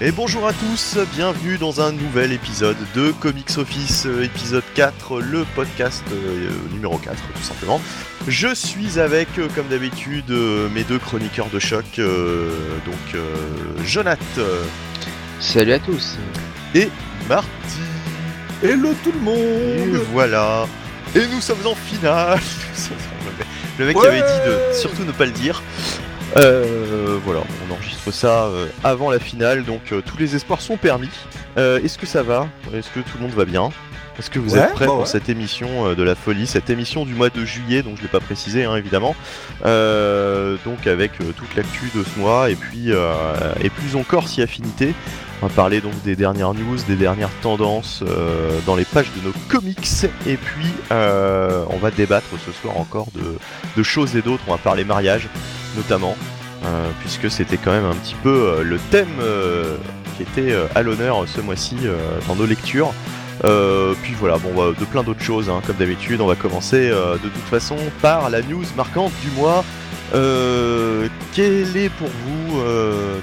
Et bonjour à tous, bienvenue dans un nouvel épisode de Comics Office, euh, épisode 4, le podcast euh, numéro 4 tout simplement. Je suis avec, euh, comme d'habitude, euh, mes deux chroniqueurs de choc, euh, donc euh, Jonath euh, Salut à tous. et Marty. Hello tout le Et monde voilà. Et nous sommes en finale. le mec qui Ouais avait dit de surtout ne pas le dire. Euh, voilà, on enregistre ça euh, avant la finale, donc euh, tous les espoirs sont permis. Est-ce que ça va? Est-ce que tout le monde va bien? Est-ce que vous Ouais, êtes prêts bah pour ouais. cette émission de la folie, cette émission du mois de juillet, donc je l'ai pas précisé hein, évidemment. Donc avec toute l'actu de ce mois et puis et plus encore si affinité. On va parler donc des dernières news, des dernières tendances euh, dans les pages de nos comics et puis euh, on va débattre ce soir encore de, de choses et d'autres. On va parler mariage notamment euh, puisque c'était quand même un petit peu euh, le thème euh, qui était à l'honneur ce mois-ci dans nos lectures. Euh, puis voilà, bon, bah, de plein d'autres choses, hein, comme d'habitude. On va commencer euh, de toute façon par la news marquante du mois. Euh, quelle est pour vous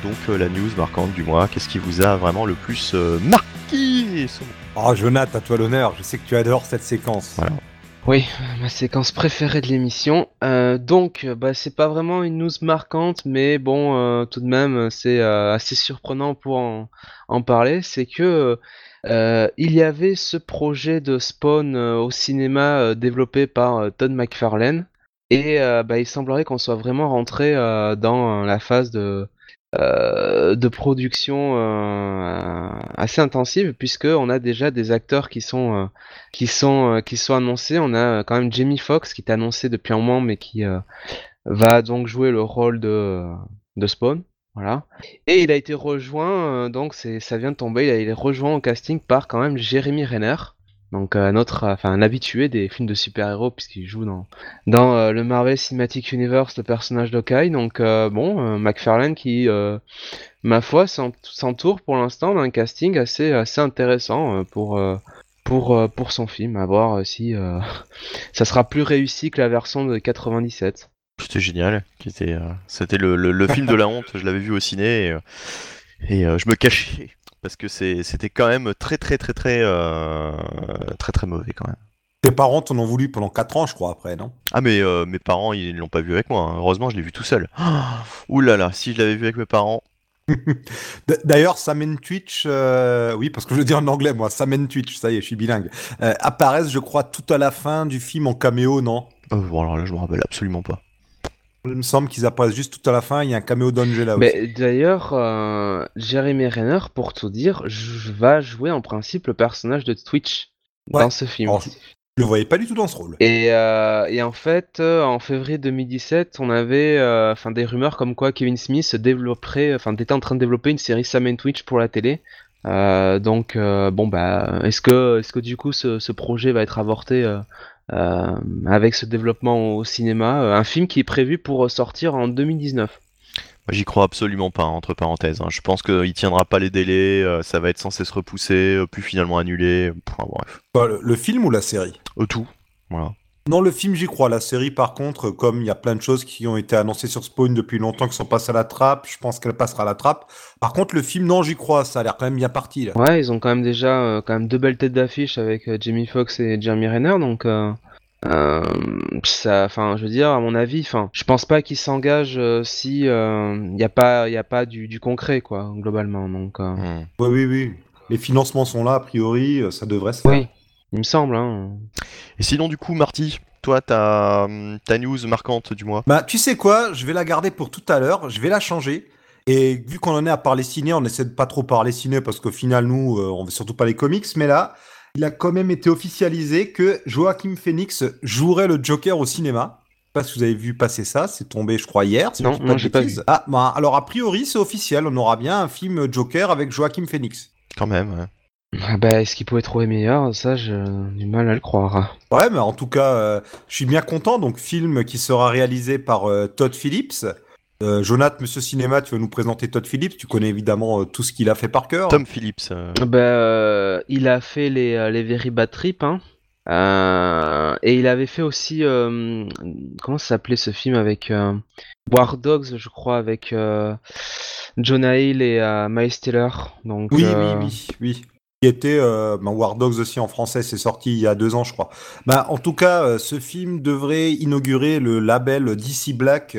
donc la news marquante du mois? Qu'est-ce qui vous a vraiment le plus marqué? Oh Jonathan, à toi l'honneur, je sais que tu adores cette séquence. Voilà. Oui, ma séquence préférée de l'émission. Euh, donc, euh, bah, c'est pas vraiment une news marquante, mais bon, euh, tout de même, c'est assez surprenant pour en, parler. C'est que il y avait ce projet de Spawn au cinéma développé par Todd McFarlane, et bah, il semblerait qu'on soit vraiment rentré dans la phase de euh, de production euh, assez intensive puisque on a déjà des acteurs qui sont euh, qui sont euh, qui sont annoncés. On a euh, quand même Jamie Foxx qui est annoncé depuis un moment, mais qui va donc jouer le rôle de de Spawn. Voilà. Et il a été rejoint, donc c'est ça vient de tomber. Il a, rejoint au casting par quand même Jeremy Renner. Donc euh, notre, enfin un habitué des films de super-héros puisqu'il joue dans dans euh, le Marvel Cinematic Universe le personnage d'Hawkeye. Donc euh, bon, euh, McFarlane qui, ma foi, s'en- s'entoure pour l'instant d'un casting assez assez intéressant pour pour pour son film. À voir si ça sera plus réussi que la version de 97. C'était génial. C'était le, le- le film de la honte. Je l'avais vu au ciné et, je me cachais parce que c'était quand même très très très très euh, très très mauvais quand même. Tes parents t'en ont voulu pendant 4 ans, je crois, après, non? Ah mais euh, mes parents ils l'ont pas vu avec moi. hein. Heureusement je l'ai vu tout seul. Ouh là là, si je l'avais vu avec mes parents. D'ailleurs, Sam and Twitch, euh, oui, parce que je le dis en anglais, moi, Sam and Twitch, ça y est, je suis bilingue, apparaissent, je crois, tout à la fin du film en caméo, non? Bon alors là je me rappelle absolument pas. Il me semble qu'ils apparaissent juste tout à la fin, il y a un caméo d'Angela. Mais d'ailleurs, euh, Jeremy Renner, pour tout dire, va jouer en principe le personnage de Twitch Ouais. dans ce film. Alors, je je le voyais pas du tout dans ce rôle. Et, euh, et en fait, euh, en février 2017, on avait euh, enfin des rumeurs comme quoi Kevin Smith développerait, enfin était en train de développer une série Sam and Twitch pour la télé. Euh, donc euh, bon bah, est-ce que est-ce que du coup ce, ce projet va être avorté euh, avec ce développement au cinéma Euh, Un film qui est prévu pour sortir en 2019. Moi, J'y crois absolument pas, hein, entre parenthèses. hein. Je pense qu'il tiendra pas les délais, euh, ça va être sans cesse repoussé, puis finalement annulé. Pff, bref, Bah, le, le film ou la série? Tout. Voilà. Non, le film, j'y crois. La série, par contre, comme il y a plein de choses qui ont été annoncées sur Spawn depuis longtemps, qui sont passées à la trappe, je pense qu'elle passera à la trappe. Par contre, le film, non, j'y crois. Ça a l'air quand même bien parti, là. Ouais, ils ont quand même déjà euh, quand même deux belles têtes d'affiche avec euh, Jamie Foxx et Jeremy Renner, donc euh, euh, ça, enfin, je veux dire, à mon avis, enfin, je pense pas qu'ils s'engagent euh, si il y a pas, y a pas du, du concret, quoi, globalement. Donc, euh, Hmm. Oui, oui, oui. Les financements sont là, a priori, ça devrait se faire. oui, il me semble. Hein. Et sinon, du coup, Marty, toi, ta, ta news marquante du mois Bah, tu sais quoi Je vais la garder pour tout à l'heure. Je vais la changer. Et vu qu'on en est à parler ciné, on essaie de pas trop parler ciné parce qu'au final, nous, euh, on veut surtout pas les comics. Mais là, il a quand même été officialisé que Joaquin Phoenix jouerait le Joker au cinéma. Je sais pas si vous avez vu passer ça. C'est tombé, je crois, hier. Non, non, j'ai pas bêtises. Ah, bah, alors a priori, c'est officiel. On aura bien un film Joker avec Joaquin Phoenix. Quand même, ouais. Ah bah, est-ce qu'ils pouvaient trouver meilleur? Ça, j'ai du mal à le croire. Ouais, mais en tout cas, euh, je suis bien content. Donc, film qui sera réalisé par euh, Todd Phillips. Euh, Jonath, Monsieur Cinéma, tu vas nous présenter Todd Phillips. Tu connais évidemment euh, tout ce qu'il a fait par cœur. Tom Phillips. euh, Bah, euh, il a fait les, euh, les Very Bad Trip, hein. Euh, et il avait fait aussi, euh, comment s'appelait ce film avec euh, War Dogs, je crois, avec euh, Jonah Hill et Miles Taylor. Donc, oui, oui, oui, oui. Était ben, War Dogs aussi en français, c'est sorti il y a deux ans, je crois. Ben, en tout cas, ce film devrait inaugurer le label DC Black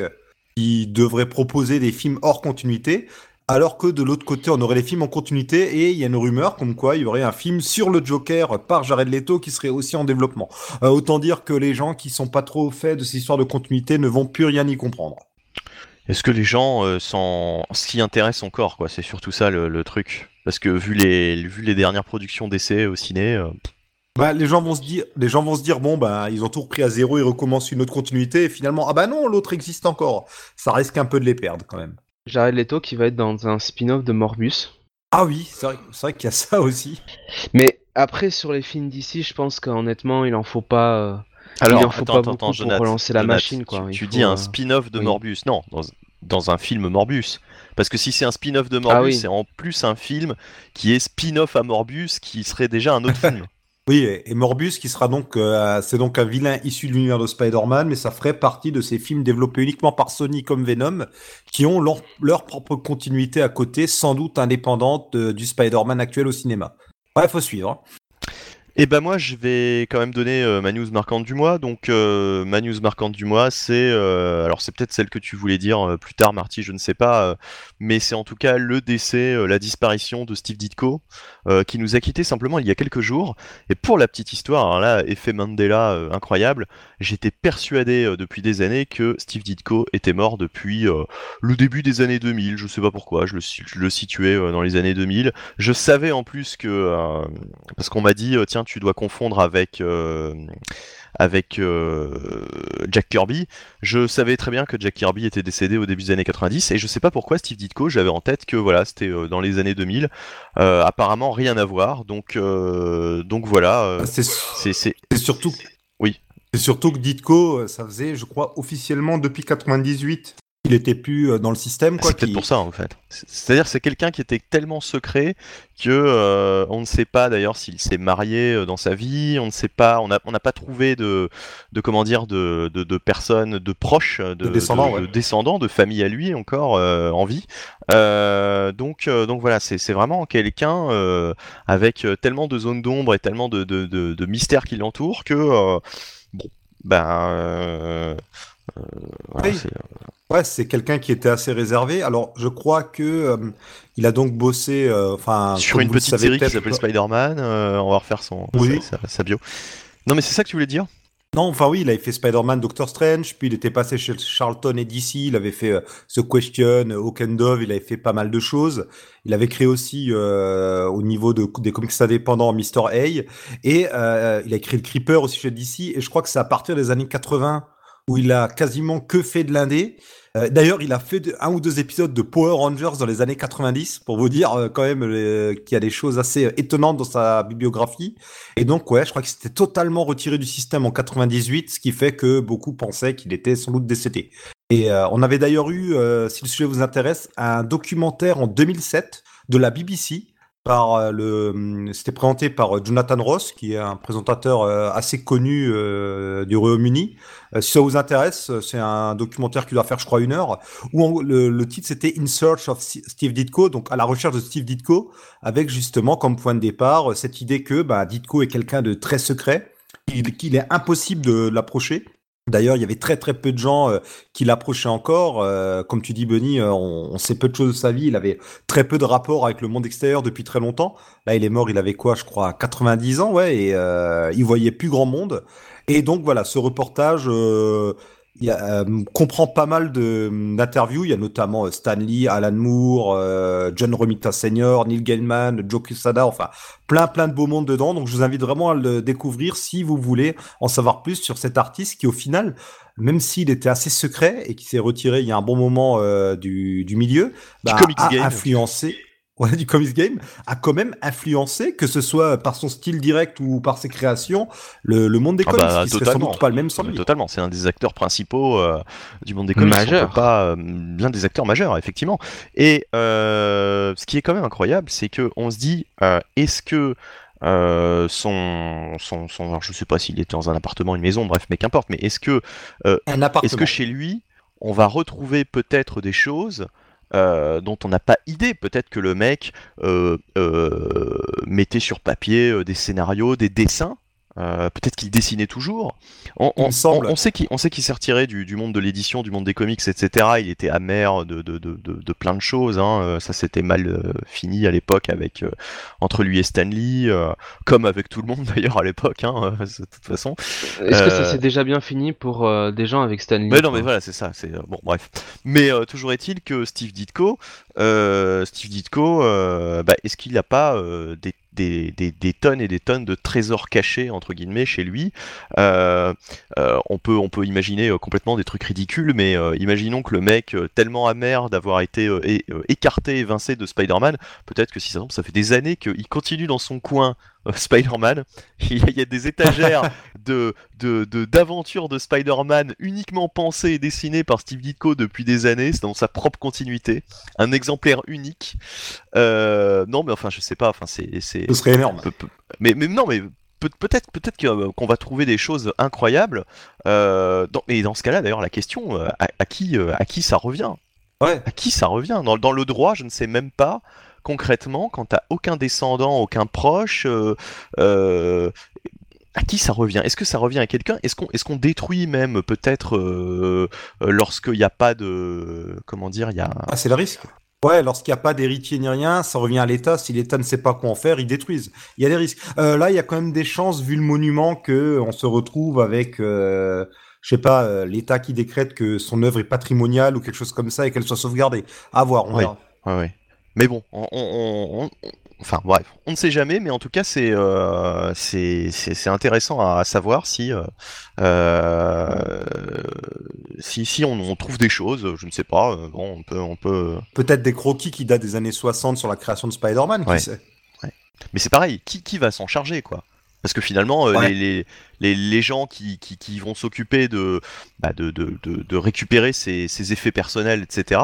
qui devrait proposer des films hors continuité. Alors que de l'autre côté, on aurait les films en continuité et il y a une rumeur comme quoi il y aurait un film sur le Joker par Jared Leto qui serait aussi en développement. Euh, autant dire que les gens qui sont pas trop faits de ces histoires de continuité ne vont plus rien y comprendre. Est-ce que les gens euh, s'y intéressent encore quoi? C'est surtout ça le, truc. Parce que vu les, vu les dernières productions d'essais au ciné. Euh, bah, les gens vont se dire, les gens vont se dire, bon, bah, ils ont tout repris à zéro, ils recommencent une autre continuité, et finalement, ah bah non, l'autre existe encore. Ça risque un peu de les perdre quand même. Jared Leto qui va être dans un spin-off de Morbus. Ah oui, c'est vrai, qu'il y a ça aussi. Mais après, sur les films d'ici, je pense qu'honnêtement, il en faut pas. Euh, Alors, il en faut pas beaucoup pour relancer la machine. Quoi. Tu, dis un euh, spin-off de Morbus. Non, dans, un film Morbus. Parce que si c'est un spin-off de Morbus, ah c'est en plus un film qui est spin-off à Morbus, qui serait déjà un autre film. Oui, et Morbus qui sera donc, euh, c'est donc un vilain issu de l'univers de Spider-Man, mais ça ferait partie de ces films développés uniquement par Sony comme Venom, qui ont leur, propre continuité à côté, sans doute indépendante du Spider-Man actuel au cinéma. Ouais, faut suivre. Et eh ben moi je vais quand même donner euh, ma news marquante du mois. Donc euh, ma news marquante du mois c'est euh, alors c'est peut-être celle que tu voulais dire plus tard Marty, je ne sais pas, mais c'est en tout cas le décès, la disparition de Steve Ditko qui nous a quitté simplement il y a quelques jours. Et pour la petite histoire, alors là effet Mandela incroyable, j'étais persuadé depuis des années que Steve Ditko était mort depuis le début des années 2000. Je sais pas pourquoi, je le, je le situais dans les années 2000. Je savais en plus que parce qu'on m'a dit tiens tu dois confondre avec euh, avec euh, Jack Kirby. Je savais très bien que Jack Kirby était décédé au début des années 90 et je sais pas pourquoi Steve Ditko, j'avais en tête que voilà, c'était euh, dans les années 2000. apparemment rien à voir. Donc donc voilà. c'est surtout oui. C'est surtout que Ditko, ça faisait, je crois, officiellement depuis 98 il était plus euh, dans le système. C'est peut-être pour ça en fait. C'est-à-dire c'est quelqu'un qui était tellement secret que euh, on ne sait pas d'ailleurs s'il s'est marié euh, dans sa vie, on ne sait pas, on n'a on pas trouvé de, de comment dire de, de, personnes, de proches, de, descendants, de, descendants, de famille à lui encore en vie. donc donc voilà, c'est vraiment quelqu'un avec tellement de zones d'ombre et tellement de, de, mystères qui l'entourent que bon ben Ouais, c'est quelqu'un qui était assez réservé. Alors, je crois que euh, il a donc bossé, euh, enfin, sur une petite série qui s'appelle Spider-Man. Euh, on va refaire son sa, bio. Non, mais c'est ça que tu voulais dire? Non, enfin oui, il avait fait Spider-Man, Doctor Strange, puis il était passé chez Charlton et DC. Il avait fait The Question, Hawk and Dove. Il avait fait pas mal de choses. Il avait créé aussi au niveau de, des comics indépendants Mister A. Et il a écrit le Creeper aussi chez DC. Et je crois que c'est à partir des années 80 où il a quasiment que fait de l'indé. Euh, d'ailleurs, il a fait un ou deux épisodes de Power Rangers dans les années 90 pour vous dire euh, quand même qu'il y a des choses assez euh, étonnantes dans sa bibliographie. Et donc, ouais, je crois qu'il s'était totalement retiré du système en 98, ce qui fait que beaucoup pensaient qu'il était sans doute décédé. Et on avait d'ailleurs eu, si le sujet vous intéresse, un documentaire en 2007 de la BBC le, hum, c'était présenté par Jonathan Ross, qui est un présentateur assez connu du Royaume-Uni, euh, si ça vous intéresse, euh, c'est un documentaire qui doit faire, je crois, une heure, où le, titre c'était In Search of Steve Ditko, donc à la recherche de Steve Ditko, avec justement comme point de départ euh, cette idée que bah, Ditko est quelqu'un de très secret, qu'il est impossible de l'approcher. D'ailleurs, il y avait très très peu de gens qui l'approchaient encore. comme tu dis, Benny, on, sait peu de choses de sa vie. Il avait très peu de rapport avec le monde extérieur depuis très longtemps. Là, il est mort, il avait quoi, je crois, 90 ans, ouais, et il voyait plus grand monde. Et donc voilà, ce reportage euh, il euh, comprend pas mal d'interviews. Il y a notamment euh, Stanley, Alan Moore, euh, John Romita Sr., Neil Gaiman, Joe Quesada, enfin plein plein de beaux mondes dedans. Donc je vous invite vraiment à le découvrir si vous voulez en savoir plus sur cet artiste qui au final, même s'il était assez secret et qui s'est retiré il y a un bon moment du, du milieu, bah, a influencé du comics game a quand même influencé, que ce soit par son style direct ou par ses créations, le, monde des ah comics, bah, qui serait sans doute pas le même sans lui. Totalement, c'est un des acteurs principaux euh, du monde des comics, Majeur. pas euh, bien des acteurs majeurs, effectivement. Et euh, ce qui est quand même incroyable, c'est que on se dit, est-ce que son, son, son je sais pas s'il était dans un appartement, une maison, bref, mais qu'importe, mais est-ce que, est-ce que chez lui, on va retrouver peut-être des choses dont on n'a pas idée. Peut-être que le mec mettait sur papier des scénarios, des dessins, euh, peut-être qu'il dessinait toujours. On, on, on, sait qu'il s'est retiré du, monde de l'édition, du monde des comics, etc. Il était amer de, de, de, de plein de choses. Hein. Euh, ça s'était mal euh, fini à l'époque avec entre lui et Stanley, comme avec tout le monde d'ailleurs à l'époque, hein, de toute façon. Est-ce que ça s'est déjà bien fini pour des gens avec Stanley Mais non, mais voilà, c'est ça. C'est bon, bref. Mais toujours est-il que Steve Ditko, Steve Ditko, bah, est-ce qu'il n'a pas des des, tonnes et des tonnes de trésors cachés entre guillemets chez lui. Euh, euh, on, peut, on peut imaginer euh, complètement des trucs ridicules, mais imaginons que le mec, tellement amer d'avoir été écarté, évincé de Spider-Man, peut-être que si ça tombe, ça fait des années qu'il continue dans son coin Spider-Man. Il y a des étagères de, d'aventures de, Spider-Man uniquement pensées et dessinées par Steve Ditko depuis des années, c'est dans sa propre continuité. Un exemplaire unique. Euh, non, mais enfin, je sais pas. Enfin, c'est, Ce serait énorme. mais, mais non, mais peut-être peut-être qu'on va trouver des choses incroyables. Euh, et dans ce cas-là, d'ailleurs, la question euh, à, qui à qui ça revient? Ouais. À qui ça revient? Dans, dans, le droit, je ne sais même pas concrètement, quand t'as aucun descendant, aucun proche, euh, euh, à qui ça revient? Est-ce que ça revient à quelqu'un? Est-ce qu'on est qu'on détruit même peut-être euh, lorsqu'il n'y a pas de comment dire Il y a ah, c'est le risque. Ouais, lorsqu'il n'y a pas d'héritier ni rien, ça revient à l'État. Si l'État ne sait pas quoi en faire, ils détruisent. Il y a des risques. là, il y a quand même des chances, vu le monument, que on se retrouve avec, je sais pas, l'État qui décrète que son œuvre est patrimoniale ou quelque chose comme ça et qu'elle soit sauvegardée. À voir, on verra. Ouais, mais bon, on, enfin bref, on ne sait jamais, mais en tout cas c'est euh, c'est intéressant à, savoir si euh, euh, si, si on, trouve des choses, je ne sais pas, bon on peut on peut peut-être des croquis qui datent des années 60 sur la création de Spider-Man, qui sait. Mais c'est pareil, qui, qui va s'en charger quoi? Parce que finalement, les, les, les, gens qui, qui, qui vont s'occuper de, bah de, de, de, récupérer ces, ces effets personnels, etc.,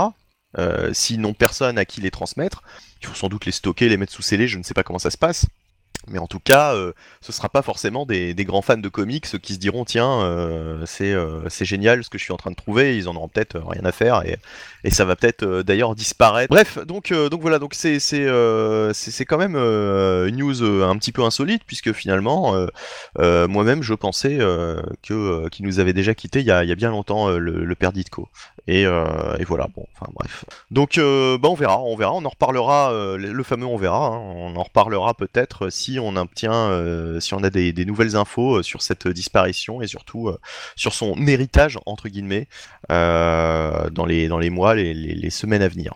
s'ils n'ont personne à qui les transmettre, il faut sans doute les stocker, les mettre sous scellé, je ne sais pas comment ça se passe. Mais en tout cas, euh, ce sera pas forcément des, grands fans de comics qui se diront tiens, euh, euh, c'est génial ce que je suis en train de trouver. Ils en auront peut-être rien à faire et, ça va peut-être d'ailleurs disparaître. Bref, donc donc voilà, donc c'est quand même une news un petit peu insolite puisque finalement moi-même je pensais que qu'il nous avait déjà quitté il y a, il y a bien longtemps le, le, père Ditko. Et, et, voilà, bon, enfin bref. Donc bah on verra, on verra, on en reparlera. le fameux on verra, hein. on en reparlera peut-être si on obtient, euh, si on a des, nouvelles infos euh, sur cette disparition et surtout euh, sur son héritage entre guillemets dans les dans les mois, les, semaines à venir.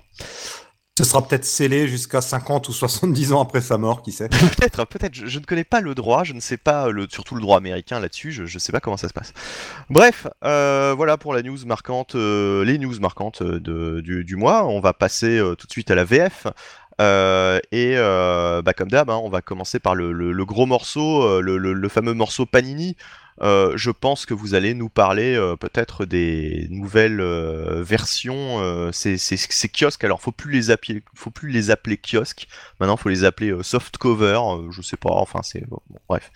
Ce sera peut-être scellé jusqu'à 50 ou 70 ans après sa mort, qui sait Peut-être, peut-être. Je, ne connais pas le droit, je ne sais pas, le, surtout le droit américain là-dessus, je ne sais pas comment ça se passe. Bref, voilà pour la news marquante, les news marquantes du, du, mois. On va passer tout de suite à la VF euh, et euh, bah, comme d'hab, hein, on va commencer par le, gros morceau, euh, le, fameux morceau Panini. je pense que vous allez nous parler peut-être des nouvelles versions. ces, ces, kiosques, alors faut plus les appeler, faut plus les appeler kiosques. Maintenant, faut les appeler soft cover. je sais pas. Enfin, c'est bon, bref.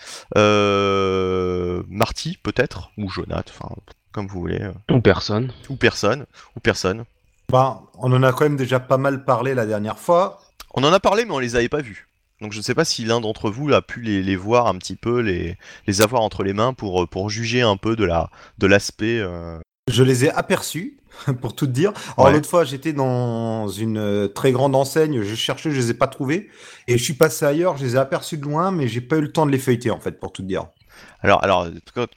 Marty peut-être? Ou Jonath. Enfin, comme vous voulez. Ou personne. Ou personne. Ou personne. Bah, on en a quand même déjà pas mal parlé la dernière fois. On en a parlé, mais on les avait pas vus. Donc je ne sais pas si l'un d'entre vous a pu les, voir un petit peu, les, les avoir entre les mains pour, pour juger un peu de la de l'aspect. Euh. Je les ai aperçus, pour tout te dire. Alors l'autre fois, j'étais dans une euh, très grande enseigne, je cherchais, je les ai pas trouvés, et je suis passé ailleurs, je les ai aperçus de loin, mais j'ai pas eu le temps de les feuilleter en fait, pour tout te dire. Alors, alors,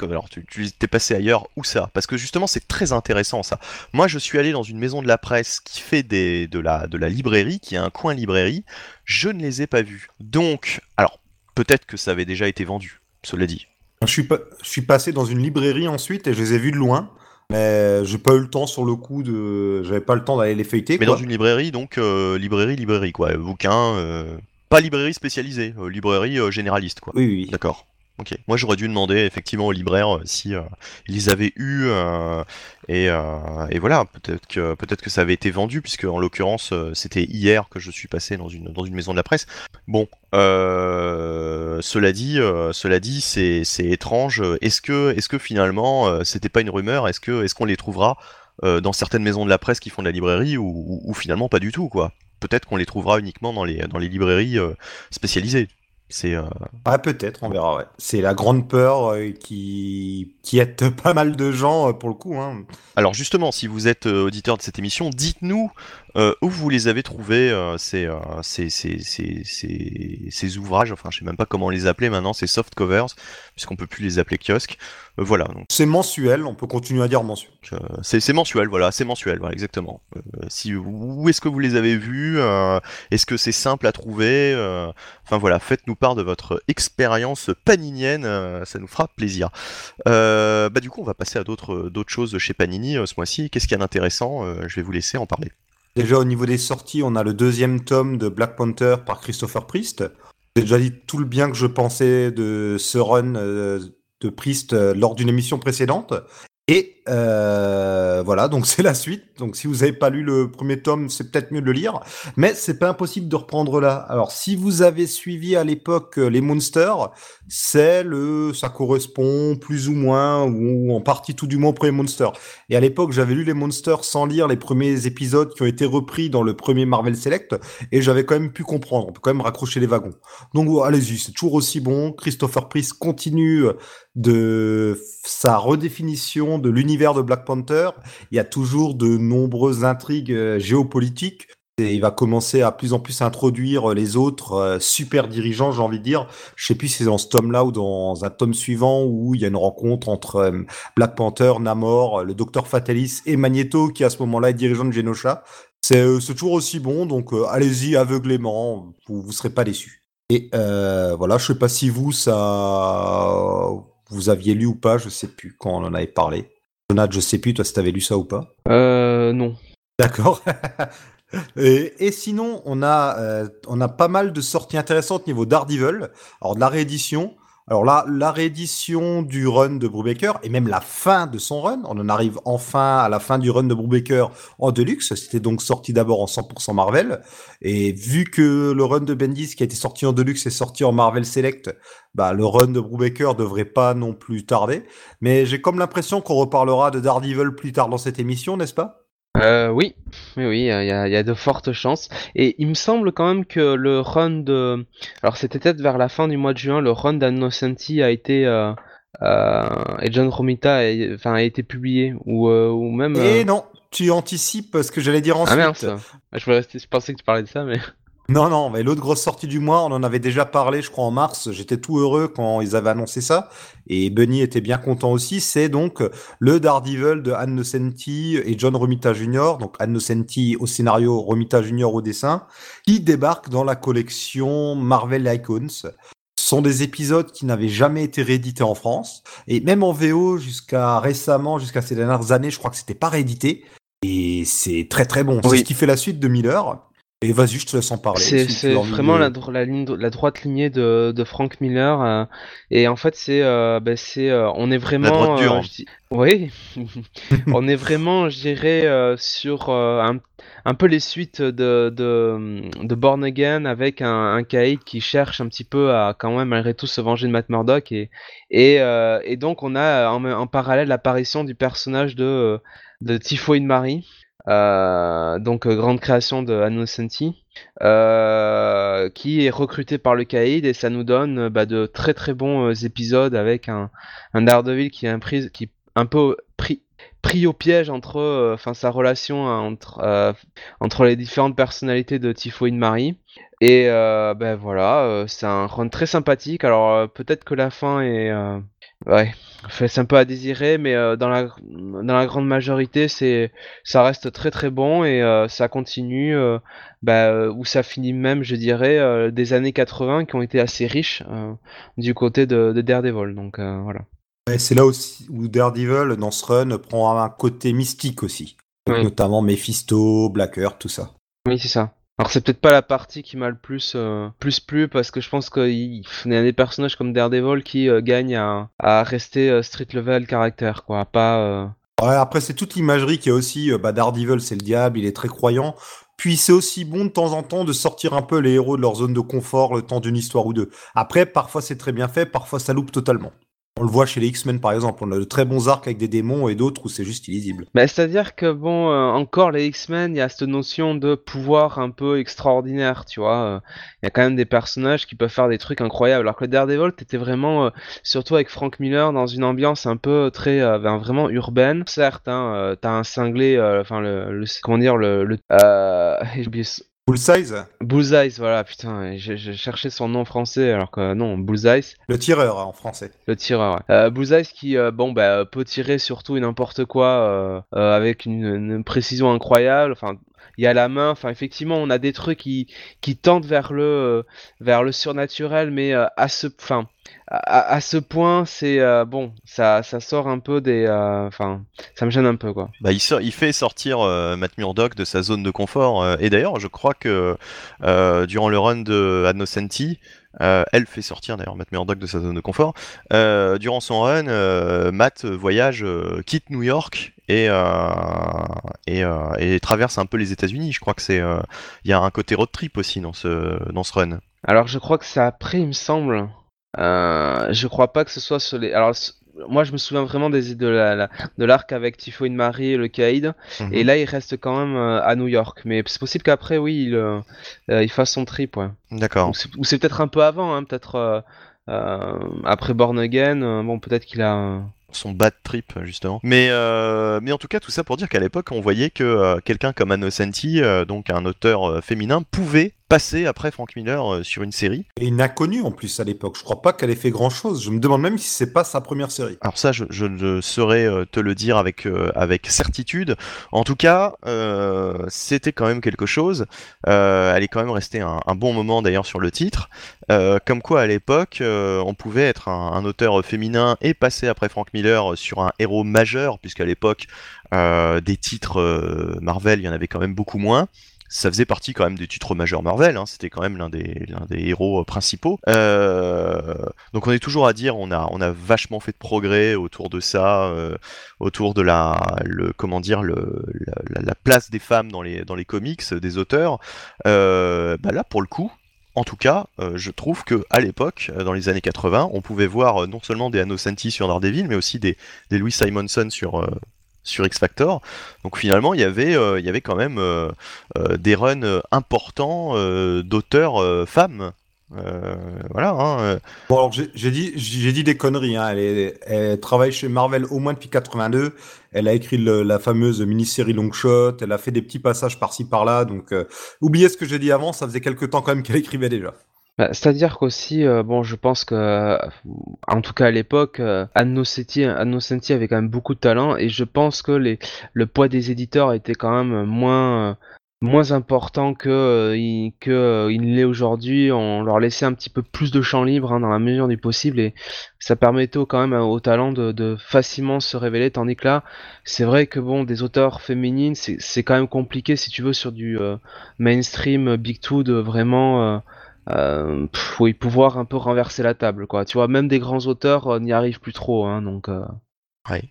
alors tu, tu t'es passé ailleurs, où ça? Parce que justement, c'est très intéressant ça. Moi, je suis allé dans une maison de la presse qui fait des, de, la, de la librairie, qui a un coin librairie. Je ne les ai pas vus. Donc, alors, peut-être que ça avait déjà été vendu, cela dit. Je suis, pas, je suis passé dans une librairie ensuite et je les ai vus de loin. Mais j'ai pas eu le temps sur le coup de. J'avais pas le temps d'aller les feuilleter. Mais dans une librairie, donc euh, librairie, librairie, quoi. Bouquin. Euh, pas librairie spécialisée, euh, librairie généraliste, quoi. Oui, oui. D'accord. Ok. Moi, j'aurais dû demander effectivement au libraire euh, si euh, ils avaient eu euh, et, et, voilà. Peut-être que peut-être que ça avait été vendu puisque en l'occurrence c'était hier que je suis passé dans une dans une maison de la presse. Bon, cela dit, cela dit, c'est c'est étrange. Est-ce que est-ce que finalement c'était pas une rumeur? Est-ce que est-ce qu'on les trouvera dans certaines maisons de la presse qui font de la librairie ou, finalement pas du tout quoi? Peut-être qu'on les trouvera uniquement dans les, dans les librairies spécialisées. C'est ah, peut-être, on verra. Ouais. C'est la grande peur qui qui aide pas mal de gens pour le coup. Hein. Alors justement, si vous êtes auditeur de cette émission, dites-nous où vous les avez trouvés ces, ces, ces, ces, ouvrages? Enfin, je sais même pas comment les appeler maintenant. Ces soft covers, puisqu'on peut plus les appeler kiosques. Euh, voilà. C'est mensuel, on peut continuer à dire mensuel. c'est mensuel, voilà, c'est mensuel, voilà, exactement. Euh, si, où est-ce que vous les avez vus euh, Est-ce que c'est simple à trouver Enfin voilà, faites-nous part de votre expérience paninienne, ça nous fera plaisir. bah du coup, on va passer à d'autres d'autres choses chez Panini ce mois-ci. Qu'est-ce qu'il y a d'intéressant Je vais vous laisser en parler. Déjà au niveau des sorties, on a le deuxième tome de Black Panther par Christopher Priest. J'ai déjà dit tout le bien que je pensais de ce run de Priest euh, lors d'une émission précédente. Et euh, voilà, donc c'est la suite. Donc si vous n'avez pas lu le premier tome, c'est peut-être mieux de le lire, mais c'est pas impossible de reprendre là. Alors si vous avez suivi à l'époque euh, les Monsters, c'est le, ça correspond plus ou moins ou en partie tout du moins au premier Monster. Et à l'époque, j'avais lu les Monsters sans lire les premiers épisodes qui ont été repris dans le premier Marvel Select, et j'avais quand même pu comprendre. On peut quand même raccrocher les wagons. Donc allez-y, c'est toujours aussi bon. Christopher Priest continue de sa redéfinition de l'univers de Black Panther. Il y a toujours de nombreuses intrigues euh, géopolitiques. Et il va commencer à plus en plus introduire les autres euh, super dirigeants, j'ai envie de dire. Je sais plus si c'est dans ce tome-là ou dans un tome suivant où il y a une rencontre entre euh, Black Panther, Namor, le Docteur Fatalis et Magneto qui à ce moment-là est dirigeant de Genosha. C'est toujours aussi bon, donc allez-y aveuglément, vous ne serez pas déçus. Et voilà, je sais pas si vous, ça vous aviez lu ou pas, je sais plus quand on en avait parlé. Jonathan, je sais plus, toi, si t'avais lu ça ou pas. Euh, non. D'accord. et, sinon, on a, euh, on a pas mal de sorties intéressantes niveau Daredevil. Alors, de la réédition. Alors là, la réédition du run de Brubaker et même la fin de son run, on en arrive enfin à la fin du run de Brubaker en Deluxe. C'était donc sorti d'abord en 100% Marvel. Et vu que le run de Bendis qui a été sorti en Deluxe est sorti en Marvel Select, bah, le run de Brubaker devrait pas non plus tarder. Mais j'ai comme l'impression qu'on reparlera de Daredevil plus tard dans cette émission, n'est-ce pas? Euh, oui, oui, oui, il y a, de fortes chances. Et il me semble quand même que le run de, alors c'était peut-être vers la fin du mois de juin, le run d'Annocenti a été euh, euh, et John Romita, a, enfin, a été publié ou, euh, ou même. Et non, tu anticipes ce que j'allais dire ensuite. Ah merde, je, je pensais que tu parlais de ça, mais. Non, non, mais l'autre grosse sortie du mois, on en avait déjà parlé, je crois, en mars. J'étais tout heureux quand ils avaient annoncé ça. Et Bunny était bien content aussi. C'est donc le Daredevil de Anne Nocenti et John Romita Jr., donc Anne Nocenti au scénario, Romita Jr. au dessin, qui débarque dans la collection Marvel Icons. Ce sont des épisodes qui n'avaient jamais été réédités en France. Et même en VO, jusqu'à récemment, jusqu'à ces dernières années, je crois que c'était pas réédité. Et c'est très très bon. C'est ce qui fait la suite de Miller. Et vas-y, je te laisse en parler. C'est vraiment la, la, ligne, la droite lignée de, de Frank Miller. Euh, et en fait, c'est, euh, bah, c'est, euh, on est vraiment. La Oui, on est vraiment, je dirais, sur un, un, peu les suites de, de, de Born Again avec un, un qui cherche un petit peu à quand même malgré tout se venger de Matt Murdock et et, et donc on a en, en parallèle l'apparition du personnage de de Typhoid Marie euh, donc euh, grande création de Annocenti, euh, qui est recruté par le Caïd et ça nous donne bah, de très très bons épisodes avec un, un Daredevil qui est un, pris, qui un peu pris, pris au piège entre enfin sa relation entre entre les différentes personnalités de Typhoid Marie. Et ben voilà c'est un run très sympathique. Alors peut-être que la fin est Ouais, c'est un peu à désirer, mais euh, dans, la, dans la grande majorité, c'est ça reste très très bon et euh, ça continue, euh, bah, où ça finit même, je dirais, des années 80 qui ont été assez riches du côté de, de Daredevil. Donc voilà. c'est là aussi où Daredevil, dans ce run, prend un côté mystique aussi. Notamment Mephisto, Black Earth, tout ça. Oui, c'est ça. Alors c'est peut-être pas la partie qui m'a le plus euh, plus plu parce que je pense qu'il y a des personnages comme Daredevil qui euh, gagnent à, rester euh, street level caractère quoi, pas. Ouais, après c'est toute l'imagerie qui est aussi bah, Daredevil c'est le diable, il est très croyant. Puis c'est aussi bon de temps en temps de sortir un peu les héros de leur zone de confort le temps d'une histoire ou deux. Après parfois c'est très bien fait, parfois ça loupe totalement. On le voit chez les X-Men par exemple, on a de très bons arcs avec des démons et d'autres où c'est juste illisible. Bah, C'est-à-dire que, bon, euh, encore les X-Men, il y a cette notion de pouvoir un peu extraordinaire, tu vois. euh, Il y a quand même des personnages qui peuvent faire des trucs incroyables. Alors que Daredevil, t'étais vraiment, euh, surtout avec Frank Miller, dans une ambiance un peu très, ben, vraiment urbaine. Certes, hein, t'as un cinglé, enfin, le, comment dire, le... size, Bullseye, voilà, putain, j'ai cherché son nom français, alors que non, Bullseye. le tireur hein, en français. Le tireur, ouais. Euh, Bullseye qui, euh, bon, bah, peut tirer surtout et n'importe quoi euh, euh, avec une, une précision incroyable. Enfin, il y a la main. Enfin, effectivement, on a des trucs qui, qui tendent vers le, euh, vers le surnaturel, mais euh, à ce, enfin, à, à ce point, c'est euh, bon, ça, ça sort un peu des, enfin, ça me gêne un peu, quoi. Bah, il, sort- il fait sortir Matt Murdock de sa zone de confort. et d'ailleurs, je crois que durant le run de Adnocenti, euh, elle fait sortir d'ailleurs Matt Murdock de sa zone de confort. Euh, durant son run, euh, Matt voyage, quitte New York et, et, traverse un peu les États-Unis. Je crois que c'est, il y a un côté road trip aussi dans ce dans ce run. Alors, je crois que c'est après, il me semble. Je crois pas que ce soit sur les. Alors, moi, je me souviens vraiment des de la, la- de l'arc avec Typhoïde Marie et le. Mhm. Et là, il reste quand même euh, à New York. Mais c'est possible qu'après, oui, il, euh, euh, il fasse son trip, ouais. D'accord. Ou c'est- peut-être un peu avant, hein, peut-être euh, euh, après Born Again. bon, peut-être qu'il a. son bad trip justement. Mais euh, mais en tout cas tout ça pour dire qu'à l'époque on voyait que euh, quelqu'un comme Anno Senti, euh, donc un auteur féminin, pouvait passer après Frank Miller euh, sur une série. Et inconnue en plus à l'époque. Je crois pas qu'elle ait fait grand chose. Je me demande même si c'est pas sa première série. Alors ça je, je ne saurais euh, te le dire avec euh, avec certitude. En tout cas c'était quand même quelque chose. Elle est quand même restée un, un bon moment d'ailleurs sur le titre. Comme quoi à l'époque on pouvait être un, un auteur féminin et passer après Frank Miller sur un héros majeur puisqu'à l'époque des titres Marvel, il y en avait quand même beaucoup moins. Ça faisait partie quand même des titres majeurs Marvel, hein, c'était quand même l'un des, des héros euh, principaux. Euh, donc on est toujours à dire, on a, on a vachement fait de progrès autour de ça, euh, autour de la, le, comment dire, le, la, la- la place des femmes dans les, dans les comics, des auteurs. Bah là, pour le coup, en tout cas, je trouve que à l'époque, dans les années 80, on pouvait voir non seulement des Anno Senti sur Daredevil, mais aussi des, des Louis Simonson sur, sur X Factor. Donc finalement, il y avait, euh, il y avait quand même euh, euh, des runs importants d'auteurs femmes. Voilà. hein. Bon, alors j'ai dit, dit des conneries. Hein. Elle, travaille chez Marvel au moins depuis 82. Elle a écrit la fameuse mini-série Longshot. Elle a fait des petits passages par-ci par-là. Donc, oubliez ce que j'ai dit avant. Ça faisait quelques temps quand même qu'elle écrivait déjà. Bah, C'est-à-dire qu'aussi, euh, bon, je pense que, en tout cas à l'époque, euh, Anno Senti Anno Senti avait quand même beaucoup de talent et je pense que les, le poids des éditeurs était quand même moins, euh, moins important que, euh, il, l'est aujourd'hui. On leur laissait un petit peu plus de champ libre hein, dans la mesure du possible et ça permettait quand même aux talents de, facilement se révéler. Tandis que là, c'est vrai que bon, des auteurs féminines, c'est quand même compliqué si tu veux sur du mainstream Big Two de vraiment. Euh, pff, oui, pouvoir un peu renverser la table, quoi. Tu vois, même des grands auteurs euh, n'y arrivent plus trop, hein, donc. euh. Ouais.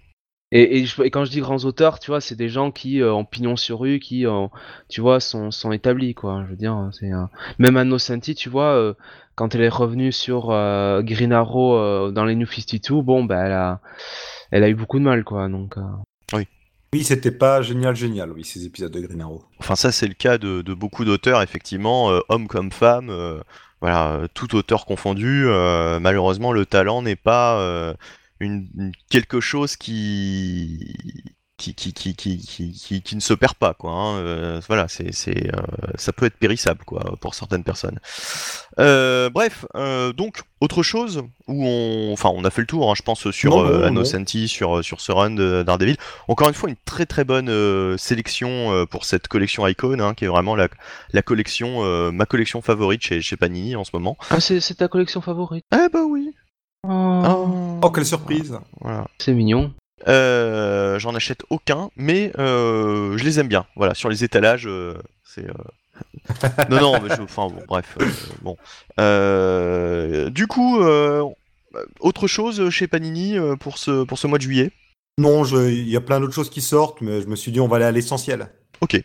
Et, et, je- et quand je dis grands auteurs, tu vois, c'est des gens qui euh, ont pignon sur rue, qui, euh, tu vois, sont, sont établis, quoi. Je veux dire, c'est euh, même Anno Senti, tu vois, euh, quand elle est revenue sur euh, Green Arrow euh, dans les New 52, bon, bah, elle a, elle a eu beaucoup de mal, quoi. Donc. Oui, c'était pas génial, génial, oui, ces épisodes de Green. Enfin, ça, c'est le cas de, beaucoup d'auteurs, effectivement, euh, hommes comme femmes, euh, voilà, euh, tout auteur confondu. malheureusement, le talent n'est pas une- quelque chose qui qui, qui, qui, qui, qui, qui- qui ne se perd pas, quoi. hein, euh, voilà, c'est, c'est, euh, ça peut être périssable, quoi, pour certaines personnes. Euh, bref, euh, donc autre chose où on, enfin, on a fait le tour, hein, je pense, sur Non, non, euh, non. Anno Senti, sur sur ce run de Daredevil. Encore une fois, une très très bonne euh, sélection euh, pour cette collection Icon, hein, qui est vraiment la, la collection, euh, ma collection favorite chez, chez Panini en ce moment. Ah, c'est c'est ta collection favorite? Ah bah oui. Oh, Oh, quelle surprise Voilà. C'est mignon. Euh, J'en achète aucun, mais euh, je les aime bien. Voilà, sur les étalages, euh, c'est. non, non, mais je, enfin bon, bref, bon. Du coup, autre chose chez Panini pour ce pour ce mois de juillet? Non, il y a plein d'autres choses qui sortent, mais je me suis dit on va aller à l'essentiel. Ok.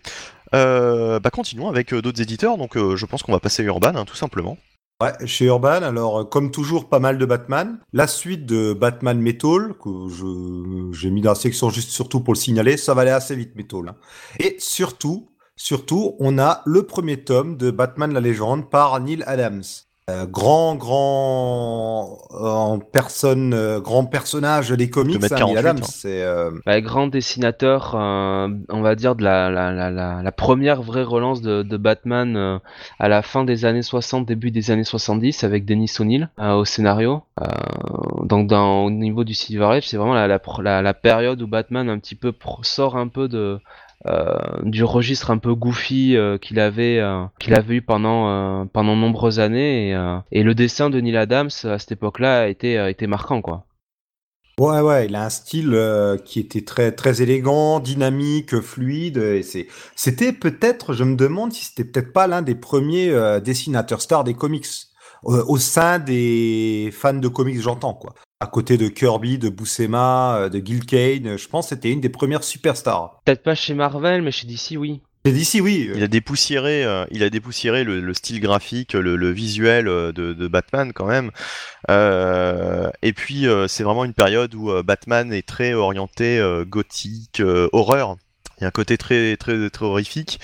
Euh, bah continuons avec d'autres éditeurs. Donc, euh, je pense qu'on va passer à Urban, hein, tout simplement. Ouais, chez Urban, alors euh, comme toujours, pas mal de Batman. La suite de Batman Metal, que je j'ai mis dans la section juste surtout pour le signaler, ça va aller assez vite Metal. hein. Et surtout, surtout, on a le premier tome de Batman la légende par Neil Adams. Euh, grand, grand euh, en personne, euh, grand personnage des comics, hein, Neil 48, Adams. hein. C'est euh, Bah, grand dessinateur, euh, on va dire de la, la, la, la, la première vraie relance de, de Batman euh, à la fin des années 60, début des années 70 avec Dennis O'Neill euh, au scénario. Euh, donc dans, au niveau du Silver Age, c'est vraiment la, la, pro- la, la période où Batman un petit peu pro- sort un peu de du registre un peu goofy euh, qu'il avait euh, qu'il avait eu pendant euh, pendant nombreuses années et, euh, et le dessin de Neil Adams à cette époque-là a été marquant quoi. Ouais, ouais, il a un style euh, qui était très, très élégant, dynamique, fluide. C'était peut-être, je me demande si c'était peut-être pas l'un des premiers euh, dessinateurs stars des comics euh, au sein des fans de comics, j'entends quoi. À côté de Kirby, de Buscema, euh, de Gil Kane, je pense que c'était une des premières superstars. Peut-être pas chez Marvel mais chez DC oui. Et d'ici, oui. Il a dépoussiéré, euh, il a dépoussiéré le, le style graphique, le, le visuel euh, de, de Batman quand même. Euh, et puis euh, c'est vraiment une période où euh, Batman est très orienté euh, gothique, euh, horreur. Il y a un côté très très très horrifique.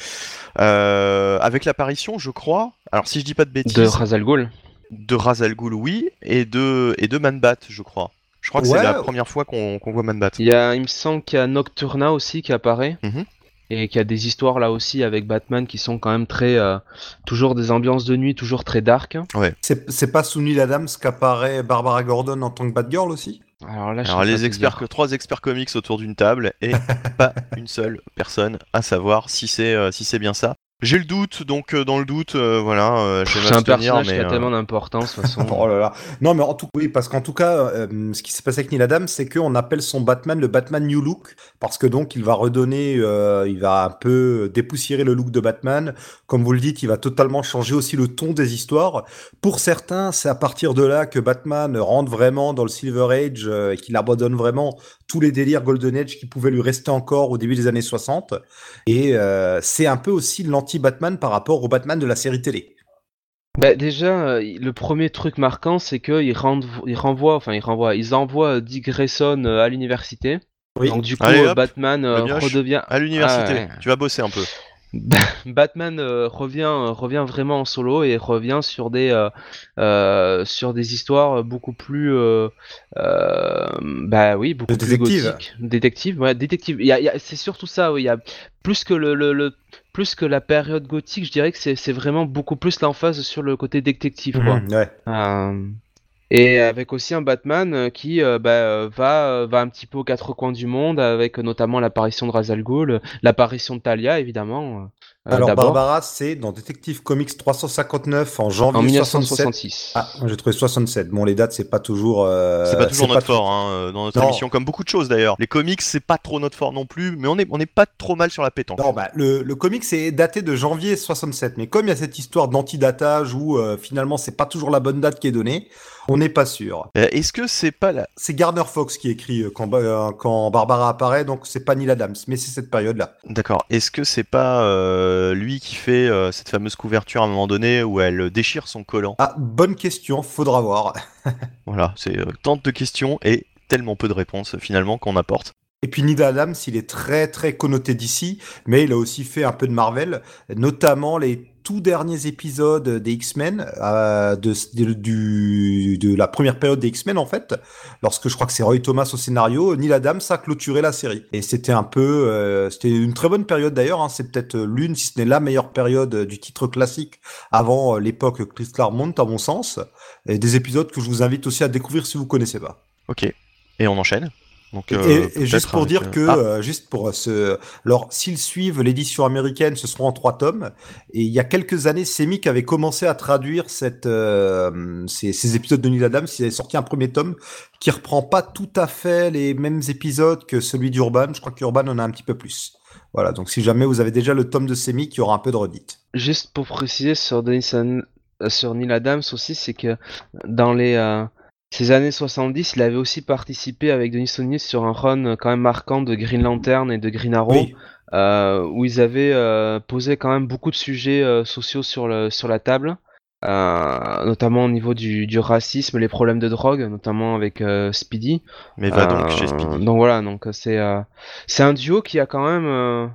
Euh, avec l'apparition, je crois. Alors si je dis pas de bêtises, De Ra's al Ghul. De Ra's al Ghul, oui, et de et de Man-Bat, je crois. Je crois que Ouais. c'est la première fois qu'on qu'on voit Man-Bat. Il y a, il me semble qu'il y a Nocturna aussi qui apparaît. Mhm. Et qu'il y a des histoires là aussi avec Batman qui sont quand même très. euh, toujours des ambiances de nuit, toujours très dark. C'est, c'est pas sous Neil Adams qu'apparaît Barbara Gordon en tant que Batgirl aussi? Alors là, je Alors sais pas les experts, dire. trois experts comics autour d'une table et pas une seule personne à savoir si c'est euh, si c'est bien ça. J'ai le doute, donc euh, dans le doute, euh, voilà, euh, je vais C'est un personnage mais qui a euh, tellement d'importance de toute façon. Oh là là. Non, mais en tout oui, parce qu'en tout cas, euh, ce qui s'est passé avec Neil Adams, c'est qu'on appelle son Batman le Batman New Look, parce que donc il va redonner, euh, il va un peu dépoussiérer le look de Batman. Comme vous le dites, il va totalement changer aussi le ton des histoires. Pour certains, c'est à partir de là que Batman rentre vraiment dans le Silver Age euh, et qu'il abandonne vraiment tous les délires Golden Age qui pouvaient lui rester encore au début des années 60. Et euh, c'est un peu aussi l'anti-Batman par rapport au Batman de la série télé. Bah, déjà, euh, le premier truc marquant, c'est qu'ils ils renvoient, enfin ils renvoient, ils envoient Dick Grayson euh, à l'université. Oui. Donc du coup, Allez, euh, hop, Batman redevient. à l'université, Ah, ouais. tu vas bosser un peu. Batman euh, revient revient vraiment en solo et revient sur des euh, euh, sur des histoires beaucoup plus euh, euh, bah oui beaucoup De plus détective. gothiques détective ouais détective c'est surtout ça oui il y a plus que le, le, le- plus que la période gothique je dirais que c'est vraiment beaucoup plus l'emphase sur le côté détective quoi Mhm, ouais. euh, et avec aussi un Batman euh, qui euh, bah, va, va un petit peu aux quatre coins du monde, avec notamment l'apparition de Ra's al Ghul, l'apparition de Talia évidemment. Euh, Alors Barbara, c'est dans Detective Comics 359 en janvier en 1967. 1966. Ah, j'ai trouvé 67. Bon, les dates, c'est pas toujours. euh, c'est pas toujours notre fort hein, euh, dans notre Non. émission, comme beaucoup de choses d'ailleurs. Les comics, c'est pas trop notre fort non plus, mais on est on n'est pas trop mal sur la pétanque. Non, bah, le, le comic c'est daté de janvier 67, mais comme il y a cette histoire d'antidatage où euh, finalement c'est pas toujours la bonne date qui est donnée, on n'est pas sûr. Euh, Est-ce que c'est pas la... C'est Garner Fox qui écrit euh, quand, euh, quand Barbara apparaît, donc c'est pas Neil Adams, mais c'est cette période-là. D'accord. Est-ce que c'est pas euh, lui qui fait euh, cette fameuse couverture à un moment donné où elle déchire son collant Ah, bonne question, faudra voir. Voilà, c'est euh, tant de questions et tellement peu de réponses finalement qu'on apporte. Et puis Neil Adams, il est très très connoté d'ici, mais il a aussi fait un peu de Marvel, notamment les tout derniers épisodes des X-Men, euh, de, la première période des X-Men en fait, lorsque je crois que c'est Roy Thomas au scénario, Neil Adams a clôturé la série. Et c'était un peu, euh, c'était une très bonne période d'ailleurs, hein, c'est peut-être l'une, si ce n'est la meilleure période du titre classique avant euh, l'époque Chris Claremont à mon sens, et des épisodes que je vous invite aussi à découvrir si vous connaissez pas. Ok. Et on enchaîne? Donc, Et- euh, et, et peut-être juste pour dire euh, que, ah, euh, juste pour ce, alors s'ils suivent l'édition américaine, ce seront en trois tomes. Et il y a quelques années, Semic avait commencé à traduire cette, euh, ces, ces épisodes de Neil Adams. Il avait sorti un premier tome qui reprend pas tout à fait les mêmes épisodes que celui d'Urban. Je crois qu'Urban en a un petit peu plus. Voilà. Donc si jamais vous avez déjà le tome de Semic, il y aura un peu de redite. Juste pour préciser sur, Denison- sur Neil Adams aussi, c'est que dans les euh, ces années 70, il avait aussi participé avec Denis O'Neill sur un run euh, quand même marquant de Green Lantern et de Green Arrow. Oui. euh, où ils avaient euh, posé quand même beaucoup de sujets euh, sociaux sur, le, sur la table. notamment au niveau du, du, racisme, les problèmes de drogue, notamment avec Speedy. Mais va donc chez Speedy. Donc voilà, donc c'est c'est un duo qui a quand même,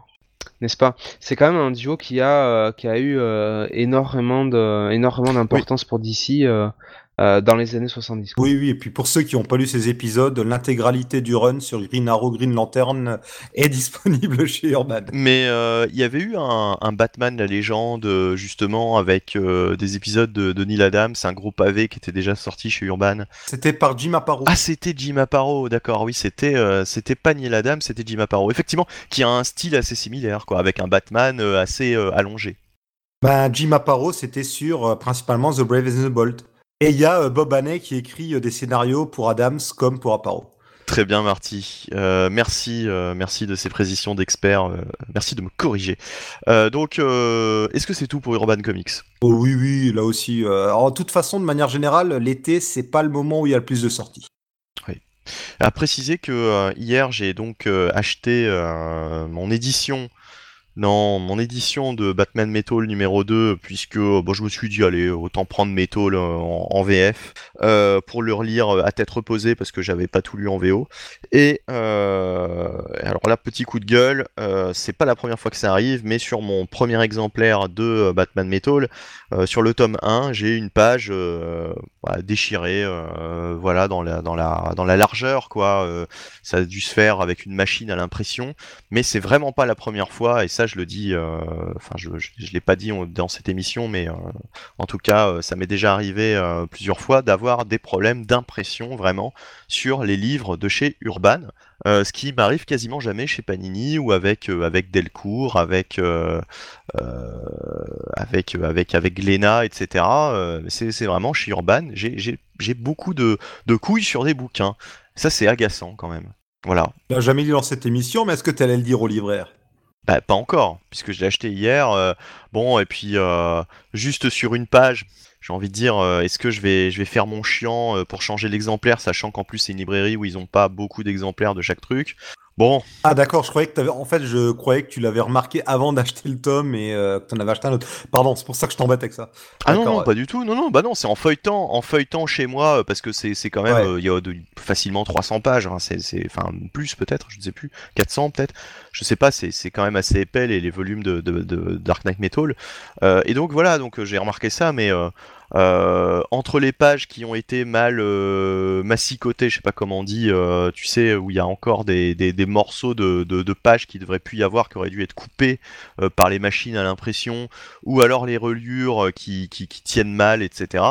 n'est-ce pas? C'est quand même un duo qui a qui a eu énormément de énormément d'importance pour DC euh, dans les années 70. Oui, oui, et puis pour ceux qui n'ont pas lu ces épisodes, l'intégralité du run sur Green Arrow, Green Lantern est disponible chez Urban. Mais euh, il y avait eu un, Batman, la légende, justement, avec euh, des épisodes de, Neil Adams, un gros pavé qui était déjà sorti chez Urban. C'était par Jim Aparo. Ah, c'était Jim Aparo, d'accord, oui, c'était c'était pas Neil Adams, c'était Jim Aparo. Effectivement, qui a un style assez similaire, quoi, avec un Batman assez allongé. Ben, Jim Aparo, c'était sur principalement The Brave and the Bold. Et il y a euh, Bob Haney qui écrit euh, des scénarios pour Adams comme pour Aparo. Très bien, Marty. Euh, merci, merci de ces précisions d'experts. merci de me corriger. donc, est-ce que c'est tout pour Urban Comics? Oh, Oui, oui, là aussi. en toute façon, de manière générale, l'été, c'est pas le moment où il y a le plus de sorties. Oui. À préciser que hier, j'ai donc acheté mon édition non, mon édition de Batman Metal numéro 2, puisque euh, bon, je me suis dit, allez, autant prendre Metal euh, en, VF euh, pour le relire à tête reposée parce que j'avais pas tout lu en VO. Et alors là, petit coup de gueule, c'est pas la première fois que ça arrive, mais sur mon premier exemplaire de Batman Metal, sur le tome 1, j'ai une page déchirée, voilà, dans la, dans, la, dans la largeur, quoi. ça a dû se faire avec une machine à l'impression, mais c'est vraiment pas la première fois, et ça, je le dis, euh, enfin, je, l'ai pas dit dans cette émission, mais euh, en tout cas, euh, ça m'est déjà arrivé plusieurs fois d'avoir des problèmes d'impression vraiment sur les livres de chez Urban. ce qui m'arrive quasiment jamais chez Panini ou avec Delcourt, avec Glénat, etc. c'est vraiment chez Urban. J'ai beaucoup de, couilles sur des bouquins. Ça c'est agaçant quand même. Voilà. Tu jamais lu dans cette émission, mais est-ce que tu allais le dire au libraire? Bah, pas encore, puisque je l'ai acheté hier. Euh, bon, et puis euh, juste sur une page, j'ai envie de dire, euh, est-ce que je vais, je vais faire mon chiant pour changer l'exemplaire, sachant qu'en plus c'est une librairie où ils n'ont pas beaucoup d'exemplaires de chaque truc? Bon. Ah d'accord, je croyais que avais... en fait, je croyais que tu l'avais remarqué avant d'acheter le tome et euh, que tu en avais acheté un autre. Pardon, c'est pour ça que je t'embête avec ça. Ah non, non pas du tout. Non, non, bah non, c'est en feuilletant, en feuilletant chez moi parce que c'est quand même, euh, il y a de, facilement 300 pages. Hein, c'est, enfin plus peut-être, je ne sais plus, 400 peut-être. Je sais pas, c'est quand même assez épais les, les volumes de, de, de Dark Knight Metal. Euh, et donc voilà, donc j'ai remarqué ça, mais euh, entre les pages qui ont été mal euh, massicotées, je sais pas comment on dit, euh, tu sais, où il y a encore des, des, morceaux de, de, pages qui devraient plus y avoir, qui auraient dû être coupés par les machines à l'impression, ou alors les reliures qui, qui, qui tiennent mal, etc.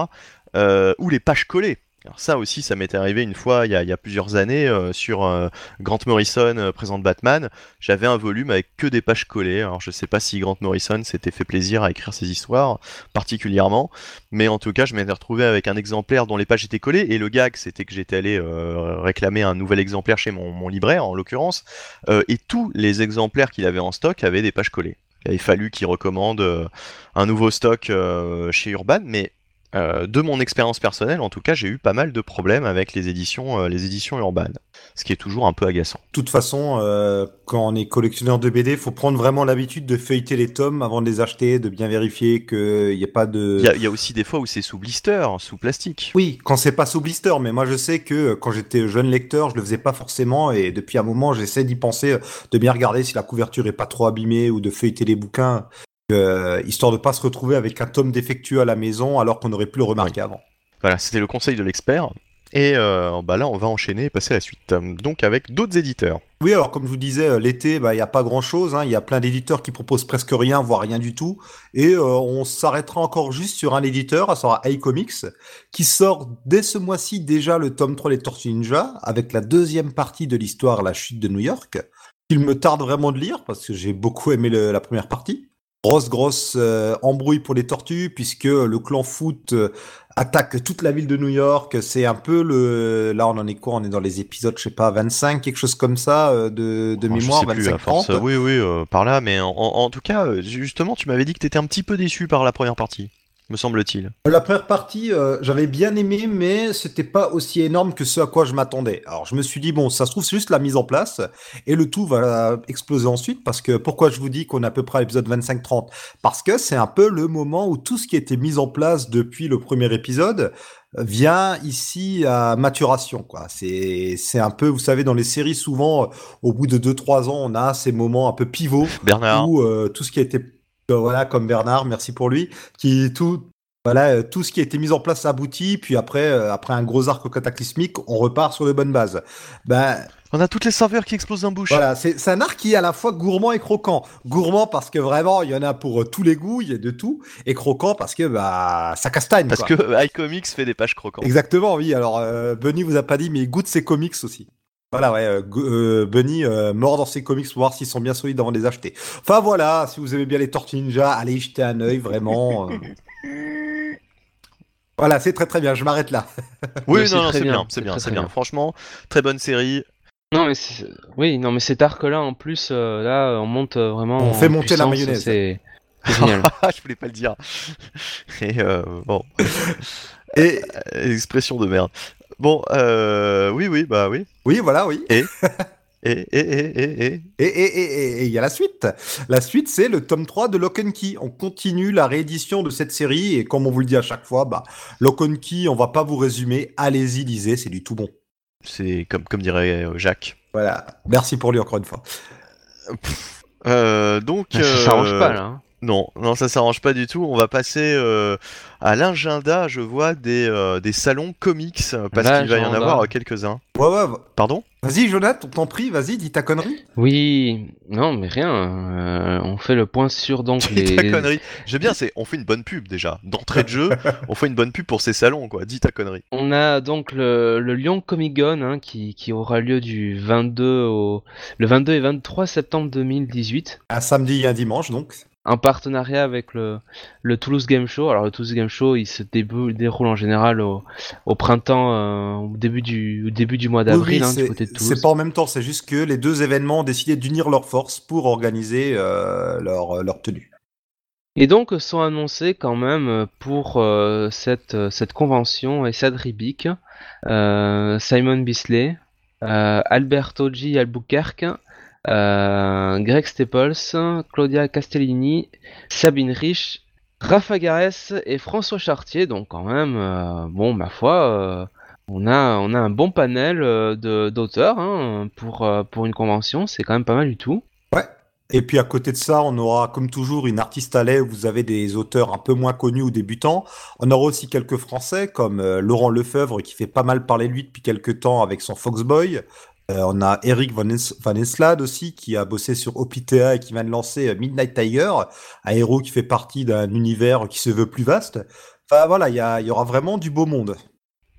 ou les pages collées. Alors ça aussi, ça m'était arrivé une fois il y a, plusieurs années euh, sur euh, Grant Morrison euh, présente Batman. J'avais un volume avec que des pages collées. Alors je sais pas si Grant Morrison s'était fait plaisir à écrire ses histoires particulièrement, mais en tout cas je m'étais retrouvé avec un exemplaire dont les pages étaient collées et le gag c'était que j'étais allé réclamer un nouvel exemplaire chez mon, mon libraire en l'occurrence et tous les exemplaires qu'il avait en stock avaient des pages collées. Il avait fallu qu'il recommande un nouveau stock chez Urban, mais euh, de mon expérience personnelle, en tout cas, j'ai eu pas mal de problèmes avec les éditions, euh, les éditions urbaines, ce qui est toujours un peu agaçant. De toute façon, euh, quand on est collectionneur de BD, il faut prendre vraiment l'habitude de feuilleter les tomes avant de les acheter, de bien vérifier qu'il n'y a pas de. Il y, a aussi des fois où c'est sous blister, sous plastique. Oui, quand c'est pas sous blister, mais moi je sais que quand j'étais jeune lecteur, je le faisais pas forcément, et depuis un moment, j'essaie d'y penser, de bien regarder si la couverture est pas trop abîmée ou de feuilleter les bouquins euh, histoire de pas se retrouver avec un tome défectueux à la maison alors qu'on aurait pu le remarquer avant. Voilà, c'était le conseil de l'expert. Et euh, bah là, on va enchaîner et passer à la suite. Donc avec d'autres éditeurs. Oui, alors comme je vous disais, euh, l'été, bah, il n'y a pas grand-chose. Hein. Il y a plein d'éditeurs qui proposent presque rien, voire rien du tout. Et on s'arrêtera encore juste sur un éditeur, à savoir iComics, qui sort dès ce mois-ci déjà le tome 3 des Tortues Ninja, avec la deuxième partie de l'histoire La chute de New York, qu'il me tarde vraiment de lire, parce que j'ai beaucoup aimé la première partie. Grosse, grosse euh, embrouille pour les tortues, puisque le clan foot euh, attaque toute la ville de New York. C'est un peu le. Là, on en est quoi? On est dans les épisodes, je sais pas, 25, quelque chose comme ça, euh, de, de mémoire, 25 30. Oui, oui, par là, mais en, tout cas, justement, tu m'avais dit que tu étais un petit peu déçu par la première partie. Me semble-t-il. La première partie, euh, j'avais bien aimé, mais c'était pas aussi énorme que ce à quoi je m'attendais. Alors je me suis dit, bon, ça se trouve, c'est juste la mise en place, et le tout va exploser ensuite, parce que pourquoi je vous dis qu'on est à peu près à l'épisode 25-30 Parce que c'est un peu le moment où tout ce qui a été mis en place depuis le premier épisode vient ici à maturation. quoi. C'est c'est un peu, vous savez, dans les séries, souvent, au bout de 2-3 ans, on a ces moments un peu pivots, Bernard. où euh, tout ce qui a été euh, voilà, comme Bernard, merci pour lui, qui tout, voilà, euh, tout ce qui a été mis en place aboutit, puis après, euh, après un gros arc cataclysmique, on repart sur de bonnes bases. Ben, On a toutes les saveurs qui explosent en bouche. voilà, c'est un arc qui est à la fois gourmand et croquant. Gourmand parce que vraiment, il y en a pour euh, tous les goûts, il y a de tout, et croquant parce que bah ça castagne. Parce quoi. que iComics fait des pages croquantes. Exactement, oui. Alors, euh, Bunny vous a pas dit, mais il goûte ses comics aussi. Voilà, ouais, euh, euh, Bunny euh, mord dans ses comics pour voir s'ils sont bien solides avant de les acheter. Enfin voilà, si vous aimez bien les Tortues Ninja, allez y jeter un œil, vraiment. euh. Voilà, c'est très très bien, je m'arrête là. Oui, non, c'est bien, c'est bien, c'est bien. bien. Franchement, très bonne série. Non mais c'est- oui, non mais cet arc-là en plus, euh, là, on monte euh, vraiment. On en fait monter la mayonnaise. C'est c'est génial. je voulais pas le dire. Et euh, bon, Et expression de merde. Bon, euh, oui, oui, bah oui. oui, voilà, oui. Et, et, et, et, et, et. Et et- et- et- et il y a la suite. La suite, c'est le tome 3 de Lock and Key. On continue la réédition de cette série, et comme on vous le dit à chaque fois, bah, Lock and Key, on va pas vous résumer. Allez-y, lisez, c'est du tout bon. C'est comme, comme dirait euh, Jacques. Voilà. Merci pour lui encore une fois. Euh, donc, Ah, Ça s'arrange euh, pas là. hein. Non, non, ça s'arrange pas du tout. On va passer euh, à l'agenda, je vois, des, euh, des salons comics, parce qu'il va y en avoir euh, quelques-uns. Ouais, ouais. va- Pardon? Vas-y, Jonathan, on t'en prie, vas-y, dis ta connerie. Oui, non mais rien. euh, on fait le point sur donc Dis les. ta connerie. J'aime bien, c'est on fait une bonne pub déjà. D'entrée de jeu, on fait une bonne pub pour ces salons, quoi. Dis ta connerie. On a donc le, le Lyon Comic Con hein, qui, qui aura lieu du 22 au le 22 et 23 septembre 2018 Un samedi et un dimanche, donc. En partenariat avec le, le Toulouse Game Show. Alors le Toulouse Game Show, il se déroule en général au, au printemps, euh, au début du au début du mois d'avril Oui, oui, hein, du c'est- côté de c'est Toulouse. pas en même temps, c'est juste que les deux événements ont décidé d'unir leurs forces pour organiser euh, leur, leur tenue. Et donc sont annoncés quand même euh, pour euh, cette, euh, cette convention et cette Ribic euh, Simon Bisley, euh, Alberto G. Albuquerque, euh, Greg Staples, Claudia Castellini, Sabine Rich, Rafa Gares et François Chartier. Donc quand même, euh, bon, ma foi, euh, on, a, on a un bon panel euh, d'auteurs hein, pour, euh, pour une convention. C'est quand même pas mal du tout. Ouais. Et puis à côté de ça, on aura comme toujours une artiste à lait où vous avez des auteurs un peu moins connus ou débutants. On aura aussi quelques Français comme euh, Laurent Lefebvre qui fait pas mal parler lui depuis quelques temps avec son Foxboy. Euh, on a Eric Van, Van Eslade aussi qui a bossé sur OPTA et qui vient de lancer euh, Midnight Tiger, un héros qui fait partie d'un univers qui se veut plus vaste. Enfin voilà, il y, aura vraiment du beau monde.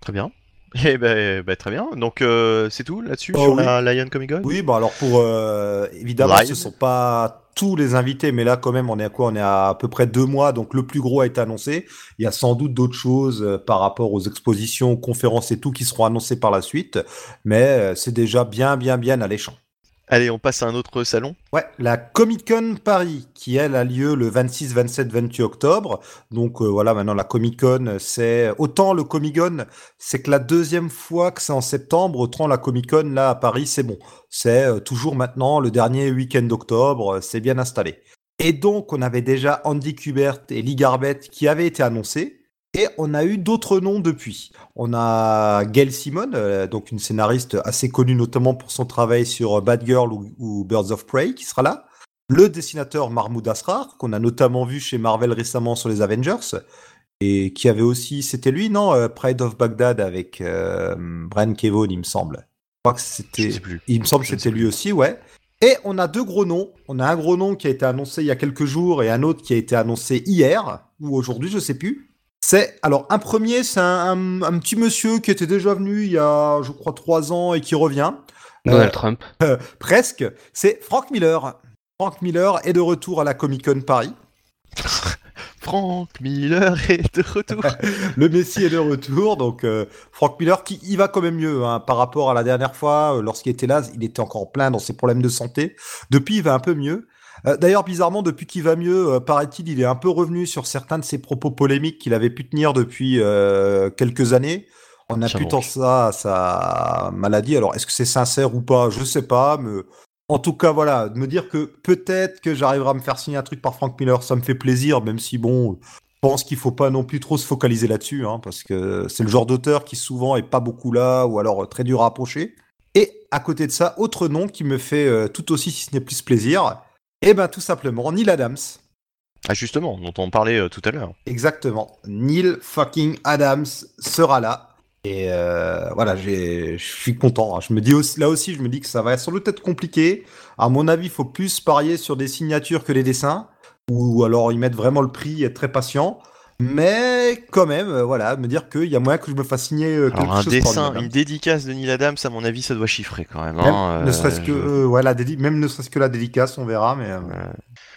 Très bien. Et ben, ben, très bien. Donc euh, c'est tout là-dessus Oh, sur oui. la Lion Comic Con? Oui, bah alors pour euh, évidemment, Live. ce sont pas tous les invités, mais là quand même, on est à quoi? On est à, à peu près deux mois, donc le plus gros a été annoncé. Il y a sans doute d'autres choses euh, par rapport aux expositions, conférences et tout qui seront annoncées par la suite, mais euh, c'est déjà bien, bien, bien alléchant. Allez, on passe à un autre salon. Ouais, la Comic Con Paris, qui elle a lieu le 26, 27, 28 octobre. Donc euh, voilà, maintenant la Comic Con, c'est autant le Comic Con, c'est que la deuxième fois que c'est en septembre, autant la Comic Con là à Paris, c'est bon. C'est euh, toujours maintenant le dernier week-end d'octobre, euh, c'est bien installé. Et donc on avait déjà Andy Kubert et Lee Garbett qui avaient été annoncés. Et on a eu d'autres noms depuis. On a Gail Simon, euh, donc une scénariste assez connue notamment pour son travail sur Bad Girl ou, ou Birds of Prey, qui sera là. Le dessinateur Mahmoud Asrar, qu'on a notamment vu chez Marvel récemment sur les Avengers, et qui avait aussi, c'était lui, non, euh, Pride of Baghdad avec euh, Brian Kevon, il me semble. Je crois que c'était. Il me semble que c'était lui aussi, ouais. Et on a deux gros noms. On a un gros nom qui a été annoncé il y a quelques jours et un autre qui a été annoncé hier ou aujourd'hui, je sais plus. C'est alors un premier, c'est un, un- un petit monsieur qui était déjà venu il y a, je crois, trois ans et qui revient. Donald Euh, Trump. Presque. C'est Frank Miller. Frank Miller est de retour à la Comic Con Paris. Frank Miller est de retour. Le Messi est de retour, donc euh, Frank Miller qui il va quand même mieux hein, par rapport à la dernière fois euh, lorsqu'il était là, il était encore plein dans ses problèmes de santé. Depuis, il va un peu mieux. Euh, D'ailleurs, bizarrement, depuis qu'il va mieux, euh, paraît-il, il est un peu revenu sur certains de ses propos polémiques qu'il avait pu tenir depuis euh, quelques années. On a Tiens pu donc. tant ça à sa maladie. Alors, est-ce que c'est sincère ou pas? Je sais pas, mais en tout cas, voilà, de me dire que peut-être que j'arriverai à me faire signer un truc par Frank Miller, ça me fait plaisir, même si bon, je pense qu'il faut pas non plus trop se focaliser là-dessus, hein, parce que c'est le genre d'auteur qui souvent est pas beaucoup là, ou alors euh, très dur à approcher. Et à côté de ça, autre nom qui me fait tout aussi, si ce n'est plus plaisir, eh ben tout simplement Neil Adams. Ah justement, dont on parlait euh, tout à l'heure. Exactement. Neil fucking Adams sera là. Et euh, voilà, je suis content. hein. Je me dis aussi, là aussi, je me dis que ça va sans doute être compliqué. À mon avis, il faut plus parier sur des signatures que les dessins, ou alors y mettre vraiment le prix et être très patient. Mais quand même, euh, voilà, me dire qu'il y a moyen que je me fasse signer euh, quelque Alors un chose dessin, une dédicace de Neil Adams, à mon avis, ça doit chiffrer quand même. Même, hein, ne euh, serait-ce que, je- euh, ouais, la dédi- même ne serait-ce que la dédicace, on verra. Mais euh,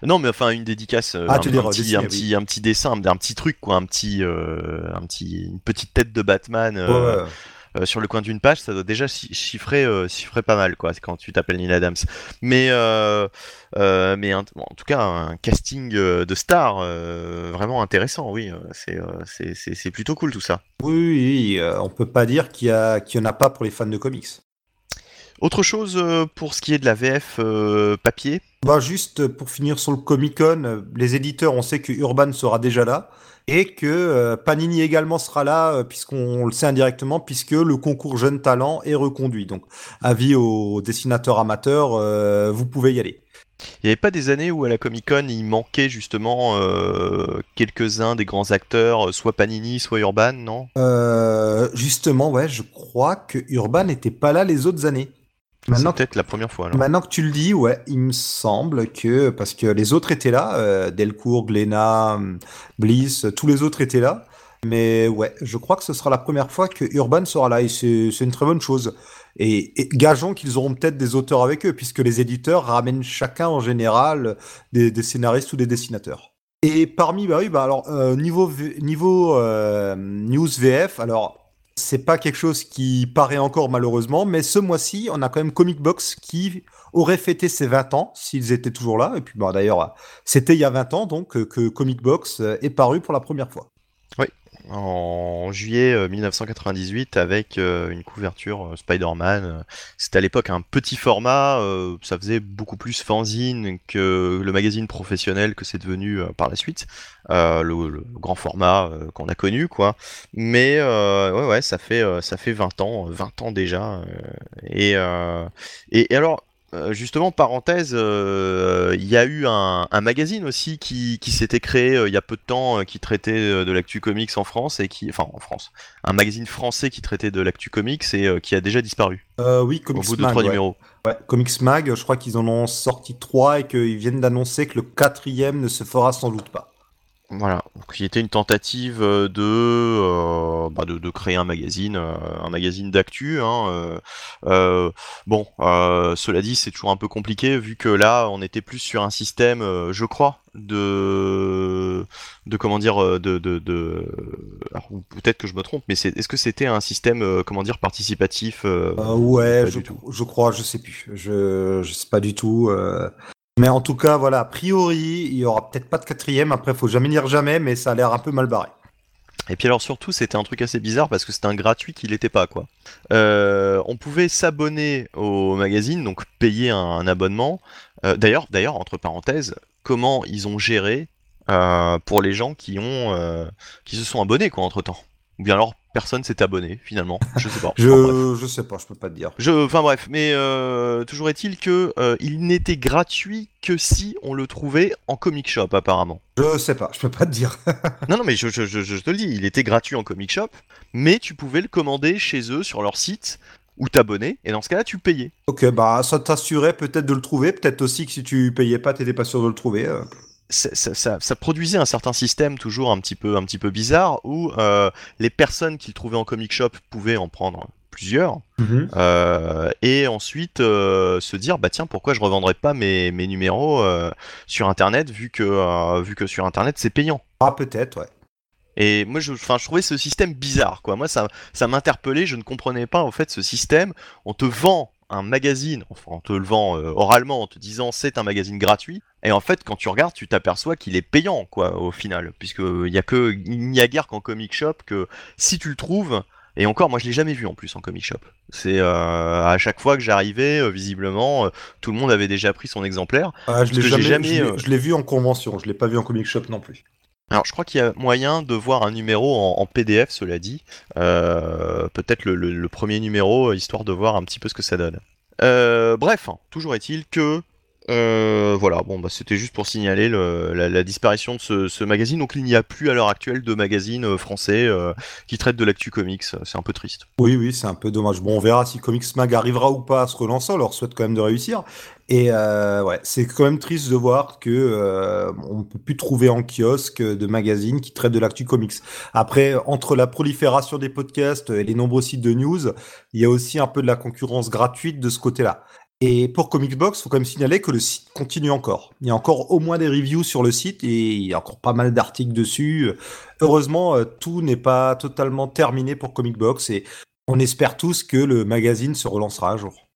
Non, mais enfin une dédicace, euh, Ah, un, tu petit, dessiné, un oui. petit, un petit dessin, un petit truc quoi, un petit, euh, un petit, une petite tête de Batman euh, ouais, ouais. Euh, sur le coin d'une page, ça doit déjà chi- chiffrer, euh, chiffrer pas mal quoi, quand tu t'appelles Neil Adams. Mais, euh, mais un- bon, en tout cas, un casting de stars vraiment intéressant, oui, c'est, plutôt cool tout ça. oui, oui, oui, on peut pas dire qu'il y a, qu'il y en a pas pour les fans de comics. Autre chose pour ce qui est de la VF euh, papier, Bah juste pour finir sur le Comic Con, les éditeurs, on sait que Urban sera déjà là et que euh, Panini également sera là euh, puisqu'on le sait indirectement puisque le concours Jeune Talent est reconduit. Donc avis aux dessinateurs amateurs, euh, vous pouvez y aller. Il n'y avait pas des années où à la Comic Con il manquait justement quelques-uns des grands acteurs, soit Panini, soit Urban, non? Euh, justement, ouais, je crois que Urban n'était pas là les autres années. Maintenant peut-être la première fois. Alors. Maintenant que tu le dis, ouais, il me semble que parce que les autres étaient là, euh, Delcourt, Glénat, hum, Bliss, tous les autres étaient là. Mais ouais, je crois que ce sera la première fois que Urban sera là et c'est c'est une très bonne chose. Et, et gageons qu'ils auront peut-être des auteurs avec eux, puisque les éditeurs ramènent chacun en général des, des scénaristes ou des dessinateurs. Et parmi, bah oui, bah alors euh, niveau V- niveau euh, news VF, alors c'est pas quelque chose qui paraît encore malheureusement, mais ce mois-ci, on a quand même Comic Box qui aurait fêté ses 20 ans s'ils étaient toujours là. Et puis bah, d'ailleurs, c'était il y a 20 ans donc euh, que Comic Box euh, est paru pour la première fois. En juillet euh, 1998 avec euh, une couverture euh, Spider-Man. euh, C'était à l'époque un petit format, euh, ça faisait beaucoup plus fanzine que le magazine professionnel que c'est devenu euh, par la suite. Euh, le, grand format euh, qu'on a connu quoi. Mais euh, ouais ouais, ça fait euh, ça fait 20 ans, euh, 20 ans déjà. euh, euh, et et alors euh, justement, parenthèse, euh, il y a eu un, un magazine aussi qui, qui s'était créé euh, il y a peu de temps, euh, qui traitait euh, de l'actu comics en France et qui, enfin en France, un magazine français qui traitait de l'actu comics et euh, qui a déjà disparu Euh, oui, au Comics bout de Mag, trois ouais. numéros. Ouais, Comics Mag, je crois qu'ils en ont sorti trois et qu'ils viennent d'annoncer que le quatrième ne se fera sans doute pas. Voilà, donc il était une tentative euh, de, euh, bah, de, de créer un magazine, euh, un magazine d'actu. Hein, euh, bon, euh, cela dit, c'est toujours un peu compliqué vu que là, on était plus sur un système, je crois, de, de comment dire, de, de, peut-être que je me trompe, mais c'est, est-ce que c'était un système, comment dire, participatif ouais, je, je crois, je sais plus. Je, je sais pas du tout. Mais en tout cas, voilà, a priori, il y aura peut-être pas de quatrième. Après, faut jamais dire jamais, mais ça a l'air un peu mal barré. Et puis alors surtout, c'était un truc assez bizarre parce que c'était un gratuit qui l'était pas quoi. Euh, on pouvait s'abonner au magazine, donc payer un, abonnement. Euh, d'ailleurs, d'ailleurs, entre parenthèses, comment ils ont géré euh, pour les gens qui ont, qui se sont abonnés quoi entre temps. Ou bien alors personne s'est abonné finalement. Je sais pas. Je, Enfin, bref. je sais pas, je peux pas te dire. Je, enfin bref, mais euh, toujours est-il que euh, il n'était gratuit que si on le trouvait en comic shop apparemment. Je sais pas, je peux pas te dire. Non, non, mais je, je- je- je te le dis, il était gratuit en comic shop, mais tu pouvais le commander chez eux sur leur site ou t'abonner, et dans ce cas-là, tu payais. ok, bah ça t'assurait peut-être de le trouver, peut-être aussi que si tu payais pas, t'étais pas sûr de le trouver. euh. Ça, ça- ça- ça produisait un certain système toujours un petit peu, un petit peu bizarre où euh, les personnes qui le trouvaient en comic shop pouvaient en prendre plusieurs euh, et ensuite euh, se dire bah tiens pourquoi je revendrais pas mes, mes numéros sur internet vu que vu que sur internet c'est payant? Ah, peut-être, ouais. Et moi, je, enfin, je trouvais ce système bizarre, quoi. Moi, ça, ça m'interpellait. Je ne comprenais pas, en fait, ce système. On te vend un magazine, enfin en te le vend euh, oralement, en te disant c'est un magazine gratuit, et en fait quand tu regardes, tu t'aperçois qu'il est payant quoi au final, puisque il y a que il n'y a guère qu'en comic shop que si tu le trouves, et encore moi je l'ai jamais vu en plus en comic shop. C'est euh, à chaque fois que j'arrivais, euh, visiblement, euh, tout le monde avait déjà pris son exemplaire. Ah, je l'ai jamais, euh, je l'ai vu en convention, je l'ai pas vu en comic shop non plus. Alors, je crois qu'il y a moyen de voir un numéro en, PDF, cela dit. Euh, Peut-être le premier numéro, euh, histoire de voir un petit peu ce que ça donne. Euh, bref, hein, toujours est-il que. Euh, voilà, bon, bah, c'était juste pour signaler le- la, disparition de ce, magazine. Donc, il n'y a plus à l'heure actuelle de magazine euh, français euh, qui traite de l'actu comics. C'est un peu triste. Oui, oui, c'est un peu dommage. Bon, on verra si Comics Mag arrivera ou pas à se relancer. On leur souhaite quand même de réussir. Et ouais, c'est quand même triste de voir que euh, on peut plus trouver en kiosque de magazines qui traitent de l'actu comics. Après, entre la prolifération des podcasts et les nombreux sites de news, il y a aussi un peu de la concurrence gratuite de ce côté-là. Et pour Comics Box, faut quand même signaler que le site continue encore. Il y a encore au moins des reviews sur le site et il y a encore pas mal d'articles dessus. Heureusement, euh, tout n'est pas totalement terminé pour Comic Box et on espère tous que le magazine se relancera un jour.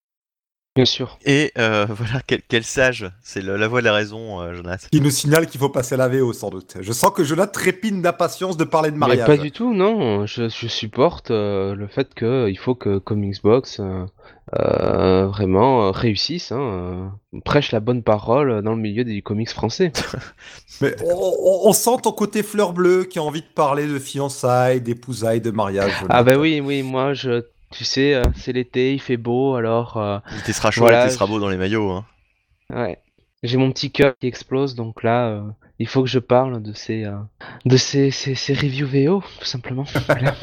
Bien sûr. Et euh, voilà, quel, quel sage. C'est la voix de la raison, euh, Jonas. Qui nous signale qu'il faut passer la VO sans doute. Je sens que Jonathan trépine d'impatience de parler de Mais mariage. pas du tout, non. Je, je supporte euh, le fait que il faut que Comics Box euh, euh, vraiment euh, réussisse, hein, euh, prêche la bonne parole dans le milieu des comics français. Mais on, sent ton côté fleur bleue qui a envie de parler de fiançailles, d'épousailles, de mariage. Ah Jonathan. bah oui, oui, moi je, tu sais, euh, c'est l'été, il fait beau, alors euh, Il te sera chaud, Voilà, il te sera beau dans les maillots. Hein. ouais, j'ai mon petit cœur qui explose, donc là, euh, il faut que je parle de ces, euh, de ces, ces, ces reviews VO, tout simplement. Voilà.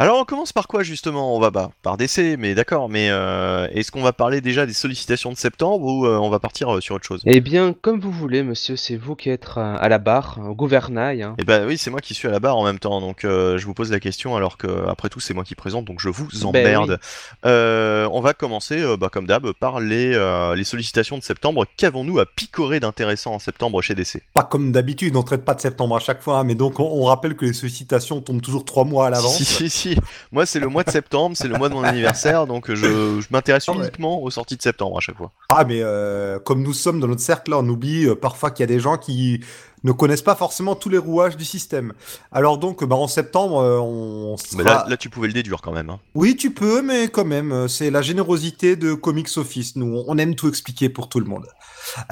Alors on commence par quoi justement? On va bah, par DC, mais d'accord. Mais euh, est-ce qu'on va parler déjà des sollicitations de septembre ou euh, on va partir euh, sur autre chose? Eh bien, comme vous voulez, monsieur, c'est vous qui êtes à la barre, au gouvernail. hein. Eh ben oui, c'est moi qui suis à la barre en même temps, donc euh, je vous pose la question alors que après tout c'est moi qui présente, donc je vous Ben emmerde. Euh, on va commencer, euh, bah, comme d'hab, par les, euh, les sollicitations de septembre. Qu'avons-nous à picorer d'intéressant en septembre chez DC Pas comme d'habitude, on traite pas de septembre à chaque fois, hein, mais donc on, on rappelle que les sollicitations tombent toujours trois mois à l'avance. Si, si, si. Moi c'est le mois de septembre, c'est le mois de mon anniversaire, donc je, je m'intéresse Ah ouais. uniquement aux sorties de septembre à chaque fois. Ah, mais euh, comme nous sommes dans notre cercle, on oublie euh, parfois qu'il y a des gens qui ne connaissent pas forcément tous les rouages du système. Alors donc, bah, en septembre, euh, on sera... Mais là, là tu pouvais le déduire quand même. hein. Oui, tu peux, mais quand même, c'est la générosité de Comics Office. Nous, on aime tout expliquer pour tout le monde.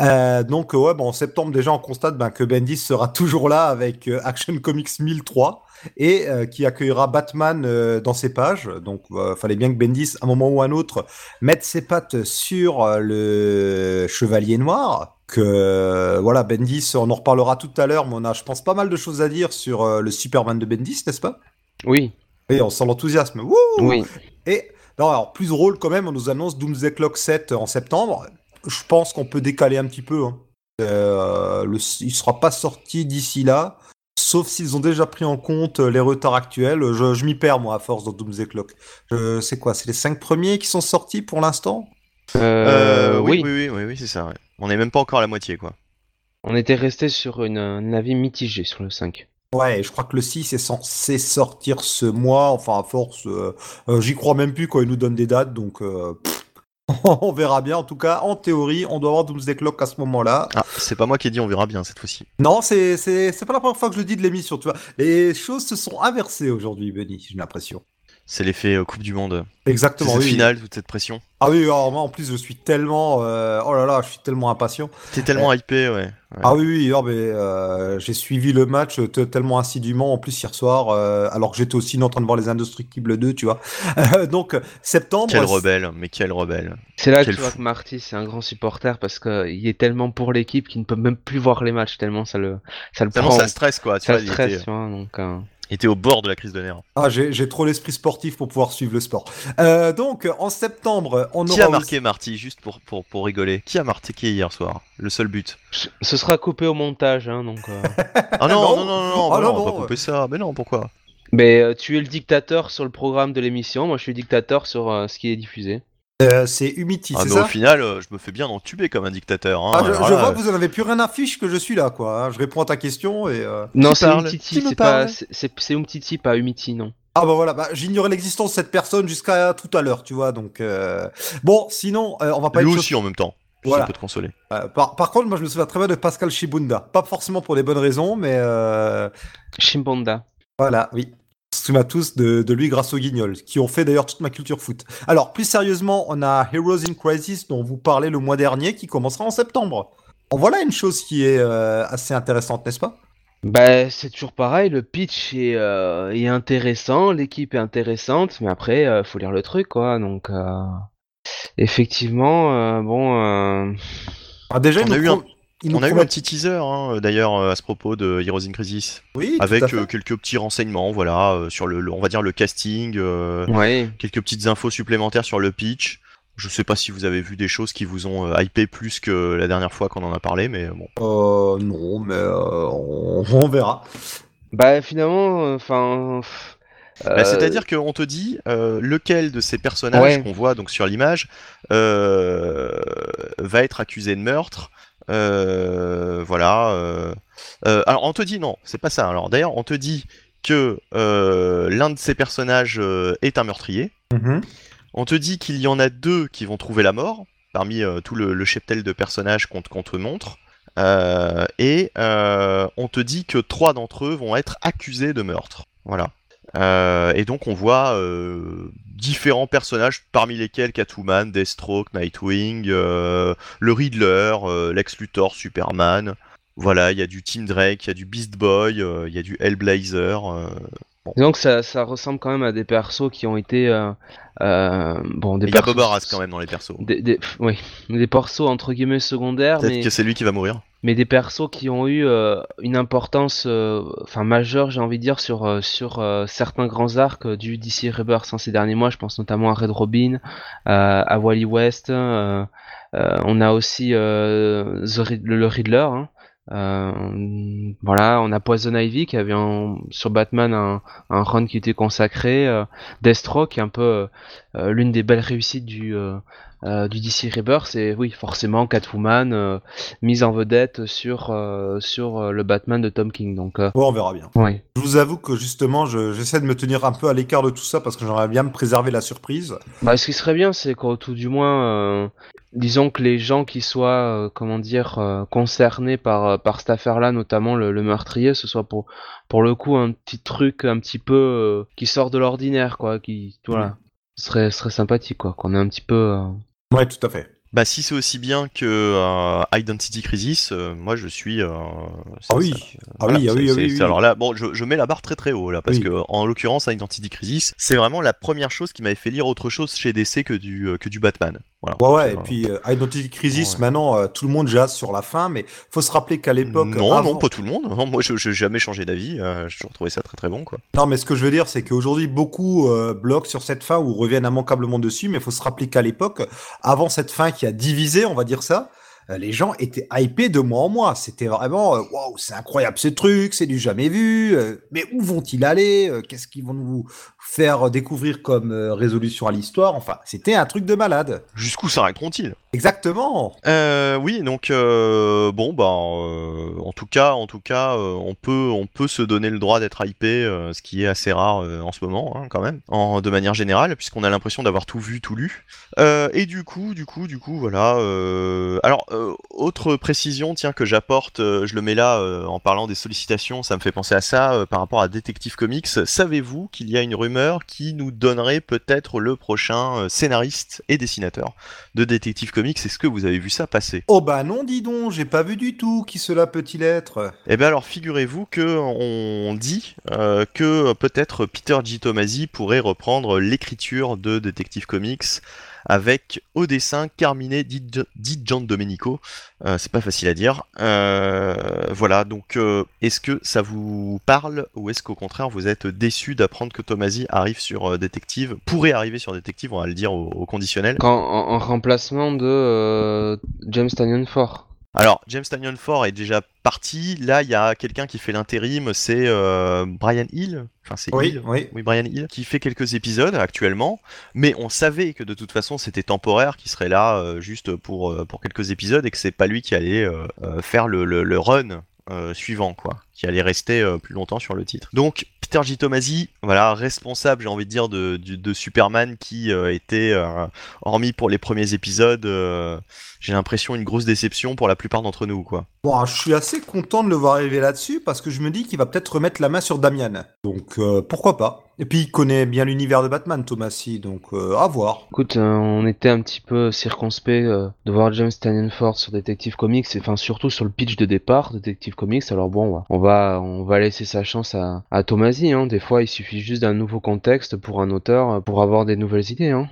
Euh, donc, ouais, bah, en septembre, déjà, on constate ben, que Bendis sera toujours là avec euh, Action Comics 1003 et euh, qui accueillera Batman dans ses pages. Donc, il fallait bien que Bendis, à un moment ou à un autre, mette ses pattes sur le Chevalier Noir. Que voilà, Bendis, on en reparlera tout à l'heure, mais on a, je pense, pas mal de choses à dire sur le Superman de Bendis, n'est-ce pas? Oui, Et on sent l'enthousiasme. Oui. et non, alors plus drôle quand même, on nous annonce Doomsday Clock 7 en septembre. Je pense qu'on peut décaler un petit peu. hein. Euh, le, il sera pas sorti d'ici là, sauf s'ils ont déjà pris en compte les retards actuels. Je, je m'y perds moi à force dans Doomsday Clock. Sais quoi, c'est les cinq premiers qui sont sortis pour l'instant? Euh, Euh, oui, oui. oui, oui, oui, c'est ça. ouais. On n'est même pas encore à la moitié, quoi. on était resté sur une, un avis mitigé sur le 5. Ouais, je crois que le 6 est censé sortir ce mois. Enfin, à force, euh, euh, j'y crois même plus quand ils nous donnent des dates, donc. euh, pff, on verra bien. En tout cas, en théorie, on doit avoir Doomsday Clock à ce moment-là. Ah, c'est pas moi qui ai dit, on verra bien cette fois-ci. Non, c'est c'est c'est pas la première fois que je le dis de l'émission, tu vois. Les choses se sont inversées aujourd'hui, Benny, j'ai l'impression. C'est l'effet euh, Coupe du Monde. Exactement. C'est cette oui. finale, toute cette pression. Ah oui, alors moi en plus je suis tellement, euh, oh là là, je suis tellement impatient. T'es tellement hypé, ouais. ouais. Ah oui, oui, non, mais euh, j'ai suivi le match tellement assidûment en plus hier soir, euh, alors que j'étais aussi en train de voir les Indestructibles 2, tu vois. Donc septembre. Quel rebelle, mais quel rebelle. C'est là que tu vois que Marty, c'est un grand supporter parce qu'il est tellement pour l'équipe qu'il ne peut même plus voir les matchs, tellement ça le, ça le Tellement prend. ça stresse, quoi. Tu ça vois, stresse, était, tu vois, donc, euh, était au bord de la crise de nerfs. Ah, j'ai trop l'esprit sportif pour pouvoir suivre le sport. Euh, donc en septembre, on Qui aura a aussi- marqué Marty, juste pour, pour, pour rigoler? Qui a marqué hier soir? Le seul but. ce sera coupé au montage, hein, donc. euh. Ah non, Non. non, non, non, non, Ah bah non, non, on va pas couper ça. Mais non, pourquoi? Mais euh, tu es le dictateur sur le programme de l'émission, moi je suis le dictateur sur euh, ce qui est diffusé. Euh, c'est Humity, Ah, c'est mais ça au final, euh, je me fais bien entuber comme un dictateur. Hein. Ah, je, Alors je là, vois que vous en avez plus rien à fiche que je suis là, quoi. hein. Je réponds à ta question et. euh, Non, c'est parle Umtiti, Qui me c'est pas, parle c'est- c'est c'est Umtiti, pas Umiti, non. Ah bah voilà, bah, j'ignorais l'existence de cette personne jusqu'à tout à l'heure, tu vois. Donc euh, bon, sinon, euh, on va pas. Lui être aussi en même temps. Voilà. Ça peut te consoler. Euh, par, par contre, moi, je me souviens très bien de Pascal Shibunda. Pas forcément pour les bonnes raisons, mais euh, Shimbonda. voilà, oui. Tous de, de lui grâce aux guignols, qui ont fait d'ailleurs toute ma culture foot. Alors, plus sérieusement, on a Heroes in Crisis, dont vous parlez le mois dernier, qui commencera en septembre. En voilà une chose qui est euh, assez intéressante, n'est-ce pas? Bah, c'est toujours pareil, le pitch est, euh, est intéressant, l'équipe est intéressante, mais après, euh, faut lire le truc, quoi. Donc, euh, effectivement, euh, bon, Ah, Déjà, On a eu pro- On a eu un petit teaser hein, d'ailleurs euh, à ce propos de Heroes in Crisis, Oui, tout à avec fait. euh, quelques petits renseignements, voilà, euh, sur le, le- on va dire le casting, euh, ouais. quelques petites infos supplémentaires sur le pitch. Je sais pas si vous avez vu des choses qui vous ont euh, hypé plus que la dernière fois qu'on en a parlé, mais bon. Euh, non, mais euh, on, on verra. Bah, finalement, enfin. Bah, C'est-à-dire qu'on te dit euh, lequel de ces personnages Ouais. qu'on voit donc sur l'image euh, va être accusé de meurtre. Euh, voilà. euh. Euh, alors on te dit non, c'est pas ça. Alors d'ailleurs on te dit que l'un de ces personnages est un meurtrier. Mhm. On te dit qu'il y en a deux qui vont trouver la mort parmi tout le, le cheptel de personnages qu'on te- montre. Euh, et euh, on te dit que trois d'entre eux vont être accusés de meurtre. Voilà. Euh, et donc on voit euh, différents personnages, parmi lesquels Catwoman, Deathstroke, Nightwing, euh, le Riddler, Lex Luthor, Superman. Voilà, il y a du Team Drake, il y a du Beast Boy, il y a du Hellblazer. Disons que ça, ça ressemble quand même à des persos qui ont été. bon, des il y a Bob Arras quand même dans les persos. Des, oui, des persos entre guillemets secondaires, Peut-être mais, que c'est lui qui va mourir. Mais des persos qui ont eu euh, une importance euh, enfin majeure, j'ai envie de dire, sur, euh, sur certains grands arcs du DC Rebirth hein, ces derniers mois. Je pense notamment à Red Robin, à Wally West. on a aussi The le, le Riddler. hein. Voilà, on a Poison Ivy qui avait sur Batman un, un run qui était consacré. Deathstroke, un peu l'une des belles réussites du, euh, du DC Rebirth, c'est oui, forcément Catwoman euh, mise en vedette sur, euh, sur le Batman de Tom King. Donc, Bon, on verra bien. ouais. Je vous avoue que justement, je- j'essaie de me tenir un peu à l'écart de tout ça parce que j'aimerais bien me préserver la surprise. Bah, ce qui serait bien, c'est qu'au tout du moins, disons que les gens qui soient, comment dire, concernés par, par cette affaire-là, notamment le, le meurtrier, ce soit pour, pour le coup un petit truc un petit peu qui sort de l'ordinaire, quoi, qui, voilà, ce serait, serait sympathique, quoi, qu'on ait un petit peu. Ouais, tout à fait. Bah si c'est aussi bien que euh, Identity Crisis, euh, moi je suis. euh, Ah oui. Ah voilà, oui, ah oui, ah oui. Alors là, bon, je, je mets la barre très très haut là, parce que en l'occurrence, Identity Crisis, c'est vraiment la première chose qui m'avait fait lire autre chose chez DC que du que du Batman. Voilà. Ouais, ouais, et puis Identity Crisis, Ouais. maintenant, tout le monde jase sur la fin, mais faut se rappeler qu'à l'époque. non, avant- non, pas tout le monde. Non, moi, je n'ai jamais changé d'avis. toujours trouvé ça très très bon, quoi. Non, mais ce que je veux dire, c'est qu'aujourd'hui, beaucoup bloquent sur cette fin ou reviennent immanquablement dessus, mais il faut se rappeler qu'à l'époque, avant cette fin qui a divisé, on va dire ça, les gens étaient hypés de mois en mois. C'était vraiment, euh, waouh, c'est incroyable ce truc, c'est du jamais vu, euh, mais où vont-ils aller Euh, Qu'est-ce qu'ils vont nous faire découvrir comme euh, résolution à l'histoire? Enfin, c'était un truc de malade. Jusqu'où s'arrêteront-ils? Exactement Euh, oui, donc euh, bon, bah, euh, en tout cas, en tout cas, euh, on peut, on peut se donner le droit d'être hypé, euh, ce qui est assez rare euh, en ce moment, hein, quand même, en, de manière générale, puisqu'on a l'impression d'avoir tout vu, tout lu. Euh, et du coup, du coup, du coup, voilà. euh, alors, euh, autre précision, tiens, que j'apporte, euh, je le mets là euh, en parlant des sollicitations, ça me fait penser à ça par rapport à Detective Comics. Savez-vous qu'il y a une rumeur qui nous donnerait peut-être le prochain scénariste et dessinateur de Detective Comics? Est-ce que vous avez vu ça passer? Oh bah non, dis donc, j'ai pas vu du tout qui cela peut-il être Eh bien alors figurez-vous que on dit que peut-être Peter G. Tomasi pourrait reprendre l'écriture de Detective Comics avec au dessin Carmine Di, Gian Domenico. Euh, c'est pas facile à dire. Euh, voilà, donc euh, est-ce que ça vous parle ou est-ce qu'au contraire vous êtes déçu d'apprendre que Tomasi arrive sur Detective, pourrait arriver sur Detective, on va le dire au, conditionnel? Quand, en, en remplacement de James Tanyon Ford. Alors, James Tanyon Ford est déjà parti. Là, il y a quelqu'un qui fait l'intérim, c'est euh, Brian Hill. Enfin, c'est Oui, Hill. oui. Oui, Brian Hill, qui fait quelques épisodes actuellement, mais on savait que de toute façon c'était temporaire, qu'il serait là euh, juste pour, euh, pour quelques épisodes et que c'est pas lui qui allait euh, faire le, le, le run suivant, quoi, qui allait rester euh, plus longtemps sur le titre. Donc Peter G. Tomasi, voilà, responsable, j'ai envie de dire, de, de, de Superman qui euh, était, euh, hormis pour les premiers épisodes, euh, j'ai l'impression une grosse déception pour la plupart d'entre nous, quoi. Bon, je suis assez content de le voir arriver là-dessus parce que je me dis qu'il va peut-être remettre la main sur Damian. Donc euh, pourquoi pas Et puis il connaît bien l'univers de Batman, Tomasi, donc euh, à voir. Écoute, euh, on était un petit peu circonspect euh, de voir James Ford sur Detective Comics, et enfin surtout sur le pitch de départ de Detective Comics. Alors bon, on va on va laisser sa chance à, à Tomasi. Hein. Des fois, il suffit juste d'un nouveau contexte pour un auteur pour avoir des nouvelles idées. Hein.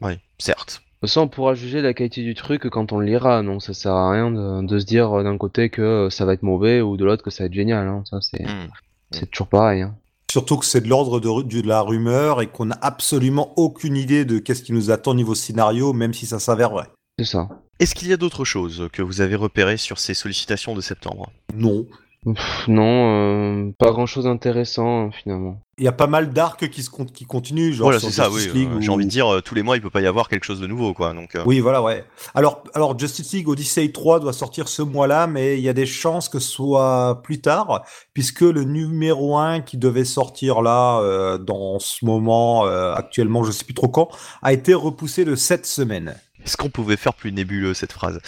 Oui, certes. De toute façon, on pourra juger la qualité du truc quand on le lira, donc ça sert à rien de, de se dire euh, d'un côté que euh, ça va être mauvais ou de l'autre que ça va être génial. Hein. Ça, c'est c'est toujours pareil. Hein. Surtout que c'est de l'ordre de la rumeur et qu'on n'a absolument aucune idée de qu'est-ce qui nous attend niveau scénario, même si ça s'avère vrai. C'est ça. Est-ce qu'il y a d'autres choses que vous avez repérées sur ces sollicitations de septembre? Non. Pff, non, euh, pas grand chose d'intéressant hein, finalement. Il y a pas mal d'arcs qui, se con- qui continuent, genre Voilà, c'est ça, oui. Justice euh, J'ai ou- envie de dire, euh, tous les mois, il peut pas y avoir quelque chose de nouveau, quoi. Donc, euh, Oui, voilà, ouais. Alors, alors Justice League Odyssey 3 doit sortir ce mois-là, mais il y a des chances que ce soit plus tard, puisque le numéro 1 qui devait sortir là, euh, dans ce moment, euh, actuellement, je sais plus trop quand, a été repoussé de 7 semaines. Est-ce qu'on pouvait faire plus nébuleux cette phrase?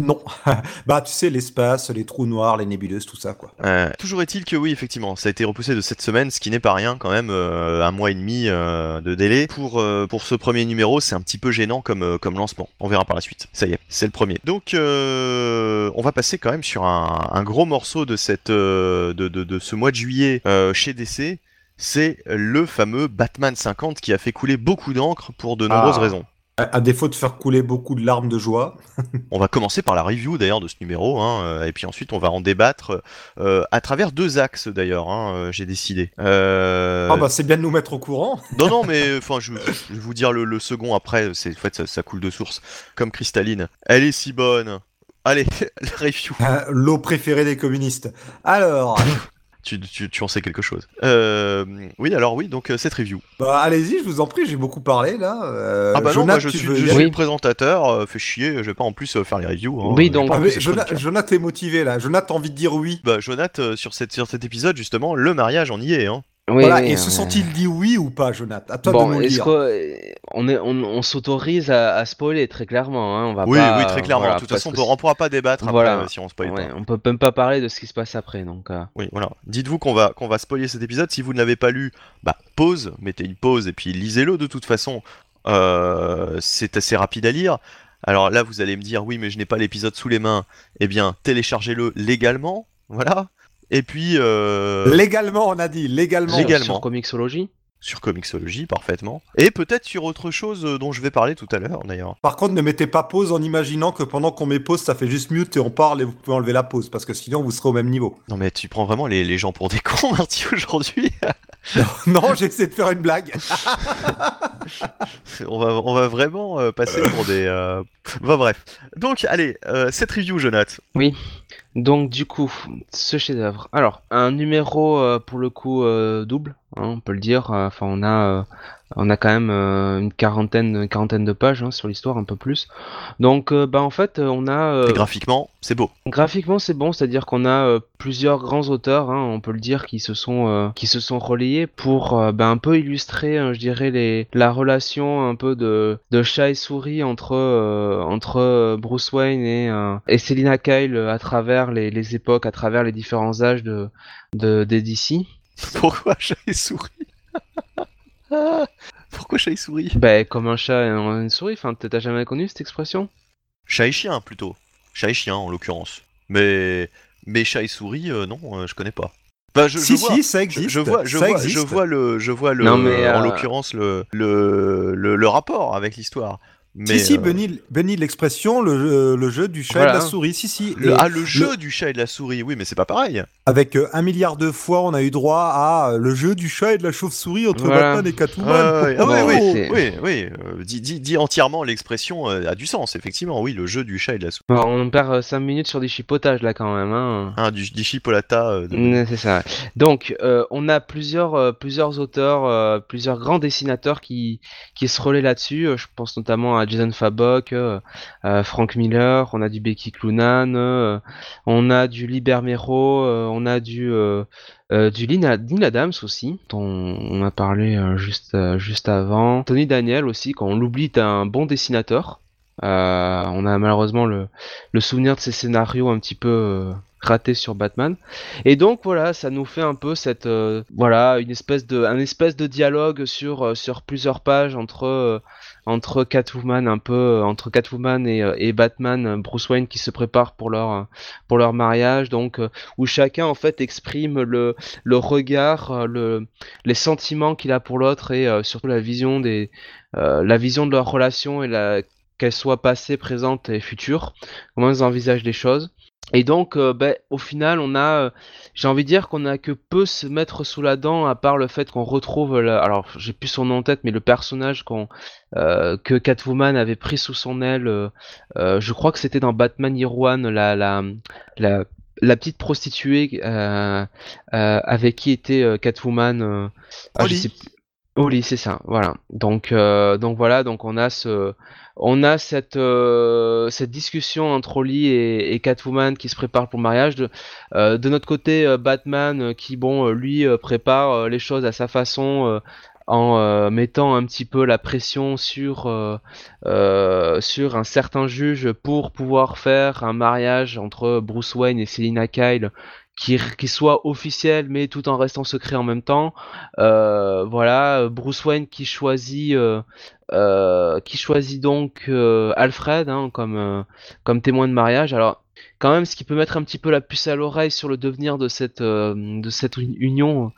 Non. bah, tu sais, l'espace, les trous noirs, les nébuleuses, tout ça, quoi. Euh, Toujours est-il que oui, effectivement, ça a été repoussé de cette semaine, ce qui n'est pas rien quand même, euh, un mois et demi euh, de délai. Pour, euh, pour ce premier numéro, c'est un petit peu gênant comme, comme lancement. On verra par la suite. Ça y est, c'est le premier. Donc, on va passer quand même sur un, un gros morceau de, cette, de, de, de ce mois de juillet chez DC. C'est le fameux Batman 50 qui a fait couler beaucoup d'encre pour de nombreuses Ah. raisons. À, à défaut de faire couler beaucoup de larmes de joie. On va commencer par la review d'ailleurs de ce numéro, hein, euh, et puis ensuite on va en débattre euh, à travers deux axes d'ailleurs, hein, euh, j'ai décidé. Euh, Ah bah, c'est bien de nous mettre au courant. Non, non, mais enfin, je, je vais vous dire le, le second après, c'est, en fait, ça, ça coule de source, comme Cristalline. Elle est si bonne. Allez, la review. Euh, L'eau préférée des communistes. Alors, Tu, tu, tu en sais quelque chose. Euh, oui, alors oui, donc euh, cette review. bah, allez-y, je vous en prie, j'ai beaucoup parlé, là. Euh, ah bah non, Jonathan, moi je suis, veux je y suis aller le présentateur, euh, fais chier, je vais pas en plus euh, faire les reviews. hein, Oui, donc- Ah, en Jonathan. Jonathan est motivé là. Jonathan a envie de dire oui. Bah, Jonath, euh, sur, cette, sur cet épisode, justement, le mariage, on y est. Hein. Oui, voilà. oui, et se sont-ils dit oui ou pas, Jonathan? À toi de nous dire. on, est- on, on s'autorise à, à spoiler très clairement, hein, on va Oui, pas, oui, très clairement. voilà, de toute façon, on on pourra pas débattre après, Voilà. euh, si on spoil ouais, pas. on peut même pas parler de ce qui se passe après, donc. euh, Oui, voilà. Dites-vous qu'on va, qu'on va spoiler cet épisode. Si vous ne l'avez pas lu, bah, pause, mettez une pause et puis lisez-le de toute façon. Euh, c'est assez rapide à lire. Alors là, vous allez me dire, oui, mais je n'ai pas l'épisode sous les mains. Eh bien, téléchargez-le légalement. Voilà. Et puis, euh, Légalement, on a dit légalement. Légalement. Sur Comixology sur Comixology, parfaitement. Et peut-être sur autre chose euh, dont je vais parler tout à l'heure, d'ailleurs. Par contre, ne mettez pas pause en imaginant que pendant qu'on met pause, ça fait juste mute et on parle et vous pouvez enlever la pause parce que sinon vous serez au même niveau. Non, mais tu prends vraiment les, les gens pour des cons, Marty, aujourd'hui. non, j'ai essayé de faire une blague. on, va, on va vraiment euh, passer pour des... euh, Bon, bref. Donc, allez, euh, cette review, Jonath. Donc du coup, ce chef-d'œuvre. Alors, un numéro euh, pour le coup euh, double, hein, on peut le dire. Enfin, on a, euh, on a quand même euh, une quarantaine, une quarantaine de pages hein, sur l'histoire, un peu plus. Donc, euh, bah en fait, euh, on a euh, Et graphiquement, c'est beau. graphiquement c'est bon, c'est-à-dire qu'on a plusieurs grands auteurs, hein, on peut le dire, qui se sont, qui se sont relayés pour bah, un peu illustrer, euh, je dirais, les, la relation un peu de, de chat et souris entre, entre Bruce Wayne et, et Selina Kyle à travers les, les époques, à travers les différents âges de, de, des DC. Pourquoi chat et souris? Pourquoi chat et souris Bah, comme un chat et une souris, enfin, t'as jamais connu cette expression? Chat et chien, plutôt. Chat et chien, en l'occurrence. Mais... Mais chat et souris, euh, non, euh, je connais pas. Bah, je, si, je vois... si, ça Je, existe. je vois, je ça vois, je existe. vois le, je vois le, Non, mais, en euh, l'occurrence le, le, le, le rapport avec l'histoire. Mais si, si, euh, Benny, Benny l'expression, le, jeu- le jeu du chat et de la souris. Si, si. le, ah, le jeu du chat et de la souris, oui, mais c'est pas pareil. Avec euh, un milliard de fois, on a eu droit à euh, le jeu du chat et de la chauve-souris entre Voilà. Batman et Catwoman. Ah, ah, oui, oui, oui, oui, euh, dit, dit- dit entièrement l'expression euh, a du sens, effectivement, oui, le jeu du chat et de la souris. Alors, On perd 5 minutes sur des chipotages là quand même. Hein. Hein, du, du chipolata. euh, de- Mm, C'est ça. Donc, euh, on a plusieurs, euh, plusieurs auteurs, euh, plusieurs grands dessinateurs qui, qui se relaient là-dessus. Euh, Je pense notamment à Jason Fabok, Frank Miller, on a du Becky Clunan, on a du Libermero, on a du du Lynn, Adams aussi, dont on a parlé juste juste avant. Tony Daniel aussi, quand on l'oublie, est un bon dessinateur. Euh, on a malheureusement le, souvenir de ces scénarios un petit peu euh, ratés sur Batman. Et donc voilà, ça nous fait un peu cette euh, voilà une espèce de un espèce de dialogue sur sur plusieurs pages entre entre Catwoman un peu entre Catwoman et, et, Batman, Bruce Wayne qui se prépare pour leur pour leur mariage, donc où chacun en fait exprime le le regard, le les sentiments qu'il a pour l'autre et surtout la vision des la vision de leur relation et la qu'elles soient passées, présentes et futures, comment elles envisagent les choses. Et donc, euh, ben, au final, on a, euh, j'ai envie de dire qu'on a que peu se mettre sous la dent, à part le fait qu'on retrouve, alors j'ai plus son nom en tête, mais le personnage qu'on, euh, que Catwoman avait pris sous son aile, je crois que c'était dans Batman Year One, la, la, la, la petite prostituée avec qui était Catwoman. Ah, Oli, c'est ça, voilà. Donc, donc voilà, donc on a ce on a cette, euh, cette discussion entre Oli et, Catwoman qui se prépare pour le mariage. De, euh, notre côté, euh, Batman qui, bon, lui prépare les choses à sa façon en mettant un petit peu la pression sur, sur un certain juge pour pouvoir faire un mariage entre Bruce Wayne et Selina Kyle qui, qui, soit officiel mais tout en restant secret en même temps. voilà, Bruce Wayne qui choisit euh, qui choisit donc euh, Alfred hein, comme, euh, comme témoin de mariage. Alors, quand même, ce qui peut mettre un petit peu la puce à l'oreille sur le devenir de cette, de cette union,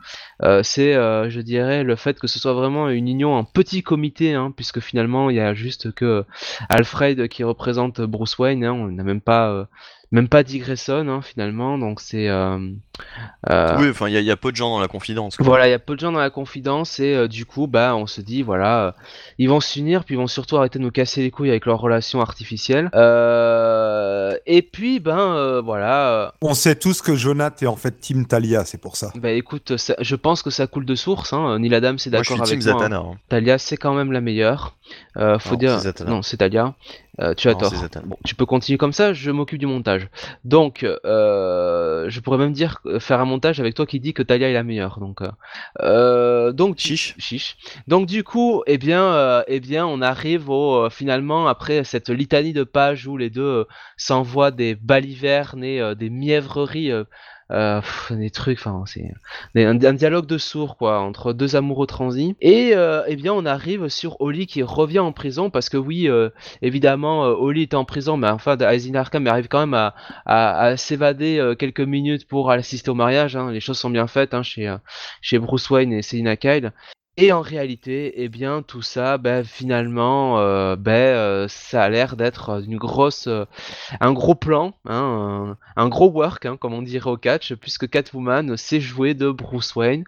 c'est, je dirais, le fait que ce soit vraiment une union en petit comité, hein, puisque finalement, il y a juste que Alfred qui représente Bruce Wayne, hein, on n'a même pas même pas Dick Grayson hein, finalement donc c'est euh, euh, oui enfin il y, a peu de gens dans la confidence voilà il y a peu de gens dans la confidence et euh, du coup bah on se dit voilà ils vont s'unir puis ils vont surtout arrêter de nous casser les couilles avec leur relation artificielle et puis ben voilà on sait tous que Jonathan est en fait Team Talia c'est pour ça bah écoute je pense que ça coule de source hein. Neil Adam c'est d'accord avec moi hein. Hein. Talia c'est quand même la meilleure faut dire non c'est Talia euh, tu as tort. Bon, tu peux continuer comme ça, je m'occupe du montage. Donc, euh, je pourrais même dire euh, faire un montage avec toi qui dit que Talia est la meilleure. Donc, donc chiche. chiche. Donc du coup, eh bien, eh bien, on arrive au finalement après cette litanie de pages où les deux s'envoient des balivernes et des mièvreries euh, des trucs, enfin c'est un, dialogue de sourds quoi entre deux amoureux transis. Et euh, eh bien on arrive sur Oli qui revient en prison parce que oui, euh, évidemment Oli était en prison, mais enfin Aizen Arkham arrive quand même à, à, s'évader quelques minutes pour assister au mariage. Hein. Les choses sont bien faites hein, chez chez Bruce Wayne et Selina Kyle. Et en réalité, eh bien, tout ça, ben, finalement, euh, ben, euh, ça a l'air d'être une grosse, euh, un gros plan, hein, un, gros work, hein, comme on dirait au catch, puisque Catwoman s'est joué de Bruce Wayne.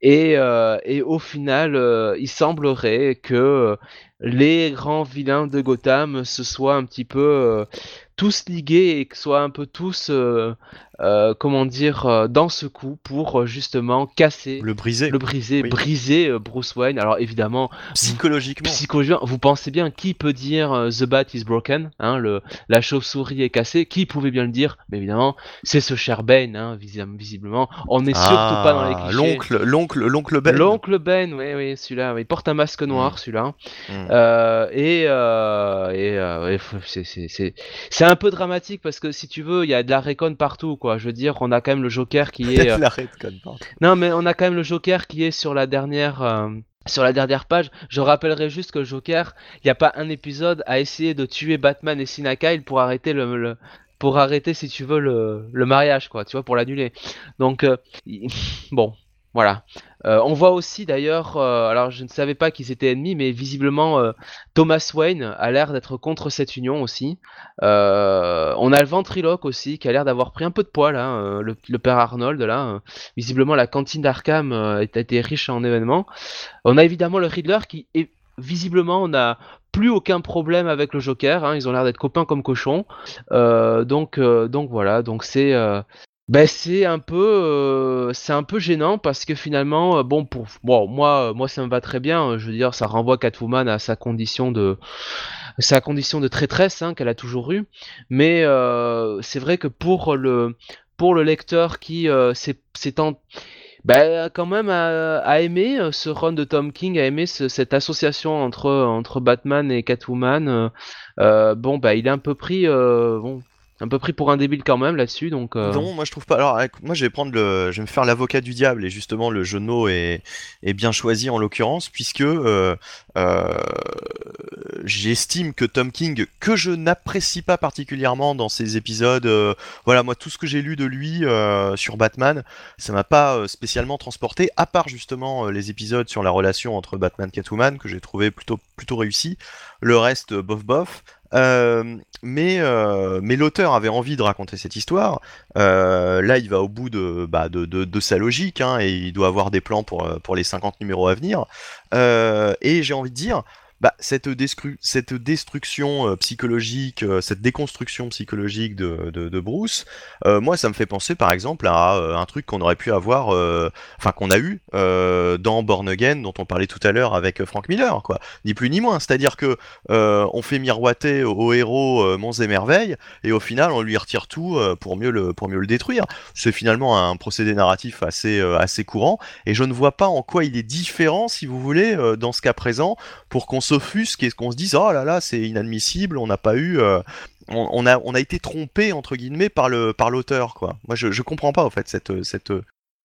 Et, et au final, il semblerait que les grands vilains de Gotham se soient un petit peu tous ligués et que soient un peu tous euh, comment dire, euh, dans ce coup pour euh, justement casser, le briser, le briser, briser Bruce Wayne. Alors évidemment, psychologiquement, psychologiquement, vous pensez bien qui peut dire The Bat is broken, hein, le, la chauve-souris est cassée, qui pouvait bien le dire? Mais évidemment, c'est ce cher Ben, hein, visiblement. On n'est surtout pas dans les ah, clichés. L'oncle, l'oncle, l'oncle Ben. L'oncle Ben, oui, oui, celui-là. Il porte un masque noir, mm. celui-là. Mm. et et, c'est un peu dramatique parce que si tu veux, il y a de la réconne partout, quoi. Je veux dire, on a quand même le Joker qui est. Euh, non, mais on a quand même le Joker qui est sur la dernière. Euh, sur la dernière page, je rappellerai juste que le Joker, il n'y a pas un épisode à essayer de tuer Batman et Sina Kyle pour arrêter le, pour arrêter si tu veux le, le mariage quoi, tu vois, pour l'annuler. Donc euh, bon, voilà. Euh, on voit aussi d'ailleurs, euh, alors je ne savais pas qu'ils étaient ennemis, mais visiblement euh, Thomas Wayne a l'air d'être contre cette union aussi. on a le ventriloque aussi qui a l'air d'avoir pris un peu de poids là, le, père Arnold là. visiblement la cantine d'Arkham a riche en événements. On a évidemment le Riddler qui est visiblement n'a plus aucun problème avec le Joker. Hein. ils ont l'air d'être copains comme cochons. donc donc voilà, donc c'est Ben c'est un peu, euh, c'est un peu gênant parce que finalement, euh, bon pour, moi, moi ça me va très bien. Je veux dire, ça renvoie Catwoman à sa condition de, sa condition de traîtresse hein, qu'elle a toujours eue. Mais euh, c'est vrai que pour le, pour le lecteur qui s'est en bah, quand même a, aimé ce run de Tom King, a aimé cette association entre, entre Batman et Catwoman. bon, bah, il est un peu pris, bon, un peu pris pour un débile quand même là-dessus, donc. Euh. Non, moi je trouve pas. Alors, moi je vais prendre le, je vais me faire l'avocat du diable et justement le jeu de mots est, bien choisi en l'occurrence puisque euh, euh, j'estime que Tom King, que je n'apprécie pas particulièrement dans ses épisodes, voilà moi tout ce que j'ai lu de lui sur Batman, ça m'a pas spécialement transporté, à part justement les épisodes sur la relation entre Batman et Catwoman que j'ai trouvé plutôt plutôt réussi. Le reste, bof bof. Euh, mais euh, mais l'auteur avait envie de raconter cette histoire. Euh, là, il va au bout de, bah, sa logique hein, et il doit avoir des plans pour, pour les 50 numéros à venir. et j'ai envie de dire, bah, cette, destruction euh, psychologique, euh, cette déconstruction psychologique de Bruce, euh, moi ça me fait penser par exemple à un truc qu'on aurait pu avoir, enfin qu'on a eu dans Born Again dont on parlait tout à l'heure avec Frank Miller, quoi, ni plus ni moins. C'est-à-dire que on fait miroiter au, héros Monts et Merveilles et au final on lui retire tout pour mieux le pour mieux le détruire. C'est finalement un procédé narratif assez assez courant et je ne vois pas en quoi il est différent, si vous voulez, dans ce cas présent, pour qu'on s'offusque et qu'on se dise oh là là c'est inadmissible, on n'a pas eu, euh, on, a on a été trompé entre guillemets par le par l'auteur quoi. Moi je, je comprends pas en fait cette cette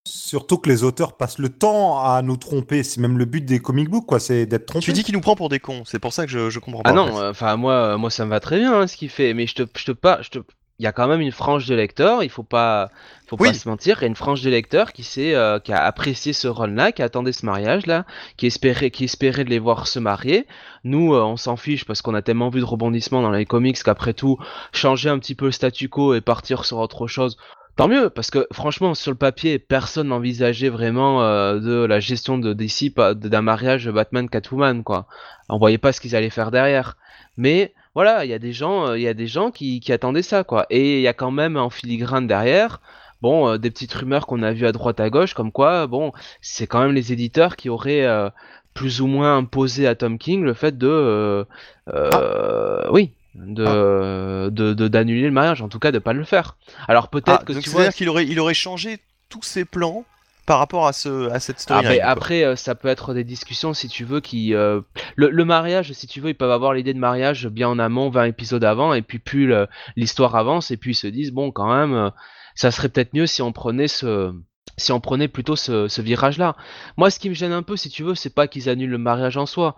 Surtout que les auteurs passent le temps à nous tromper. C'est même le but des comic books, quoi. C'est d'être trompé. Tu dis qu'il nous prend pour des cons. C'est pour ça que je, je comprends pas. Ah non, enfin moi, moi ça me va très bien hein, ce qu'il fait. Mais je te, je te pas, je te, il y a quand même une frange de lecteurs, il faut pas, faut pas se mentir, il y a une frange de lecteurs qui, sait, euh, qui a apprécié ce rôle-là, qui attendait ce mariage-là, qui espérait, qui espérait de les voir se marier. Nous, euh, on s'en fiche parce qu'on a tellement vu de rebondissements dans les comics qu'après tout, changer un petit peu le statu quo et partir sur autre chose, Tant mieux, parce que franchement, sur le papier, personne n'envisageait vraiment euh, de la gestion de DC d'un mariage Batman-Catwoman, quoi. On voyait pas ce qu'ils allaient faire derrière. Mais voilà, il y a des gens, euh, il y a des gens qui, attendaient ça, quoi. Et il y a quand même en filigrane derrière, bon, euh, des petites rumeurs qu'on a vues à droite à gauche, comme quoi, bon, c'est quand même les éditeurs qui auraient euh, plus ou moins imposé à Tom King le fait de, ah. oui, de ah. d'annuler le mariage, en tout cas de pas le faire. Alors peut-être ah, que tu vois, qu'il aurait, il aurait changé tous ses plans par rapport à, ce, à cette story. Ah, après, euh, ça peut être des discussions, si tu veux, qui... Euh, le, mariage, si tu veux, ils peuvent avoir l'idée de mariage bien en amont, 20 épisodes avant, et puis plus l'histoire avance, et puis ils se disent, bon, quand même, euh, ça serait peut-être mieux si on prenait ce... Si on prenait plutôt ce, virage-là. Moi, ce qui me gêne un peu, si tu veux, c'est pas qu'ils annulent le mariage en soi.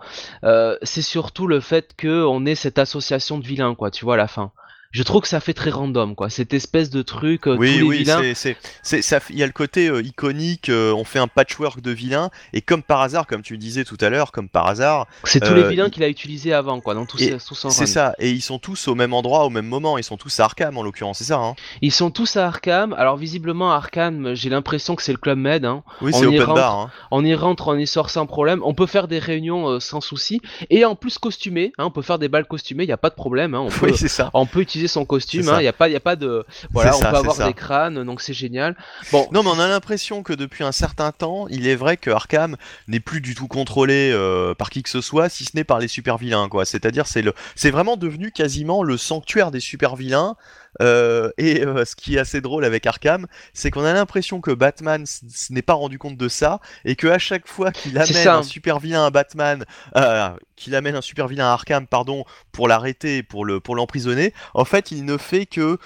c'est surtout le fait qu'on ait cette association de vilains, quoi, tu vois, à la fin je trouve que ça fait très random quoi. Cette espèce de truc euh, oui tous oui c'est c'est ça il y a le côté euh, iconique euh, on fait un patchwork de vilains et comme par hasard comme tu disais tout à l'heure comme par hasard c'est tous les vilains qu'il a utilisé avant quoi dans tous c'est ça et ils sont tous au même endroit au même moment ils sont tous à Arkham en l'occurrence c'est ça hein. Ils sont tous à Arkham. Alors visiblement Arkham j'ai l'impression que c'est le club Med hein. oui c'est open bar hein. on y rentre on y sort sans problème. On peut faire des réunions sans souci. Et en plus costumé hein, on peut faire des balles costumées il y a pas de problème on peut, oui, c'est ça. on peut utiliser son costume. Il hein, n'y a pas, il a pas de, voilà, on peut avoir des crânes, donc c'est génial. Bon. Non, mais on a l'impression que depuis un certain temps, il est vrai que Arkham n'est plus du tout contrôlé euh, par qui que ce soit, si ce n'est par les super vilains, quoi. C'est-à-dire, c'est le, c'est vraiment devenu quasiment le sanctuaire des super vilains. Euh, et euh, ce qui est assez drôle avec Arkham, c'est qu'on a l'impression que Batman n'est pas rendu compte de ça et que à chaque fois qu'il amène un super vilain à Batman, euh, qu'il amène un super vilain à Arkham, pardon, pour l'arrêter, pour le pour l'emprisonner, en fait, il ne fait que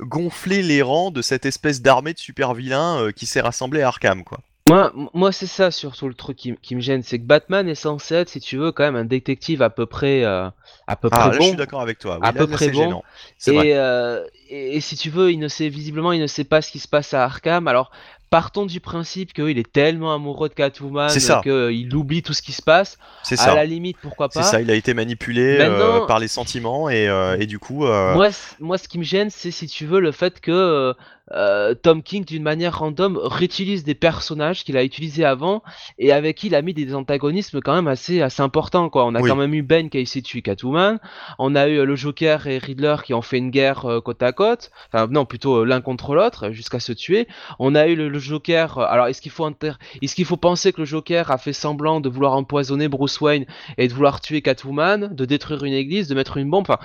gonfler les rangs de cette espèce d'armée de super vilains qui s'est rassemblée à Arkham, quoi. Moi, moi c'est ça surtout le truc qui, me gêne, c'est que Batman est censé être, si tu veux, quand même un détective à peu près, euh, à peu ah, près bon. Je suis d'accord avec toi. à peu près bon. Euh, et, et, si tu veux, il ne sait visiblement, il ne sait pas ce qui se passe à Arkham. Alors, partons du principe qu'il est tellement amoureux de Catwoman qu'il oublie tout ce qui se passe. C'est ça. À la limite, pourquoi pas. C'est ça, il a été manipulé euh, par les sentiments et, et du coup. Moi, moi, ce qui me gêne, c'est si tu veux le fait que euh, Tom King, d'une manière random, réutilise des personnages qu'il a utilisés avant et avec qui il a mis des antagonismes quand même assez, assez importants. Quoi. On a Oui. quand même eu Ben qui a essayé de tuer Catwoman, on a eu euh, le Joker et Riddler qui ont fait une guerre euh, côte à côte, enfin non, plutôt euh, l'un contre l'autre, jusqu'à se tuer. On a eu le, le Joker, alors est-ce qu'il faut, inter- qu'il faut penser que le Joker a fait semblant de vouloir empoisonner Bruce Wayne et de vouloir tuer Catwoman, de détruire une église, de mettre une bombe? Enfin,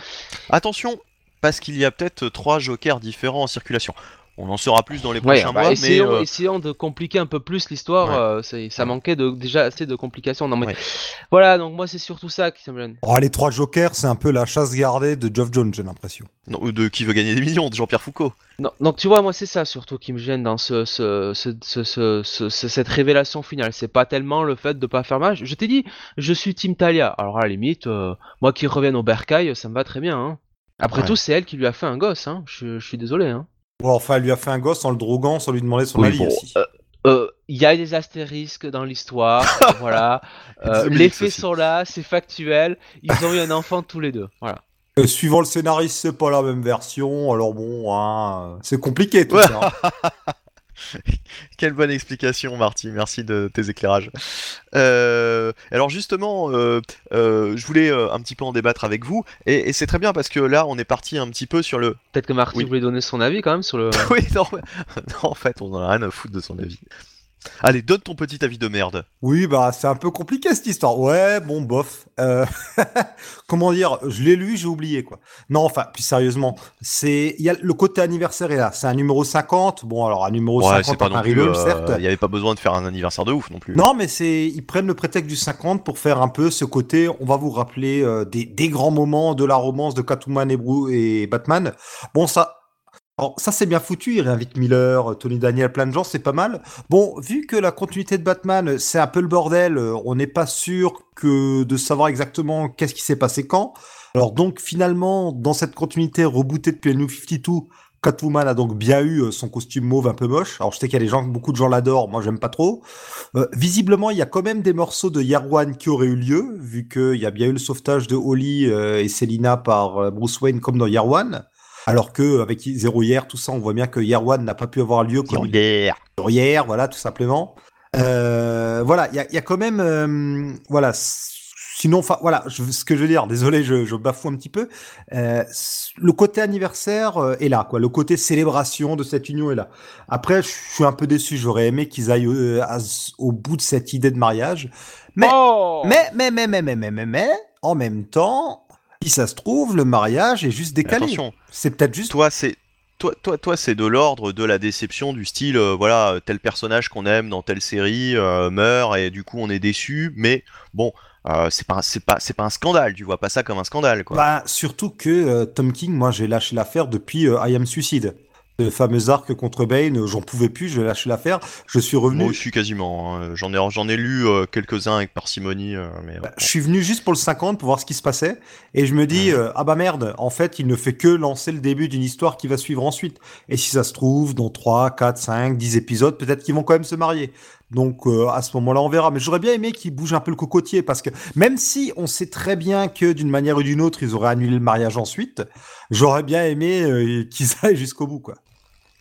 Attention, parce qu'il y a peut-être trois jokers différents en circulation. On en saura plus dans les Ouais, prochains bah, mois, mais essayons, euh, essayons de compliquer un peu plus l'histoire. Ouais. euh, c'est- ça manquait de, déjà assez de complications. Non, mais Ouais. voilà, donc moi c'est surtout ça qui me gêne. Oh, les trois jokers, c'est un peu la chasse gardée de Geoff Jones, j'ai l'impression. non, ou de qui veut gagner des millions, de Jean-Pierre Foucault. Non, donc tu vois, moi c'est ça surtout qui me gêne dans ce, ce, ce, ce- ce- ce- ce- cette révélation finale. C'est pas tellement le fait de pas faire mal. Je t'ai dit, je suis Team Talia. Alors à la limite, euh, moi qui revienne au bercail, ça me va très bien. hein. Après Ouais. tout, c'est elle qui lui a fait un gosse. Hein. Je, je suis désolé. Hein. Bon, enfin, elle lui a fait un gosse en le droguant sans lui demander son Oui, avis bon, aussi. euh, euh, Il y a des astérisques dans l'histoire, voilà. Euh, les faits sont là, c'est factuel. Ils ont eu un enfant tous les deux, voilà. Euh, suivant le scénariste, c'est pas la même version, alors bon, hein, c'est compliqué tout ça. Quelle bonne explication, Marty. Merci de tes éclairages. Euh, alors justement, euh, euh, je voulais un petit peu en débattre avec vous, et, et c'est très bien parce que là, on est parti un petit peu sur le. Peut-être que Marty Oui. voulait donner son avis quand même sur le. oui, non, mais- non, en fait, on en a rien à foutre de son avis. Allez, donne ton petit avis de merde. Oui, bah c'est un peu compliqué cette histoire. Ouais, bon, bof. Euh, Comment dire Je l'ai lu, j'ai oublié quoi. Non, enfin, plus sérieusement, c'est il y a le côté anniversaire est là. C'est un numéro 50. Bon, alors un numéro Ouais, 50 c'est pas non plus. euh, certes. Il n'y avait pas besoin de faire un anniversaire de ouf non plus. Non, mais c'est ils prennent le prétexte du 50 pour faire un peu ce côté. On va vous rappeler euh, des, des grands moments de la romance de Catwoman et, Bru- et Batman. Bon, ça. Alors, ça c'est bien foutu, il réinvite Miller, Tony Daniel, plein de gens, c'est pas mal. Bon, vu que la continuité de Batman, c'est un peu le bordel, on n'est pas sûr que de savoir exactement qu'est-ce qui s'est passé quand. Alors donc finalement, dans cette continuité rebootée depuis le New 52, Catwoman a donc bien eu euh, son costume mauve un peu moche. Alors je sais qu'il y a des gens, beaucoup de gens l'adorent, moi j'aime pas trop. Euh, visiblement, il y a quand même des morceaux de One qui auraient eu lieu, vu qu'il y a bien eu le sauvetage de Holly euh, et Selina par Bruce Wayne comme dans One. Alors que avec Zero Year, tout ça, on voit bien que One n'a pas pu avoir lieu comme Yeah. hier, voilà, tout simplement. Euh, voilà, il y a, il y a quand même, euh, voilà. Sinon, enfin, voilà, je- ce que je veux dire, désolé, je, je bafoue un petit peu. Euh, le côté anniversaire euh, est là, quoi. Le côté célébration de cette union est là. Après, je suis un peu déçu. J'aurais aimé qu'ils aillent euh, à- au bout de cette idée de mariage. Mais, Oh mais, mais, mais, mais, mais, mais, mais, mais, en même temps, si ça se trouve, le mariage est juste décalé. attention, C'est peut-être juste toi, c'est. Toi, toi, toi, c'est de l'ordre de la déception du style, euh, voilà, tel personnage qu'on aime dans telle série euh, meurt et du coup on est déçu, mais bon, euh, c'est pas, un- c'est pas, c'est pas un scandale, tu vois pas ça comme un scandale, quoi. Bah, surtout que euh, Tom King, moi j'ai lâché l'affaire depuis euh, I Am Suicide. Le fameux arc contre Bane, j'en pouvais plus, j'ai lâché l'affaire. Je suis revenu. Moi aussi quasiment. hein. J'en ai, j'en ai lu euh, quelques-uns avec parcimonie, euh, mais Bah, je suis venu juste pour le 50 pour voir ce qui se passait. Et je me dis, euh, ah bah merde, en fait, il ne fait que lancer le début d'une histoire qui va suivre ensuite. Et si ça se trouve, dans 3, 4, 5, 10 épisodes, peut-être qu'ils vont quand même se marier. Donc euh, à ce moment-là, on verra. Mais j'aurais bien aimé qu'ils bougent un peu le cocotier parce que même si on sait très bien que d'une manière ou d'une autre, ils auraient annulé le mariage ensuite, j'aurais bien aimé euh, qu'ils aillent jusqu'au bout, quoi.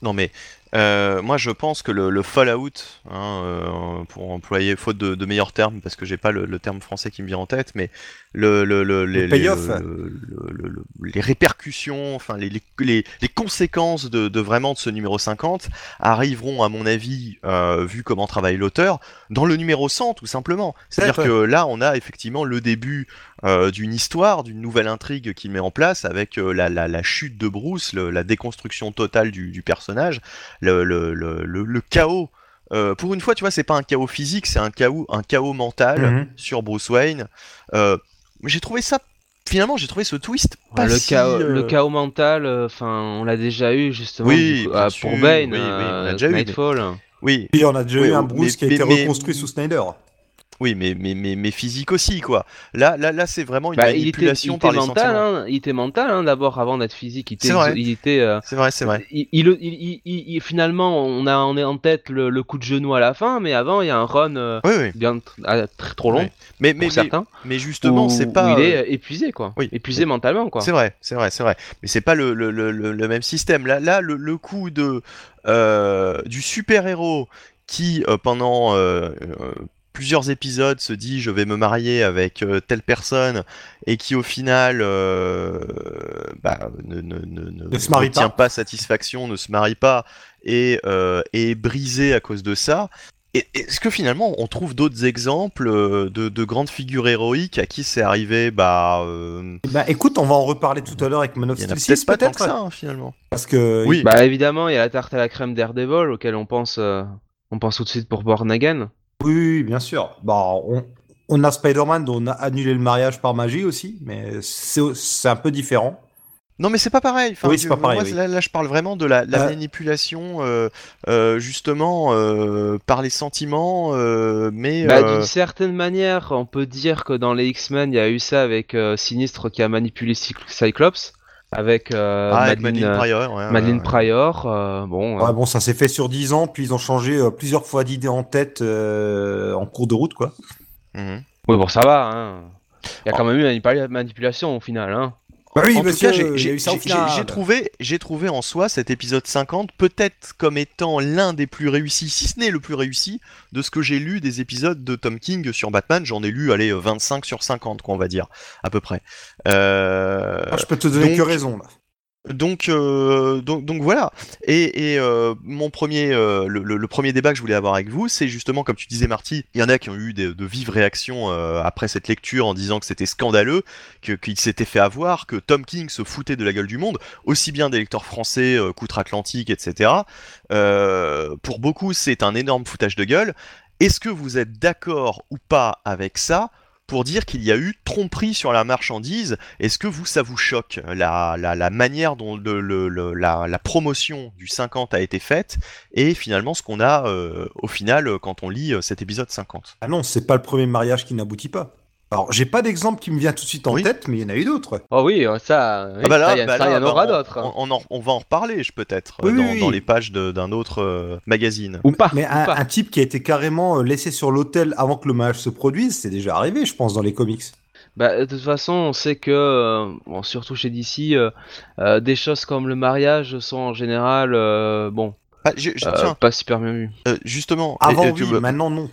Non mais euh, moi je pense que le, le Fallout, hein, euh, pour employer faute de, de meilleurs termes parce que j'ai pas le, le terme français qui me vient en tête, mais le, le, le- les, répercussions, enfin les, les, les, conséquences de, de vraiment de ce numéro 50 arriveront à mon avis, euh, vu comment travaille l'auteur, dans le numéro 100 tout simplement. C'est-à-dire que là on a effectivement le début euh, d'une histoire, d'une nouvelle intrigue qu'il met en place avec euh, la, la, la chute de Bruce, le- la déconstruction totale du, du personnage, le, le, le, le- le chaos. Euh, pour une fois, tu vois, c'est pas un chaos physique, c'est un chaos, un chaos mental Mhm. sur Bruce Wayne. Euh, j'ai trouvé ça. Finalement, j'ai trouvé ce twist pas Ouais, le, si, chaos, euh, le chaos mental, enfin, on l'a déjà eu justement Oui, coup, ah, pour Bane, oui, oui, on l'a euh, déjà eu, mais- Nightfall. Oui, Puis on a déjà Oui, eu un mais- Bruce qui a mais- été mais- reconstruit sous Snyder. Oui, mais, mais, mais, mais physique aussi, quoi. Là, là, là c'est vraiment une Bah, il était, il manipulation était par les mental, sentiments. hein, il était mental hein, d'abord avant d'être physique. Il était, C'est vrai. il était, euh, C'est vrai, c'est vrai. il, finalement, on a, on est en tête le, le coup de genou à la fin, mais avant, il y a un run euh, Oui, oui. bien très trop long. Mais, pour mais, mais, certains. mais justement, c'est où pas. il est euh, épuisé, quoi. oui. Épuisé mentalement, quoi. C'est vrai, c'est vrai, c'est vrai. Mais c'est pas le, le, le, même système. Là, là le, le coup de, euh, du super-héros qui, euh, pendant euh, plusieurs épisodes, se dit je vais me marier avec euh, telle personne et qui, au final, euh, bah, ne, ne, ne, ne- Ne se marie n'obtient pas. satisfaction, ne se marie pas et euh, est brisé à cause de ça. Est-ce que finalement on trouve d'autres exemples euh, de, de grandes figures héroïques à qui c'est arrivé bah, euh, Bah écoute, on va en reparler tout à l'heure avec Man of Steel 6 peut-être pas tant peut-être. que ça hein, finalement. Parce que Oui. Bah évidemment, il y a la tarte à la crème Daredevil auquel on pense, euh, on pense tout de suite pour Born Again. Oui, bien sûr. Bah, on, on a Spider-Man dont on a annulé le mariage par magie aussi, mais c'est c'est un peu différent. Non mais c'est pas pareil. Enfin, Oui, c'est je- pas pareil, Moi, oui. là, là, je parle vraiment de la, la Euh. manipulation euh, euh, justement euh, par les sentiments, euh, mais Bah, euh, D'une certaine manière, on peut dire que dans les X-Men, il y a eu ça avec euh, Sinistre qui a manipulé Cyc- Cyclops, avec euh, ah, avec Pryor. ouais, Madeline ouais, ouais. Pryor. euh, bon, Ouais, euh, bon, ça s'est fait sur 10 ans, puis ils ont changé euh, plusieurs fois d'idées en tête euh, en cours de route, quoi. Mhm. oui, bon, ça va. Hein. Il y a Oh. quand même eu une manipula- manipulation au final. Hein. Bah oui, en tout monsieur, cas, j'ai- trouvé, j'ai trouvé en soi cet épisode 50 peut-être comme étant l'un des plus réussis, si ce n'est le plus réussi, de ce que j'ai lu des épisodes de Tom King sur Batman. J'en ai lu, allez, 25 sur 50, quoi, on va dire, à peu près. Euh, Ah, je peux te donner donc- que raison, là. Donc, euh, donc, donc voilà. Et, euh, mon premier, euh, le, premier débat que je voulais avoir avec vous, c'est justement, comme tu disais, Marty, il y en a qui ont eu de vives réactions après cette lecture en disant que c'était scandaleux, qu'il s'était fait avoir, que Tom King se foutait de la gueule du monde, aussi bien des lecteurs français, qu'outre-Atlantique, etc. Pour beaucoup, c'est un énorme foutage de gueule. Est-ce que vous êtes d'accord ou pas avec ça? Pour dire qu'il y a eu tromperie sur la marchandise. Est-ce que vous, ça vous choque? La, manière dont la promotion du 50 a été faite et finalement ce qu'on a euh, au final euh, quand on lit euh, cet épisode 50 Ah non, c'est pas le premier mariage qui n'aboutit pas. Alors, j'ai pas d'exemple qui me vient tout de suite en Oui. tête, mais il y en a eu d'autres. Oh oui, euh, ça, oui, Ah bah là, ça, il y, a- bah ça, il y là, en aura on- d'autres. On, on en- on va en reparler, je peut-être, Oui, oui, dans, oui. dans les pages d'un autre euh, magazine. Ou pas. Mais ou un, pas. un type qui a été carrément euh, laissé sur l'hôtel avant que le mariage se produise, c'est déjà arrivé, je pense, dans les comics. Bah, de toute façon, on sait que, euh, bon, surtout chez DC, euh, euh, des choses comme le mariage sont en général, euh, bon, Ah, je- je- euh, tiens, pas super bien vues. euh, justement, Avant, et- et oui, tu- maintenant, non.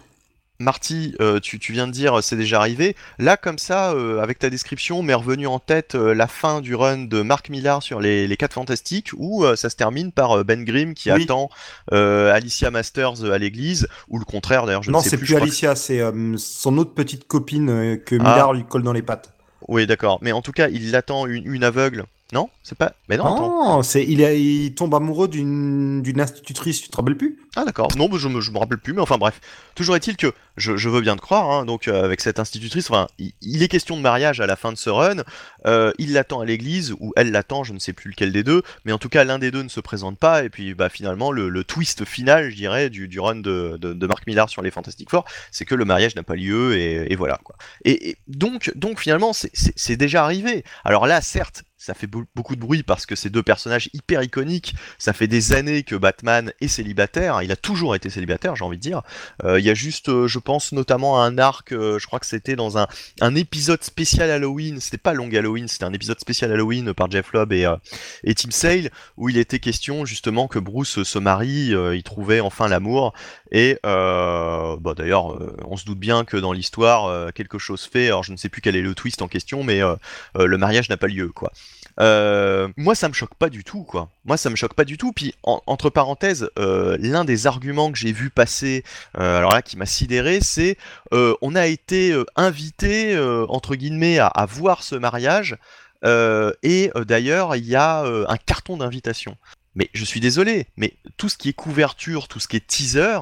Marty, euh, tu, tu viens de dire c'est déjà arrivé. Là, comme ça, euh, avec ta description, m'est revenu en tête euh, la fin du run de Mark Millar sur les, les 4 Fantastiques, où ça se termine par Ben Grimm qui Oui. attend Alicia Masters à l'église, ou le contraire d'ailleurs, non, c'est plus. Alicia, c'est son autre petite copine que Ah. Millard lui colle dans les pattes. Oui, d'accord. Mais en tout cas, il attend une, une aveugle. Non C'est pas. Mais non, attends. Non, c'est il, a- il tombe amoureux d'une d'une institutrice, tu te rappelles plus? Ah d'accord, non, mais je me, je me rappelle plus, mais enfin bref. Toujours est-il que je, je veux bien te croire, hein, donc euh, avec cette institutrice, enfin, il, il est question de mariage à la fin de ce run, euh, il l'attend à l'église, ou elle l'attend, je ne sais plus lequel des deux, mais en tout cas l'un des deux ne se présente pas, et puis bah, finalement le, le twist final, je dirais, du, du run de, de, de Mark Millar sur les Fantastic Four, c'est que le mariage n'a pas lieu, et, voilà quoi. Et, donc, donc finalement, c'est- déjà arrivé. Alors là, certes, ça fait beau- beaucoup de bruit parce que ces deux personnages hyper iconiques, ça fait des années que Batman est célibataire, il a toujours été célibataire, j'ai envie de dire. Euh, Il y a juste, euh, je pense notamment à un arc, je crois que c'était dans un, un épisode spécial Halloween, c'était pas Long Halloween, c'était un épisode spécial Halloween par Jeff Lobb et, euh, et Tim Sale, où il était question justement que Bruce se marie, euh, il trouvait enfin l'amour, et euh, bah, d'ailleurs, euh, on se doute bien que dans l'histoire, euh, quelque chose fait, alors je ne sais plus quel est le twist en question, mais euh, euh, le mariage n'a pas lieu, quoi. Euh, moi, ça me choque pas du tout, quoi. Moi, ça me choque pas du tout. Puis, en- entre parenthèses, euh, l'un des arguments que j'ai vu passer, euh, alors là, qui m'a sidéré, c'est on a été invité entre guillemets à, à voir ce mariage, et d'ailleurs, il y a un carton d'invitation. Mais je suis désolé, mais tout ce qui est couverture, tout ce qui est teaser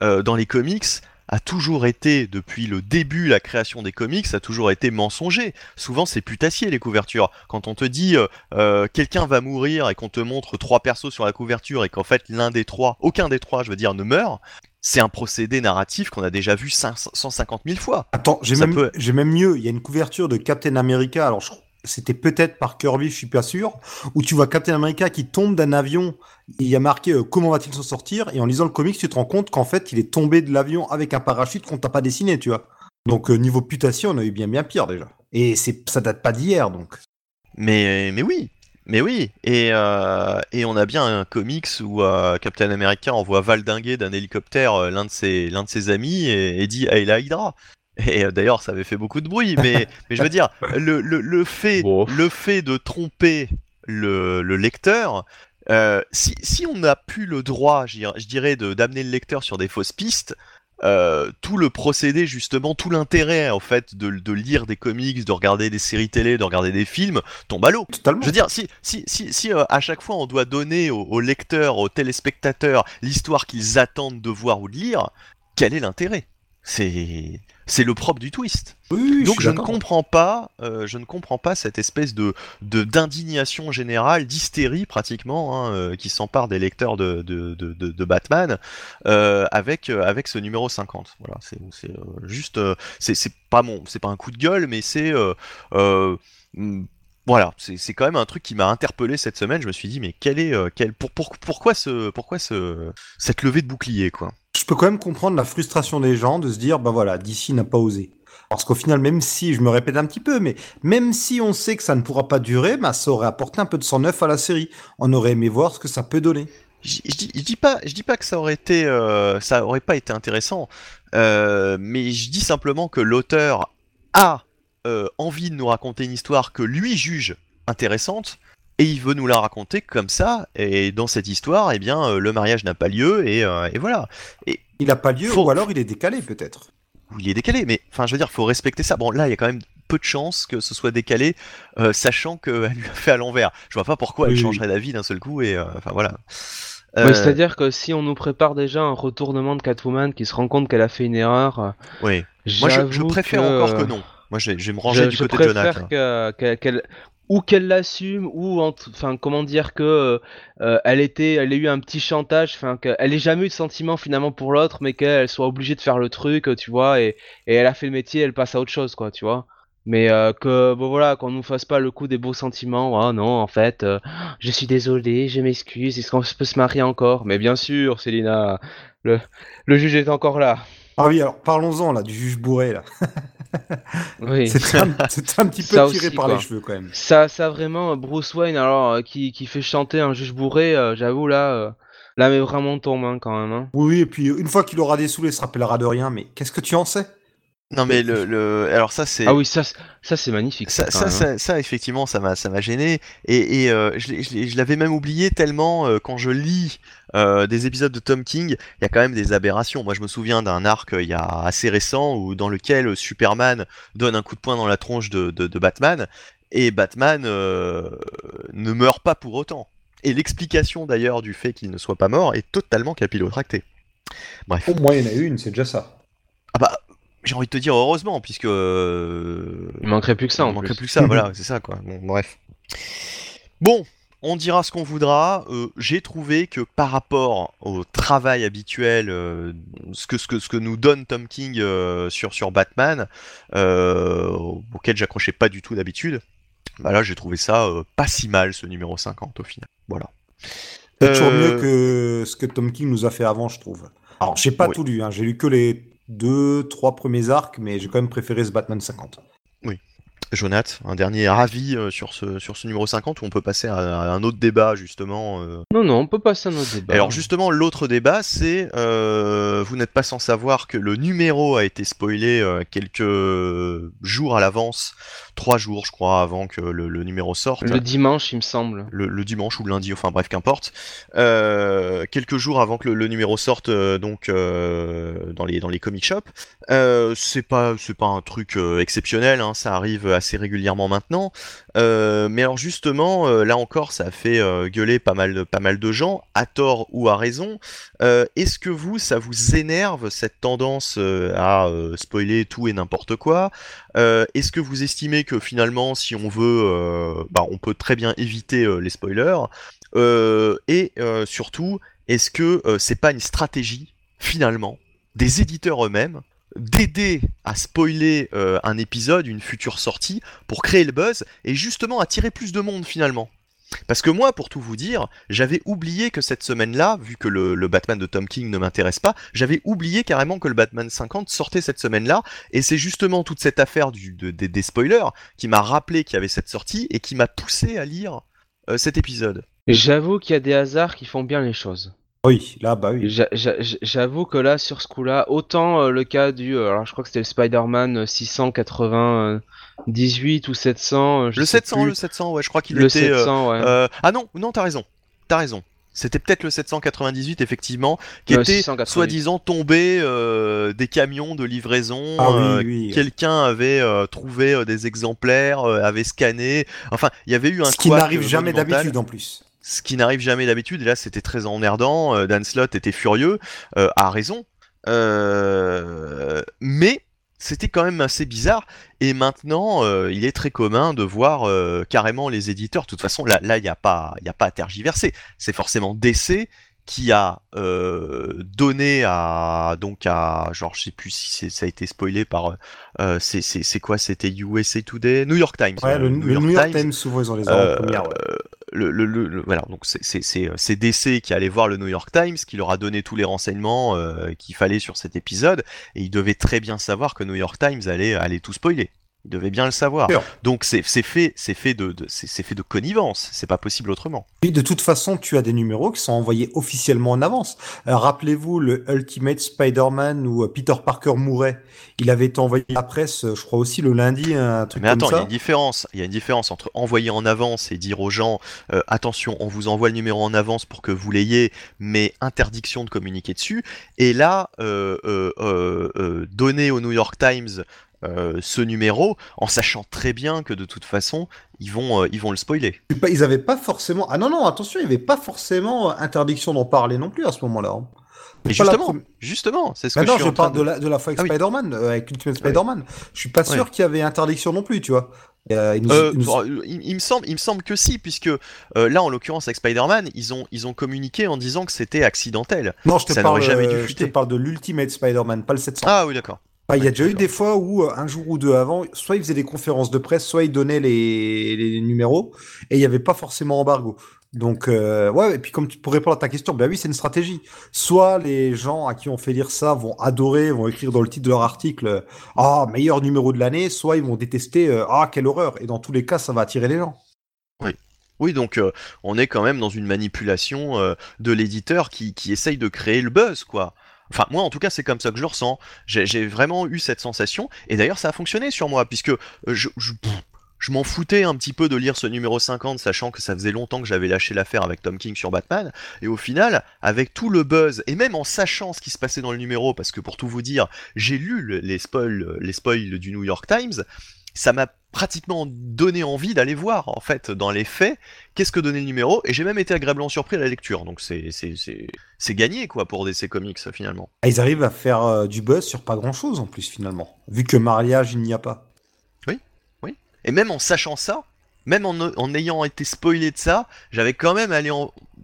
dans les comics a toujours été, depuis le début, la création des comics, a toujours été mensonger. Souvent, c'est putassier les couvertures. Quand on te dit euh, euh, quelqu'un va mourir et qu'on te montre trois persos sur la couverture et qu'en fait l'un des trois, aucun des trois, je veux dire, ne meurt, c'est un procédé narratif qu'on a déjà vu 150 000 fois. Attends, j'ai même, même mieux. Il y a une couverture de Captain America. Alors, c'était peut-être par Kirby, je suis pas sûr, où tu vois Captain America qui tombe d'un avion. Il y a marqué euh, comment va-t-il s'en sortir Et en lisant le comics, tu te rends compte qu'en fait, il est tombé de l'avion avec un parachute qu'on t'a pas dessiné, tu vois. Donc, euh, niveau putation, on a eu bien bien pire déjà. Et c'est ça date pas d'hier, donc. Mais, mais oui, mais oui, et, euh, et on a bien un comics où Captain America envoie valdinguer d'un hélicoptère l'un de ses l'un de ses amis et, dit Hey la Hydra. Et d'ailleurs, ça avait fait beaucoup de bruit, mais, mais je veux dire, le, le, le fait, le fait de tromper le, le lecteur, si, si, on n'a plus le droit, je dirais, d'amener le lecteur sur des fausses pistes, euh, tout le procédé justement, tout l'intérêt en fait de, lire des comics, de regarder des séries télé, de regarder des films tombe à l'eau. Totalement. Je veux dire, si, si, si, si euh, à chaque fois on doit donner aux, lecteurs, aux téléspectateurs l'histoire qu'ils attendent de voir ou de lire, quel est l'intérêt? C'est c'est le propre du twist. Donc je, ne comprends pas, euh, je ne comprends pas cette espèce de d'indignation générale, d'hystérie pratiquement, hein, euh, qui s'empare des lecteurs de, de, Batman euh, avec avec ce numéro 50. Voilà, c'est juste, c'est pas mon, c'est pas un coup de gueule, mais c'est voilà, c'est quand même un truc qui m'a interpellé cette semaine. Je me suis dit, mais quel est, quel, pour, pourquoi ce, pourquoi ce, cette levée de bouclier, quoi? Je peux quand même comprendre la frustration des gens de se dire, bah voilà, DC n'a pas osé. Parce qu'au final, même si, je me répète un petit peu, mais même si on sait que ça ne pourra pas durer, bah, ça aurait apporté un peu de sang neuf à la série. On aurait aimé voir ce que ça peut donner. Je, dis, pas, je dis pas que ça aurait été, euh, ça aurait pas été intéressant, euh, mais je dis simplement que l'auteur a euh, envie de nous raconter une histoire que lui juge intéressante, et il veut nous la raconter comme ça, et dans cette histoire, eh bien, euh, le mariage n'a pas lieu, et, euh, voilà. Et il n'a pas lieu, ou alors il est décalé peut-être. Il est décalé, mais enfin, je veux dire, faut respecter ça. Bon, là, il y a quand même peu de chances que ce soit décalé, euh, sachant qu'elle lui a fait à l'envers. Je vois pas pourquoi elle changerait d'avis d'un seul coup, et enfin voilà. C'est-à-dire que si on nous prépare déjà un retournement de Catwoman qui se rend compte qu'elle a fait une erreur. Oui. Moi, je, préfère encore que non. Moi, je, vais me ranger du côté de Jonathan. qu'elle ou qu'elle l'assume ou enfin comment dire que euh, elle était elle a eu un petit chantage enfin qu'elle ait jamais eu de sentiment finalement pour l'autre mais qu'elle soit obligée de faire le truc tu vois et, et, elle a fait le métier elle passe à autre chose quoi tu vois. Mais euh, que bon voilà qu'on nous fasse pas le coup des beaux sentiments ah non en fait euh, je suis désolé je m'excuse est-ce qu'on peut se marier encore? Mais bien sûr Célina le le juge est encore là ah oui alors parlons-en là du juge bourré là Oui. C'est un, un, petit peu tiré par les cheveux quand même. Ça, ça vraiment, Bruce Wayne, alors euh, qui, qui fait chanter un juge bourré, euh, j'avoue là, euh, là mais vraiment tombe hein, quand même. Hein. Oui, et puis une fois qu'il aura dessoulé, il se rappellera de rien. Mais qu'est-ce que tu en sais? Non mais le, le, alors ça c'est ah oui ça ça c'est magnifique ça ça, hein. ça, effectivement ça m'a ça m'a gêné. Et, et euh, je, je l'avais même oublié tellement euh, quand je lis euh, des épisodes de Tom King il y a quand même des aberrations. Moi je me souviens d'un arc il y a assez récent où dans lequel Superman donne un coup de poing dans la tronche de, de, de Batman et Batman ne meurt pas pour autant. Et l'explication d'ailleurs du fait qu'il ne soit pas mort est totalement capillotractée. Bref. Au moins il y en a une c'est déjà ça j'ai envie de te dire heureusement, puisque. Euh, il manquerait plus que ça. Il manquerait plus. que ça, voilà, c'est ça quoi. Bon, bref. Bon, on dira ce qu'on voudra. Euh, j'ai trouvé que par rapport au travail habituel, euh, ce, que, ce, que, ce que nous donne Tom King sur, sur Batman, auquel j'accrochais pas du tout d'habitude, bah là j'ai trouvé ça pas si mal ce numéro 50 au final. Voilà. C'est toujours mieux que ce que Tom King nous a fait avant, je trouve. Alors, j'ai pas tout lu, hein. j'ai lu que les deux, trois premiers arcs, mais j'ai quand même préféré ce Batman 50. Oui. Jonath, un dernier avis euh, sur, ce, sur ce numéro 50 où on peut passer à, un autre débat justement euh. Non, non, on peut passer à un autre débat. Alors justement, l'autre débat, c'est euh, vous n'êtes pas sans savoir que le numéro a été spoilé quelques jours à l'avance trois jours, je crois, avant que le, numéro sorte. Le dimanche, il me semble. Le, dimanche ou le lundi, enfin bref, qu'importe. Euh, quelques jours avant que le, numéro sorte, donc dans les dans les comic shops. c'est pas pas un truc exceptionnel, hein, ça arrive assez régulièrement maintenant. mais alors justement, là encore, ça a fait gueuler pas mal de pas mal de gens, à tort ou à raison. Est-ce que vous, ça vous énerve cette tendance à spoiler tout et n'importe quoi? Est-ce que vous estimez que finalement, si on veut, euh, bah, on peut très bien éviter euh, les spoilers? Euh, et surtout, est-ce que c'est pas une stratégie finalement, des éditeurs eux-mêmes d'aider à spoiler euh, un épisode, une future sortie, pour créer le buzz et justement attirer plus de monde finalement. Parce que moi, pour tout vous dire, j'avais oublié que cette semaine-là, vu que le, Batman de Tom King ne m'intéresse pas, j'avais oublié carrément que le Batman 50 sortait cette semaine-là, et c'est justement toute cette affaire des spoilers qui m'a rappelé qu'il y avait cette sortie et qui m'a poussé à lire euh, cet épisode. J'avoue qu'il y a des hasards qui font bien les choses. Oui, là, bah oui. J'avoue que là, sur ce coup-là, autant euh, le cas du. Euh, alors, je crois que c'était le Spider-Man 698 ou 700. le 700, le 700, ouais, je crois qu'il était. Le 700, ouais. ah non, non, t'as raison. T'as raison. C'était peut-être le 798 effectivement, qui était soi-disant tombé des camions de livraison. Ah quelqu'un avait trouvé des exemplaires, avait scanné. Enfin, il y avait eu un. Ce qui n'arrive jamais d'habitude en plus ce qui n'arrive jamais d'habitude, et là c'était très emmerdant, euh, Dan Slott était furieux, euh, à raison, euh, mais c'était quand même assez bizarre, et maintenant il est très commun de voir carrément les éditeurs, de toute façon là il n'y a, pas, a pas à tergiverser, c'est forcément DC qui a donné à donc à genre je sais plus si ça a été spoilé par c'est quoi? C'était USA Today? New York Times. Ouais, le, New, York, Times, souvent ils ont les en première le, voilà, donc c'est DC qui allait voir le New York Times, qui leur a donné tous les renseignements euh, qu'il fallait sur cet épisode, et ils devaient très bien savoir que New York Times allait, allait tout spoiler. Ils devaient bien le savoir. Donc c'est fait, c'est fait de, c'est fait de connivence. C'est pas possible autrement. De toute façon, tu as des numéros qui sont envoyés officiellement en avance. Euh, rappelez-vous le Ultimate Spider-Man où euh, Peter Parker mourait. Il avait été envoyé à la presse, euh, je crois aussi le lundi, un truc Mais attends, il y a une différence. Il y a une différence entre envoyer en avance et dire aux gens attention, on vous envoie le numéro en avance pour que vous l'ayez, mais interdiction de communiquer dessus. Et là, donner au New York Times euh, ce numéro en sachant très bien que de toute façon ils vont euh, ils vont le spoiler. Ils avaient pas forcément ah non non attention il n'y avait pas forcément interdiction d'en parler non plus à ce moment-là. Hein. justement, justement, c'est ce que je, je parle de, la, de la fois avec ah Spider-Man, euh, avec Ultimate Spider-Man. Je suis pas sûr qu'il y avait interdiction non plus, tu vois. il, me semble, il me semble que si, puisque là, en l'occurrence avec Spider-Man, ils ont, ils ont communiqué en disant que c'était accidentel. Non, je te, parle, jamais dû je te parle de l'Ultimate Spider-Man, pas le 700. Ah oui, d'accord. Bah, il y a déjà eu des fois où, euh, un jour ou deux avant, soit ils faisaient des conférences de presse, soit ils donnaient les, numéros, et il n'y avait pas forcément embargo. Donc, euh, ouais, et puis comme tu, pour répondre à ta question, ben oui, c'est une stratégie. Soit les gens à qui on fait lire ça vont adorer, vont écrire dans le titre de leur article Ah, meilleur numéro de l'année, soit ils vont détester euh, Ah, quelle horreur. Et dans tous les cas, ça va attirer les gens. Oui. Oui, donc on est quand même dans une manipulation de l'éditeur qui, qui essaye de créer le buzz, quoi. Enfin, moi, en tout cas, c'est comme ça que je le ressens. J'ai vraiment eu cette sensation, et d'ailleurs, ça a fonctionné sur moi, puisque euh, je, m'en foutais un petit peu de lire ce numéro 50, sachant que ça faisait longtemps que j'avais lâché l'affaire avec Tom King sur Batman, et au final, avec tout le buzz, et même en sachant ce qui se passait dans le numéro, parce que pour tout vous dire, j'ai lu les les spoils du New York Times, ça m'a pratiquement donné envie d'aller voir en fait dans les faits qu'est-ce que donnait le numéro et j'ai même été agréablement surpris à la lecture donc c'est c'est gagné quoi pour DC Comics finalement. Ah, ils arrivent à faire euh, du buzz sur pas grand chose en plus finalement vu que mariage il n'y a pas. Oui oui et même en sachant ça même en, ayant été spoilé de ça j'avais quand même allé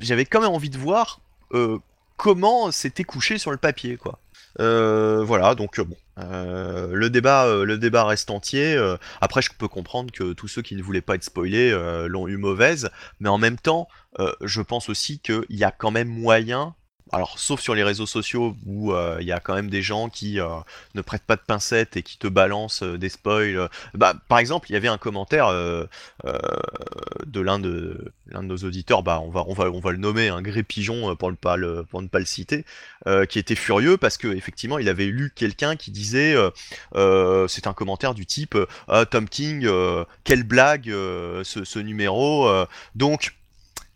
j'avais quand même envie de voir euh, comment c'était couché sur le papier quoi. Euh, voilà, donc bon, euh, le débat, euh, le débat reste entier. après, je peux comprendre que tous ceux qui ne voulaient pas être spoilés l'ont eu mauvaise, mais en même temps, je pense aussi qu'il y a quand même moyen alors sauf sur les réseaux sociaux où euh, il y a quand même des gens qui euh, ne prêtent pas de pincettes et qui te balancent euh, des spoils. Bah, par exemple, il y avait un commentaire de l'un de nos auditeurs, bah on va le nommer un gré pigeon pour ne pas le pour pas le citer, qui était furieux parce que effectivement il avait lu quelqu'un qui disait c'est un commentaire du type Tom King quelle blague ce, numéro donc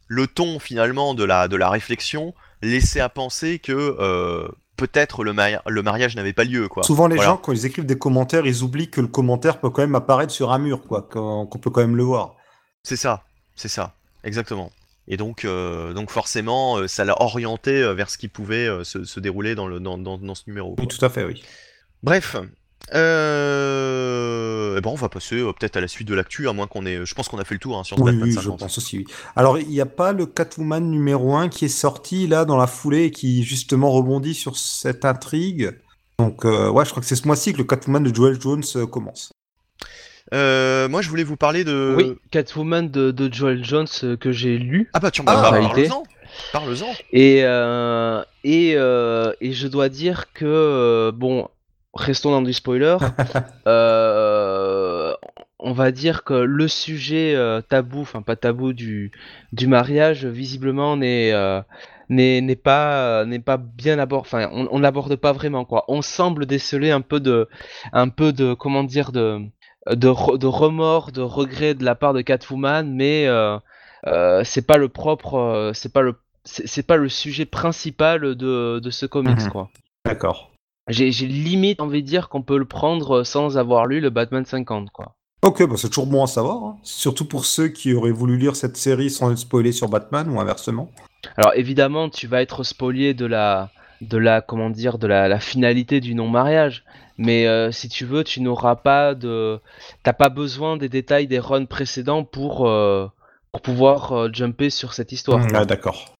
le ton finalement de la réflexion laisser à penser que euh, peut-être le, le, mariage n'avait pas lieu. Quoi. Souvent, les gens, quand ils écrivent des commentaires, ils oublient que le commentaire peut quand même apparaître sur un mur, quoi, qu'on peut quand même le voir. C'est ça, c'est ça, exactement. Et donc, euh, donc forcément, euh, ça l'a orienté vers ce qui pouvait se, dérouler dans, le, dans, dans, ce numéro. Oui, tout à fait, oui. Bref, Euh... eh ben, on va passer euh, peut-être à la suite de l'actu, à moins qu'on ait. Je pense qu'on a fait le tour hein, sur Oui, Batman oui, je 50. pense aussi. oui. Alors, il n'y a pas le Catwoman numéro 1 qui est sorti là dans la foulée et qui justement rebondit sur cette intrigue. Donc, euh, ouais, je crois que c'est ce mois-ci que le Catwoman de Joel Jones euh, commence. Euh, moi, je voulais vous parler de. Oui, Catwoman de, de Joel Jones que j'ai lu. Ah bah Ah, bah, réalité. parle-en. Parle-en. Et, euh, et, euh, et je dois dire que, bon, restons dans du spoiler. euh, on va dire que le sujet euh, tabou, enfin pas tabou du, du mariage, visiblement n'est euh, n'est pas n'est pas bien abordé. Enfin, on, l'aborde pas vraiment quoi. On semble déceler un peu de un peu de comment dire de de, re- de remords, de regrets de la part de Catwoman, mais c'est pas le propre, c'est pas le c'est c'est pas le sujet principal de, de ce comics Mhm. quoi. D'accord. J'ai limite envie de dire qu'on peut le prendre sans avoir lu le Batman 50 quoi. Ok, bah c'est toujours bon à savoir. hein. Surtout pour ceux qui auraient voulu lire cette série sans être spoilés sur Batman ou inversement. Alors évidemment, tu vas être spolié de la de la comment dire de la, la finalité du non mariage, mais euh, si tu veux, tu n'auras pas de t'as pas besoin des détails des runs précédents pour euh, pour pouvoir euh, jumper sur cette histoire. Ah, d'accord.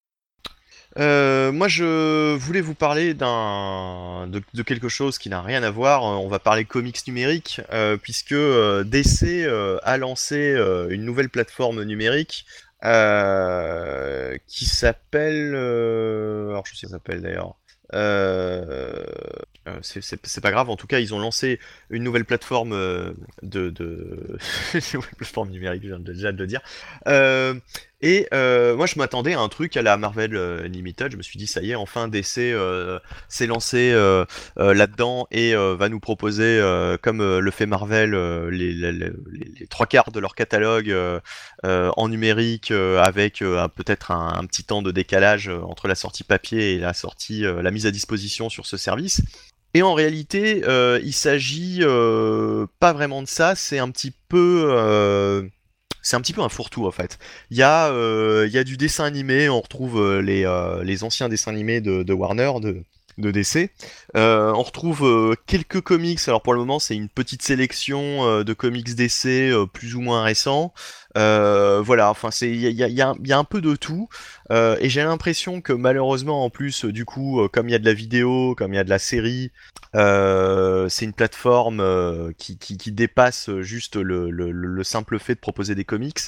Euh, moi, je voulais vous parler d'un de, quelque chose qui n'a rien à voir. Euh, On va parler comics numériques, euh, puisque DC a lancé une nouvelle plateforme numérique qui s'appelle. alors, je sais pas s'appelle d'ailleurs. C'est- pas grave. En tout cas, ils ont lancé une nouvelle plateforme de, de... une nouvelle plateforme numérique. De- déjà de le dire. Euh, et euh, moi, je m'attendais à un truc à la Marvel euh, Limited. Je me suis dit, ça y est, enfin, DC euh, s'est lancé euh, euh, là-dedans et euh, va nous proposer, euh, comme euh, le fait Marvel, euh, les, les- trois quarts de leur catalogue euh, euh, en numérique, euh, avec euh, peut-être un, un petit temps de décalage euh, entre la sortie papier et la sortie, euh, la mise à disposition sur ce service. Et en réalité, euh, il s'agit euh, pas vraiment de ça. C'est un petit peu euh, c'est un petit peu un fourre-tout en fait. Il y, a, euh, du dessin animé, on retrouve euh, les, euh, les anciens dessins animés de, Warner, de, de DC. On retrouve quelques comics, alors pour le moment c'est une petite sélection de comics DC plus ou moins récents. Euh, voilà, enfin il y y y a un- peu de tout Euh, et j'ai l'impression que malheureusement en plus euh, du coup euh, comme il y a de la vidéo, comme il y a de la série, euh, c'est une plateforme qui, qui, qui dépasse juste le, le, le- le simple fait de proposer des comics.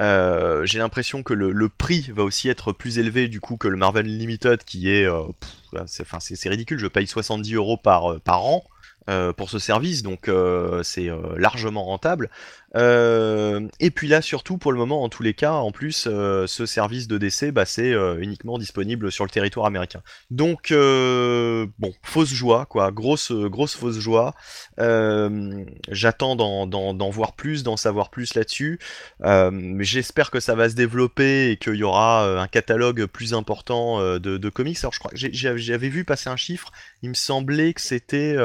J'ai l'impression que le, le prix va aussi être plus élevé du coup que le Marvel Limited qui est, c'est, ridicule, je paye 70 euros par, par an euh, pour ce service, donc euh, c'est euh, largement rentable. Euh, et puis là, surtout pour le moment, en tous les cas, en plus, euh, ce service de DC, bah, c'est euh, uniquement disponible sur le territoire américain. Donc, bon, fausse joie, quoi, grosse, grosse fausse joie. J'attends d'en, voir plus, d'en savoir plus là-dessus. J'espère que ça va se développer et qu'il y aura un catalogue plus important de, de comics. Alors, je crois que j'avais vu passer un chiffre. Il me semblait que c'était,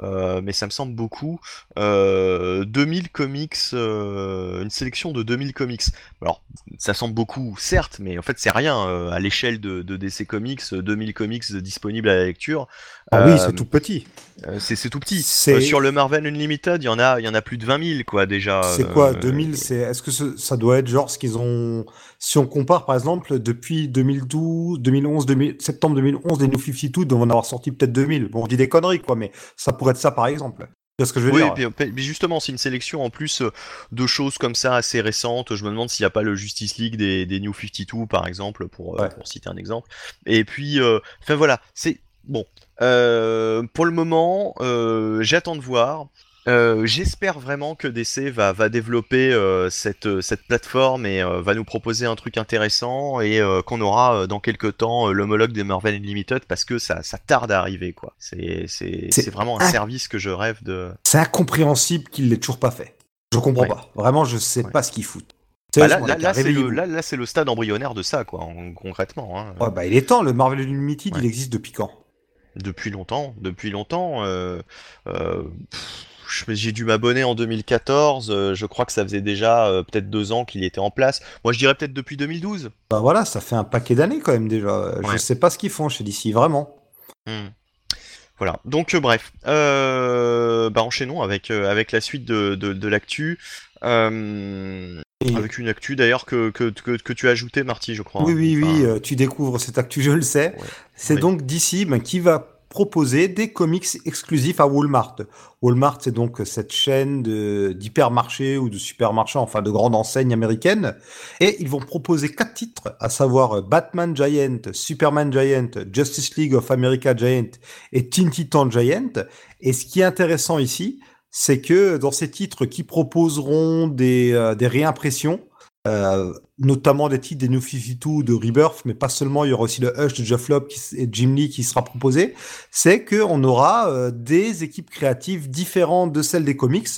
mais ça me semble beaucoup, euh, 2000 comics, euh, une sélection de 2000 comics. Alors, ça semble beaucoup, certes, mais en fait, c'est rien euh, à l'échelle de, de DC Comics. 2000 comics disponibles à la lecture. Ah oui, Euh, c'est tout petit. euh, c'est tout petit. Euh, sur le Marvel Unlimited, il y en a, y en a plus de 20 000 quoi déjà. C'est quoi, euh, 2000 c'est, Est-ce que ce- ça doit être genre ce qu'ils ont. Si on compare par exemple, depuis 2012, 2011, 2000 septembre 2011, les New 52 doivent en avoir sorti peut-être 2000. Bon, on dit des conneries quoi, mais ça pourrait être ça par exemple. C'est ce que je veux Oui, dire. puis justement, c'est une sélection en plus euh, de choses comme ça assez récentes. Je me demande s'il n'y a pas le Justice League des, des New 52, par exemple, pour, euh, Ouais. pour citer un exemple. Et puis, euh, enfin voilà, c'est bon. Euh, pour le moment, euh, j'attends de voir. Euh, J'espère vraiment que DC va, va développer euh, cette, cette plateforme et euh, va nous proposer un truc intéressant et euh, qu'on aura euh, dans quelques temps euh, l'homologue des Marvel Unlimited parce que ça, ça tarde à arriver quoi. C'est vraiment un service que je rêve de. C'est incompréhensible qu'il l'ait toujours pas fait. Je comprends Ouais. pas. Vraiment, je sais Ouais. pas ce qu'ils foutent. Bah là, là, là, c'est le, réveillez-vous. là, là, c'est le stade embryonnaire de ça, quoi, en- concrètement. hein. Ouais, bah, il est temps, le Marvel Unlimited, il existe depuis quand? Depuis longtemps, depuis longtemps. euh, euh, pff, j'ai dû m'abonner en 2014. euh, je crois que ça faisait déjà euh, peut-être deux ans qu'il était en place. Moi, je dirais peut-être depuis 2012. Bah voilà, ça fait un paquet d'années quand même déjà. Je Ouais. sais pas ce qu'ils font chez DC, vraiment. Hmm. Voilà. Donc bref, euh, bah enchaînons avec avec la suite de de, de l'actu. Avec une actu d'ailleurs que, que, que, tu as ajouté, Marty, je crois. Oui, oui, oui, tu découvres cette actu, je le sais. C'est donc d'ici ben, qui va proposer des comics exclusifs à Walmart. Walmart, c'est donc cette chaîne d'hypermarchés ou de supermarchés, enfin de grandes enseignes américaines. Et ils vont proposer quatre titres, à savoir Batman Giant, Superman Giant, Justice League of America Giant et Teen Titan Giant. Et ce qui est intéressant ici, c'est que dans ces titres qui proposeront des, euh, des réimpressions, euh, notamment des titres des New 52 de Rebirth, mais pas seulement, il y aura aussi le Hush de Jeff Lobb et Jim Lee qui sera proposé, c'est qu'on aura euh, des équipes créatives différentes de celles des comics,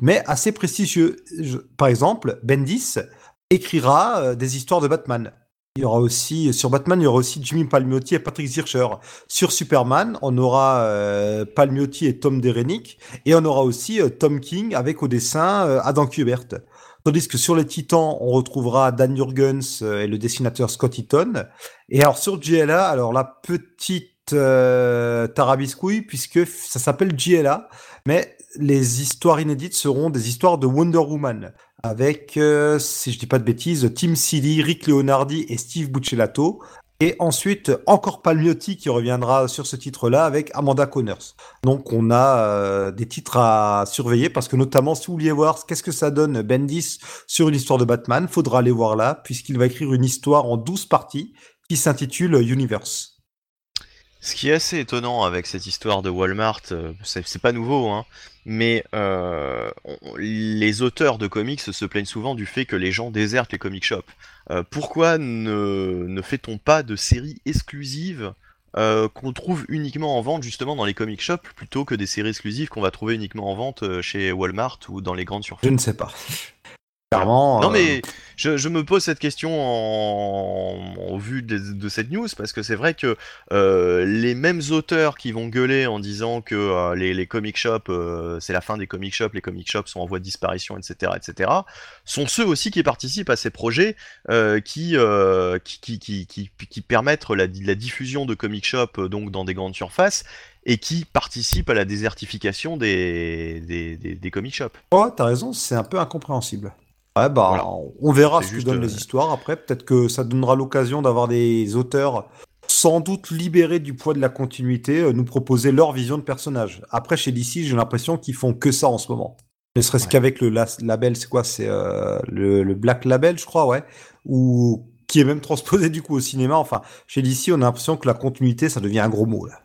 mais assez prestigieux. par exemple, Bendis écrira euh, des histoires de Batman. Il y aura aussi, sur Batman, il y aura aussi Jimmy Palmiotti et Patrick Zircher. Sur Superman, on aura Palmiotti et Tom Derenick, et on aura aussi Tom King avec au dessin Adam Kubert. Tandis que sur les Titans, on retrouvera Dan Jurgens euh, et le dessinateur Scott Eaton. Et alors sur GLA, alors la petite euh, tarabiscouille, puisque ça s'appelle GLA, mais les histoires inédites seront des histoires de Wonder Woman, avec, euh, si je dis pas de bêtises, Tim Seeley, Rick Leonardi et Steve Buccellato, et ensuite, encore Palmiotti qui reviendra sur ce titre-là avec Amanda Connors. Donc on a euh, des titres à surveiller parce que notamment si vous vouliez voir qu'est-ce que ça donne Bendis sur une histoire de Batman, faudra aller voir là puisqu'il va écrire une histoire en 12 parties qui s'intitule Universe. Ce qui est assez étonnant avec cette histoire de Walmart, euh, c'est pas nouveau, hein, mais euh, les auteurs de comics se plaignent souvent du fait que les gens désertent les comic shops. Euh, pourquoi ne, fait-on pas de séries exclusives qu'on trouve uniquement en vente justement dans les comic shops plutôt que des séries exclusives qu'on va trouver uniquement en vente chez Walmart ou dans les grandes surfaces? Je ne sais pas. Non, mais euh, je, me pose cette question en, vue de, cette news parce que c'est vrai que euh, les mêmes auteurs qui vont gueuler en disant que euh, les, comic shops, c'est la fin des comic shops, les comic shops sont en voie de disparition, etc., etc., sont ceux aussi qui participent à ces projets qui, qui, qui, qui, permettent la, la, diffusion de comic shops donc dans des grandes surfaces et qui participent à la désertification des, des, des, des comic shops. Oh, t'as raison, c'est un peu incompréhensible. Ouais, bah, on verra ce que donnent les euh, histoires. Après, peut-être que ça donnera l'occasion d'avoir des auteurs sans doute libérés du poids de la continuité, euh, nous proposer leur vision de personnage. Après, chez DC, j'ai l'impression qu'ils font que ça en ce moment. Ne serait-ce qu'avec le label, c'est quoi? C'est euh, le, Black Label, je crois, ouais. Ou qui est même transposé du coup au cinéma. Enfin, chez DC, on a l'impression que la continuité, ça devient un gros mot là.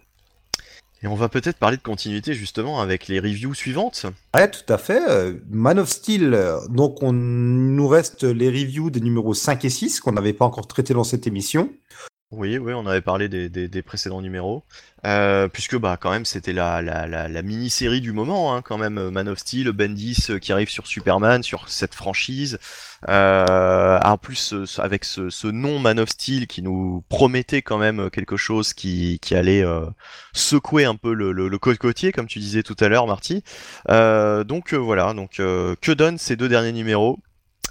Et on va peut-être parler de continuité justement avec les reviews suivantes. Ouais, tout à fait. Euh, Man of Steel, euh, donc on nous reste les reviews des numéros 5 et 6 qu'on n'avait pas encore traités dans cette émission. Oui, oui, on avait parlé des, précédents numéros, euh, puisque bah quand même c'était la, la, mini-série du moment, hein, quand même Man of Steel, Bendis qui arrive sur Superman, sur cette franchise. Euh, en plus, avec ce, nom Man of Steel qui nous promettait quand même quelque chose qui, allait euh, secouer un peu le, le, côtier, comme tu disais tout à l'heure, Marty. Euh, donc voilà, donc que donnent ces deux derniers numéros?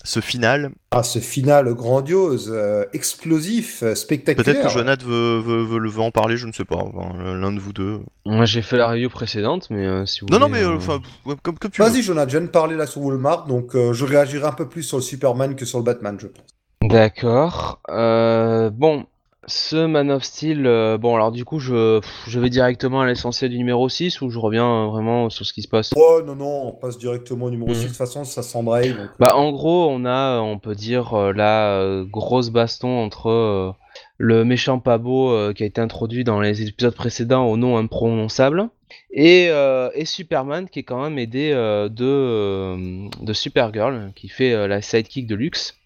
Ce final. Ah, ce final grandiose, explosif, spectaculaire. Peut-être que Jonathan veut, veut, en parler, je ne sais pas. L'un de vous deux. Moi, j'ai fait la review précédente, mais si vous Non, non, mais enfin, comme, comme, tu Vas-y, Jonathan, je viens de parler là sur Walmart, donc je réagirai un peu plus sur le Superman que sur le Batman, je pense. D'accord. bon, ce Man of Steel, euh, bon alors du coup je, je vais directement à l'essentiel du numéro 6 ou je reviens euh, vraiment sur ce qui se passe? Oh non non, on passe directement au numéro 6, mhm. de toute façon ça s'embraye. Donc... Bah en gros on a, on peut dire, euh, la grosse baston entre le méchant Pabo qui a été introduit dans les épisodes précédents au nom imprononçable et, et Superman qui est quand même aidé de, de Supergirl qui fait la sidekick de luxe.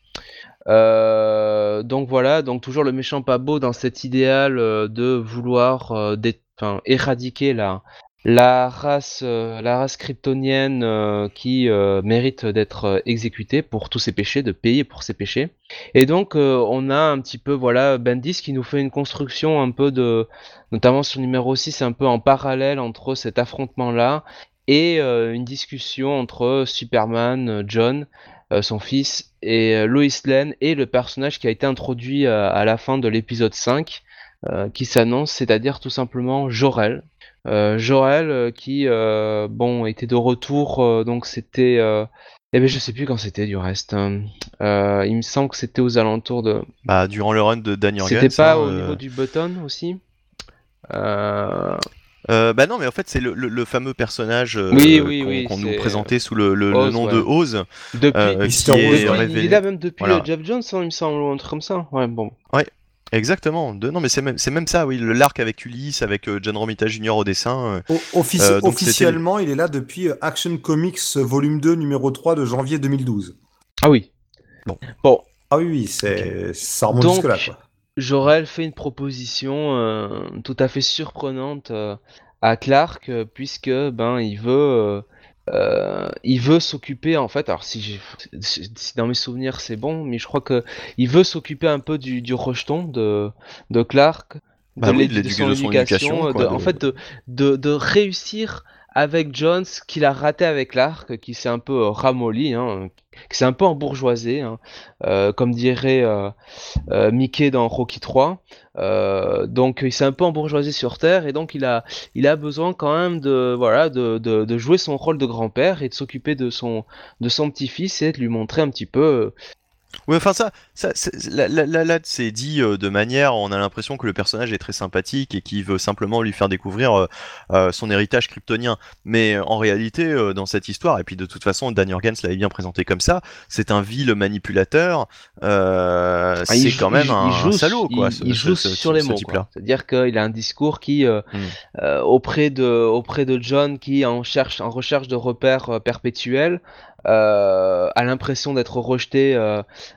Euh, donc voilà, donc toujours le méchant pas beau dans cet idéal euh, de vouloir euh, éradiquer la, race, la race kryptonienne qui mérite d'être exécutée pour tous ses péchés, de payer pour ses péchés. Et donc on a un petit peu voilà Bendis qui nous fait une construction un peu de, notamment sur le numéro 6, un peu en parallèle entre cet affrontement là et une discussion entre Superman, John son fils, et euh, Lois Lane et le personnage qui a été introduit euh, à la fin de l'épisode 5, qui s'annonce, c'est-à-dire tout simplement Jorel. euh, Joël qui bon était de retour, donc c'était eh ben je sais plus quand c'était du reste. Hein. il me semble que c'était aux alentours de. Bah durant le run de Daniel C'était pas au niveau du button aussi? Euh, bah non, mais en fait, c'est le, fameux personnage euh, qu'on nous présentait sous le, nom de Oz. Depuis, euh, qui est, il est même depuis le Jeff Jones, hein, il me semble, ou un truc comme ça. Ouais, bon. Ouais, exactement. De... Non, mais c'est même, même ça, oui. L'arc avec Ulysse, avec John Romita Jr. au dessin. officiellement, il est là depuis Action Comics Volume 2, numéro 3 de janvier 2012. Ah oui. Bon. Bon. Ah oui, oui, c'est ça remonte jusque-là, quoi. Jorel fait une proposition euh, tout à fait surprenante euh, à Clark euh, puisque ben il veut il veut s'occuper en fait alors si, si dans mes souvenirs c'est bon mais je crois que il veut s'occuper un peu du, du rejeton de, de Clark de, bah son éducation, en fait de, de, de réussir avec Jones qu'il a raté avec l'arc, qui s'est un peu euh, ramolli, hein, qui s'est un peu embourgeoisé, hein, euh, comme dirait euh, Mickey dans Rocky 3. donc il s'est un peu embourgeoisé sur Terre et donc il a, il a besoin quand même de, voilà, de, jouer son rôle de grand-père et de s'occuper de son, de son petit-fils et de lui montrer un petit peu oui, enfin ça, ça là, là, là c'est dit euh, de manière, on a l'impression que le personnage est très sympathique et qu'il veut simplement lui faire découvrir euh, euh, son héritage kryptonien. Mais en réalité, dans cette histoire, et puis de toute façon, Dan Jurgens l'avait bien présenté comme ça, c'est un vil manipulateur. Ah, c'est quand même un, salaud, quoi. Il, joue sur les mots. C'est-à-dire qu'il a un discours qui, hmm. auprès de auprès de John, qui en cherche en recherche de repères perpétuels, a l'impression d'être rejeté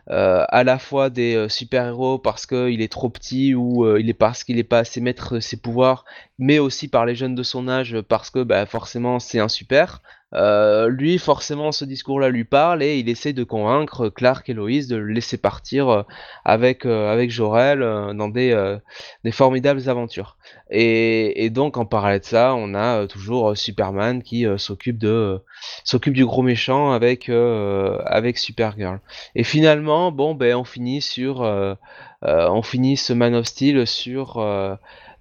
à la fois des super-héros parce qu'il est trop petit ou il est parce qu'il n'est pas assez maître de ses pouvoirs, mais aussi par les jeunes de son âge parce que bah, forcément c'est un super. Euh, lui, forcément, ce discours-là lui parle et il essaie de convaincre Clark et Loïs de le laisser partir euh, avec, euh, avec Jorel dans des, des formidables aventures. Et, donc, en parallèle de ça, on a toujours Superman qui s'occupe de s'occupe du gros méchant avec, avec Supergirl. Et finalement, bon, ben, on finit sur on finit ce Man of Steel sur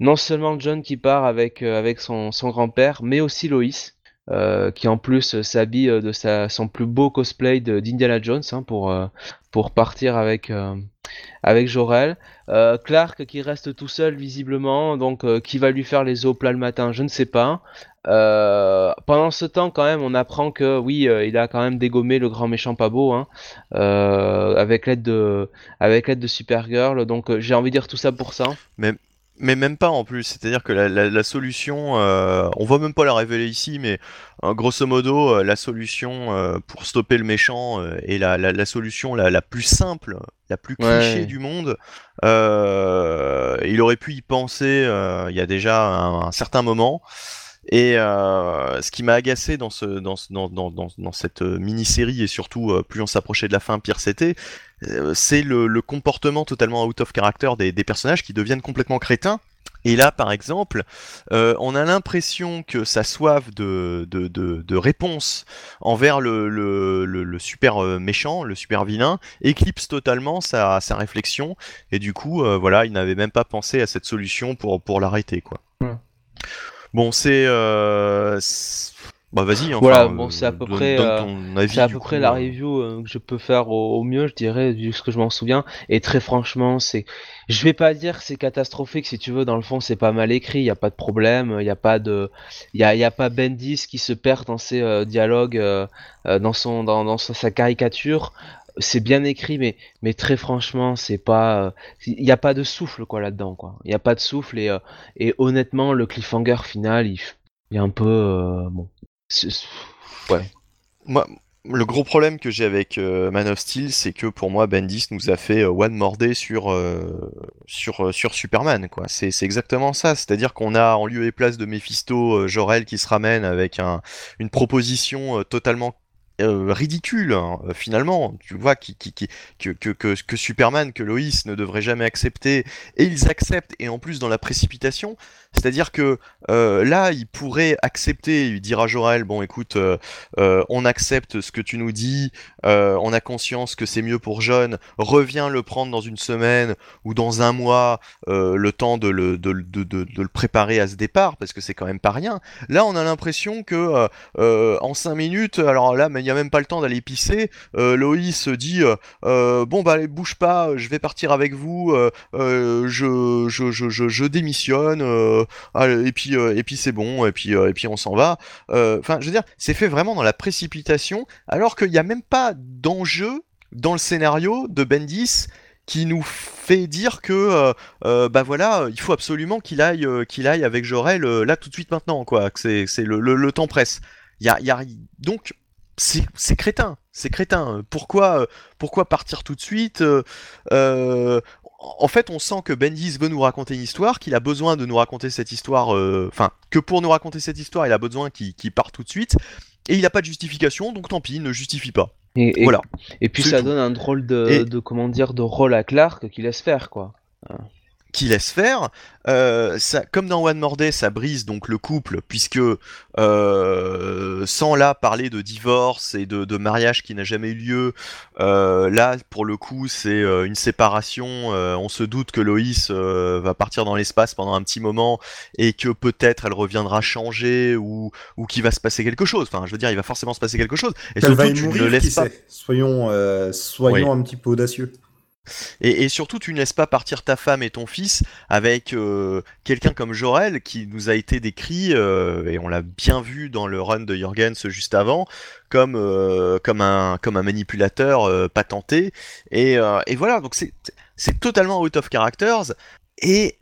non seulement John qui part avec, avec son, son grand-père, mais aussi Loïs. Euh, qui en plus s'habille de sa, son plus beau cosplay d'Indiana Jones hein, pour, euh, pour partir avec, euh, avec Jorel. Clark qui reste tout seul visiblement, donc qui va lui faire les os plats le matin, je ne sais pas. pendant ce temps, quand même, on apprend que oui, il a quand même dégommé le grand méchant pas beau, hein, avec l'aide de, avec l'aide de Supergirl. Donc, j'ai envie de dire tout ça pour ça. Mais mais même pas en plus, c'est-à-dire que la, solution, euh, on va même pas la révéler ici, mais euh, grosso modo, euh, la solution pour stopper le méchant est la, solution la, plus simple, la plus cliché du monde. il aurait pu y penser il y a déjà un certain moment. Et euh, ce qui m'a agacé dans, ce, dans, dans, dans, dans cette euh, mini-série, et surtout euh, plus on s'approchait de la fin, pire c'était, c'est le, comportement totalement out of character des, personnages qui deviennent complètement crétins. Et là, par exemple, on a l'impression que sa soif de, de, réponse envers le, super méchant, le super vilain, éclipse totalement sa, réflexion. Et du coup, voilà, il n'avait même pas pensé à cette solution pour, pour l'arrêter, quoi. Bon, c'est. Euh, bah vas-y. Enfin, voilà, bon, c'est à peu près, euh, c'est à peu près la euh. review que je peux faire au, mieux, je dirais, vu ce que je m'en souviens. Et très franchement, c'est, je vais pas dire que c'est catastrophique, si tu veux. Dans le fond, c'est pas mal écrit, il y a pas de problème, il y a pas de, il y a, y a, pas Bendis qui se perd dans ses dialogues, dans son, dans, dans sa caricature c'est bien écrit, mais, très franchement, c'est pas, il n'y a pas de souffle quoi là-dedans quoi. Il n'y a pas de souffle et, euh, et honnêtement, le cliffhanger final, il, il est un peu euh, bon. Moi, le gros problème que j'ai avec euh, Man of Steel, c'est que pour moi, Bendis nous a fait One More Day sur, sur, sur Superman. quoi. C'est exactement ça. C'est-à-dire qu'on a en lieu et place de Mephisto, Jorel qui se ramène avec un, une proposition totalement euh, ridicule hein, finalement. Tu vois que, Superman que Loïs ne devrait jamais accepter et ils acceptent et en plus dans la précipitation c'est-à-dire que euh, là il pourrait accepter il dira à Jorel bon écoute euh, euh, on accepte ce que tu nous dis on a conscience que c'est mieux pour John reviens le prendre dans une semaine ou dans un mois le temps de le, préparer à ce départ parce que c'est quand même pas rien là on a l'impression que en 5 minutes alors là il n'y a même pas le temps d'aller pisser. Loïs dit bon bah bouge pas, je vais partir avec vous, je, je, je, je, démissionne, et puis et puis c'est bon, et puis et puis on s'en va. Enfin, je veux dire, c'est fait vraiment dans la précipitation, alors qu'il n'y a même pas d'enjeu dans le scénario de Bendis qui nous fait dire que euh, bah voilà, il faut absolument qu'il aille qu'il aille avec Jorel là tout de suite maintenant quoi, que c'est le, le, temps presse. Y a, y a donc c'est crétin, c'est crétin. Pourquoi, euh, pourquoi partir tout de suite euh, euh, En fait, on sent que Bendis veut nous raconter une histoire, qu'il a besoin de nous raconter cette histoire, enfin, que pour nous raconter cette histoire, il a besoin qu'il parte tout de suite, et il n'a pas de justification, donc tant pis, il ne justifie pas. Et, voilà. Et puis ça donne un drôle de, de, comment dire, de rôle à Clark qui laisse faire, quoi qui laisse faire. Euh, ça, comme dans One More Day, ça brise donc le couple, puisque euh, sans là parler de divorce et de, de mariage qui n'a jamais eu lieu, euh, là pour le coup c'est euh, une séparation. Euh, on se doute que Loïs euh, va partir dans l'espace pendant un petit moment et que peut-être elle reviendra changer ou, ou qu'il va se passer quelque chose. Enfin, je veux dire, il va forcément se passer quelque chose. Et surtout, tu ne laisses pas. Soyons, soyons un petit peu audacieux. Et, surtout, tu ne laisses pas partir ta femme et ton fils avec euh, quelqu'un comme Jorel qui nous a été décrit, euh, et on l'a bien vu dans le run de Jurgens juste avant, comme, euh, comme, un, comme un manipulateur patenté. Et, voilà, donc c'est totalement out of characters. Et,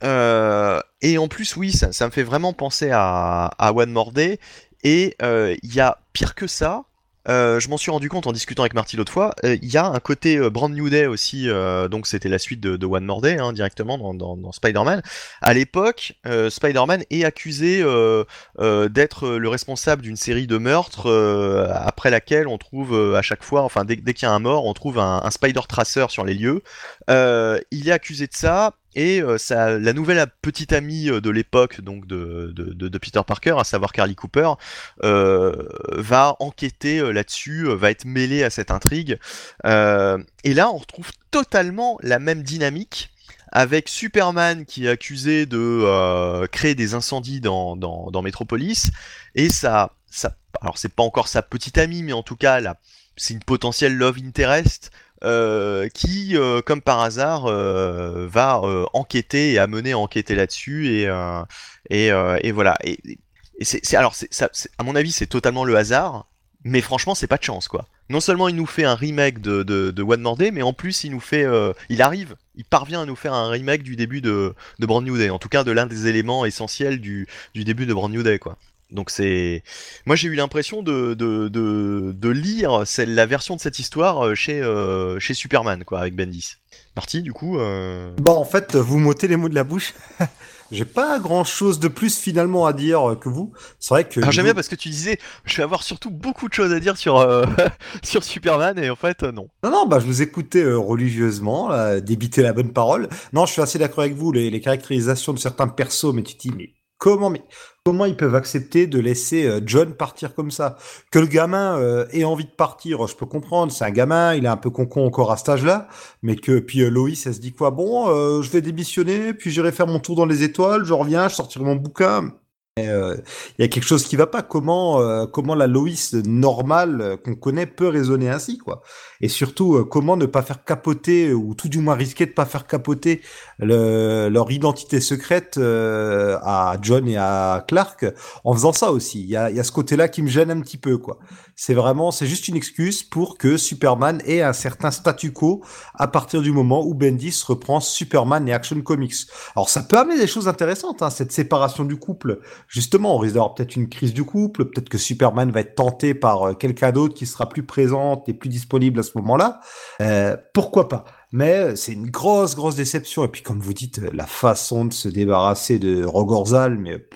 et en plus, oui, ça, ça, me fait vraiment penser à, à One More Day. Et il y a pire que ça, euh, je m'en suis rendu compte en discutant avec Marty l'autre fois. Il euh, y a un côté euh, Brand New Day aussi, donc c'était la suite de, One More Day hein, directement dans, Spider-Man. À l'époque, Spider-Man est accusé d'être le responsable d'une série de meurtres après laquelle on trouve à chaque fois, enfin dès, dès qu'il y a un mort, on trouve un, un Spider Tracer sur les lieux. il est accusé de ça et euh, la nouvelle petite amie euh, de l'époque, donc de, Peter Parker, à savoir Carly Cooper, euh, va enquêter euh, là-dessus, va être mêlée à cette intrigue. et là, on retrouve totalement la même dynamique avec Superman qui est accusé de créer des incendies dans, Metropolis, et ça, ça alors c'est pas encore sa petite amie, mais en tout cas, c'est une potentielle love interest euh, qui, euh, comme par hasard, euh, va enquêter et amener à enquêter là-dessus et, et, voilà. Et, c'est alors, à mon avis, c'est totalement le hasard, mais franchement, c'est pas de chance quoi. Non seulement il nous fait un remake de One More Day, mais en plus il nous fait, il arrive, il parvient à nous faire un remake du début de, de Brand New Day, en tout cas de l'un des éléments essentiels du, du début de Brand New Day quoi. Donc c'est, moi j'ai eu l'impression de, de, de, de lire la version de cette histoire euh, chez, euh, chez Superman quoi, avec Bendis. Marty, du coup. Euh... Bon, en fait, vous m'ôtez les mots de la bouche. J'ai pas grand chose de plus finalement à dire que vous. C'est vrai que. Alors j'aime bien parce que tu disais, je vais avoir surtout beaucoup de choses à dire sur euh, sur Superman et en fait non. Non non, bah je vous écoutais euh, religieusement, là, débiter la bonne parole. Non, je suis assez d'accord avec vous. Les, les caractérisations de certains persos, mais tu te dis mais comment mais Comment ils peuvent accepter de laisser euh, John partir comme ça? Que le gamin euh, ait envie de partir, je peux comprendre. C'est un gamin, il est un peu concon encore à cet âge-là, mais que puis euh, Loïs, elle se dit quoi? Bon, je vais démissionner, puis j'irai faire mon tour dans les étoiles. Je reviens, je sortirai mon bouquin. Il y a quelque chose qui va pas. Comment comment la Loïs normale qu'on connaît peut raisonner ainsi quoi? Et surtout euh, comment ne pas faire capoter ou tout du moins risquer de pas faire capoter le, leur identité secrète à John et à Clark en faisant ça aussi. Il y a, y a ce côté-là qui me gêne un petit peu quoi. C'est vraiment c'est juste une excuse pour que Superman ait un certain statu quo à partir du moment où Bendis reprend Superman et Action Comics. Alors ça peut amener des choses intéressantes hein, cette séparation du couple justement, on risque d'avoir peut-être une crise du couple, peut-être que Superman va être tenté par euh, quelqu'un d'autre qui sera plus présente et plus disponible à ce moment-là. Euh, pourquoi pas? Mais euh, c'est une grosse, grosse déception. Et puis, comme vous dites, la façon de se débarrasser de Rogorzal, mais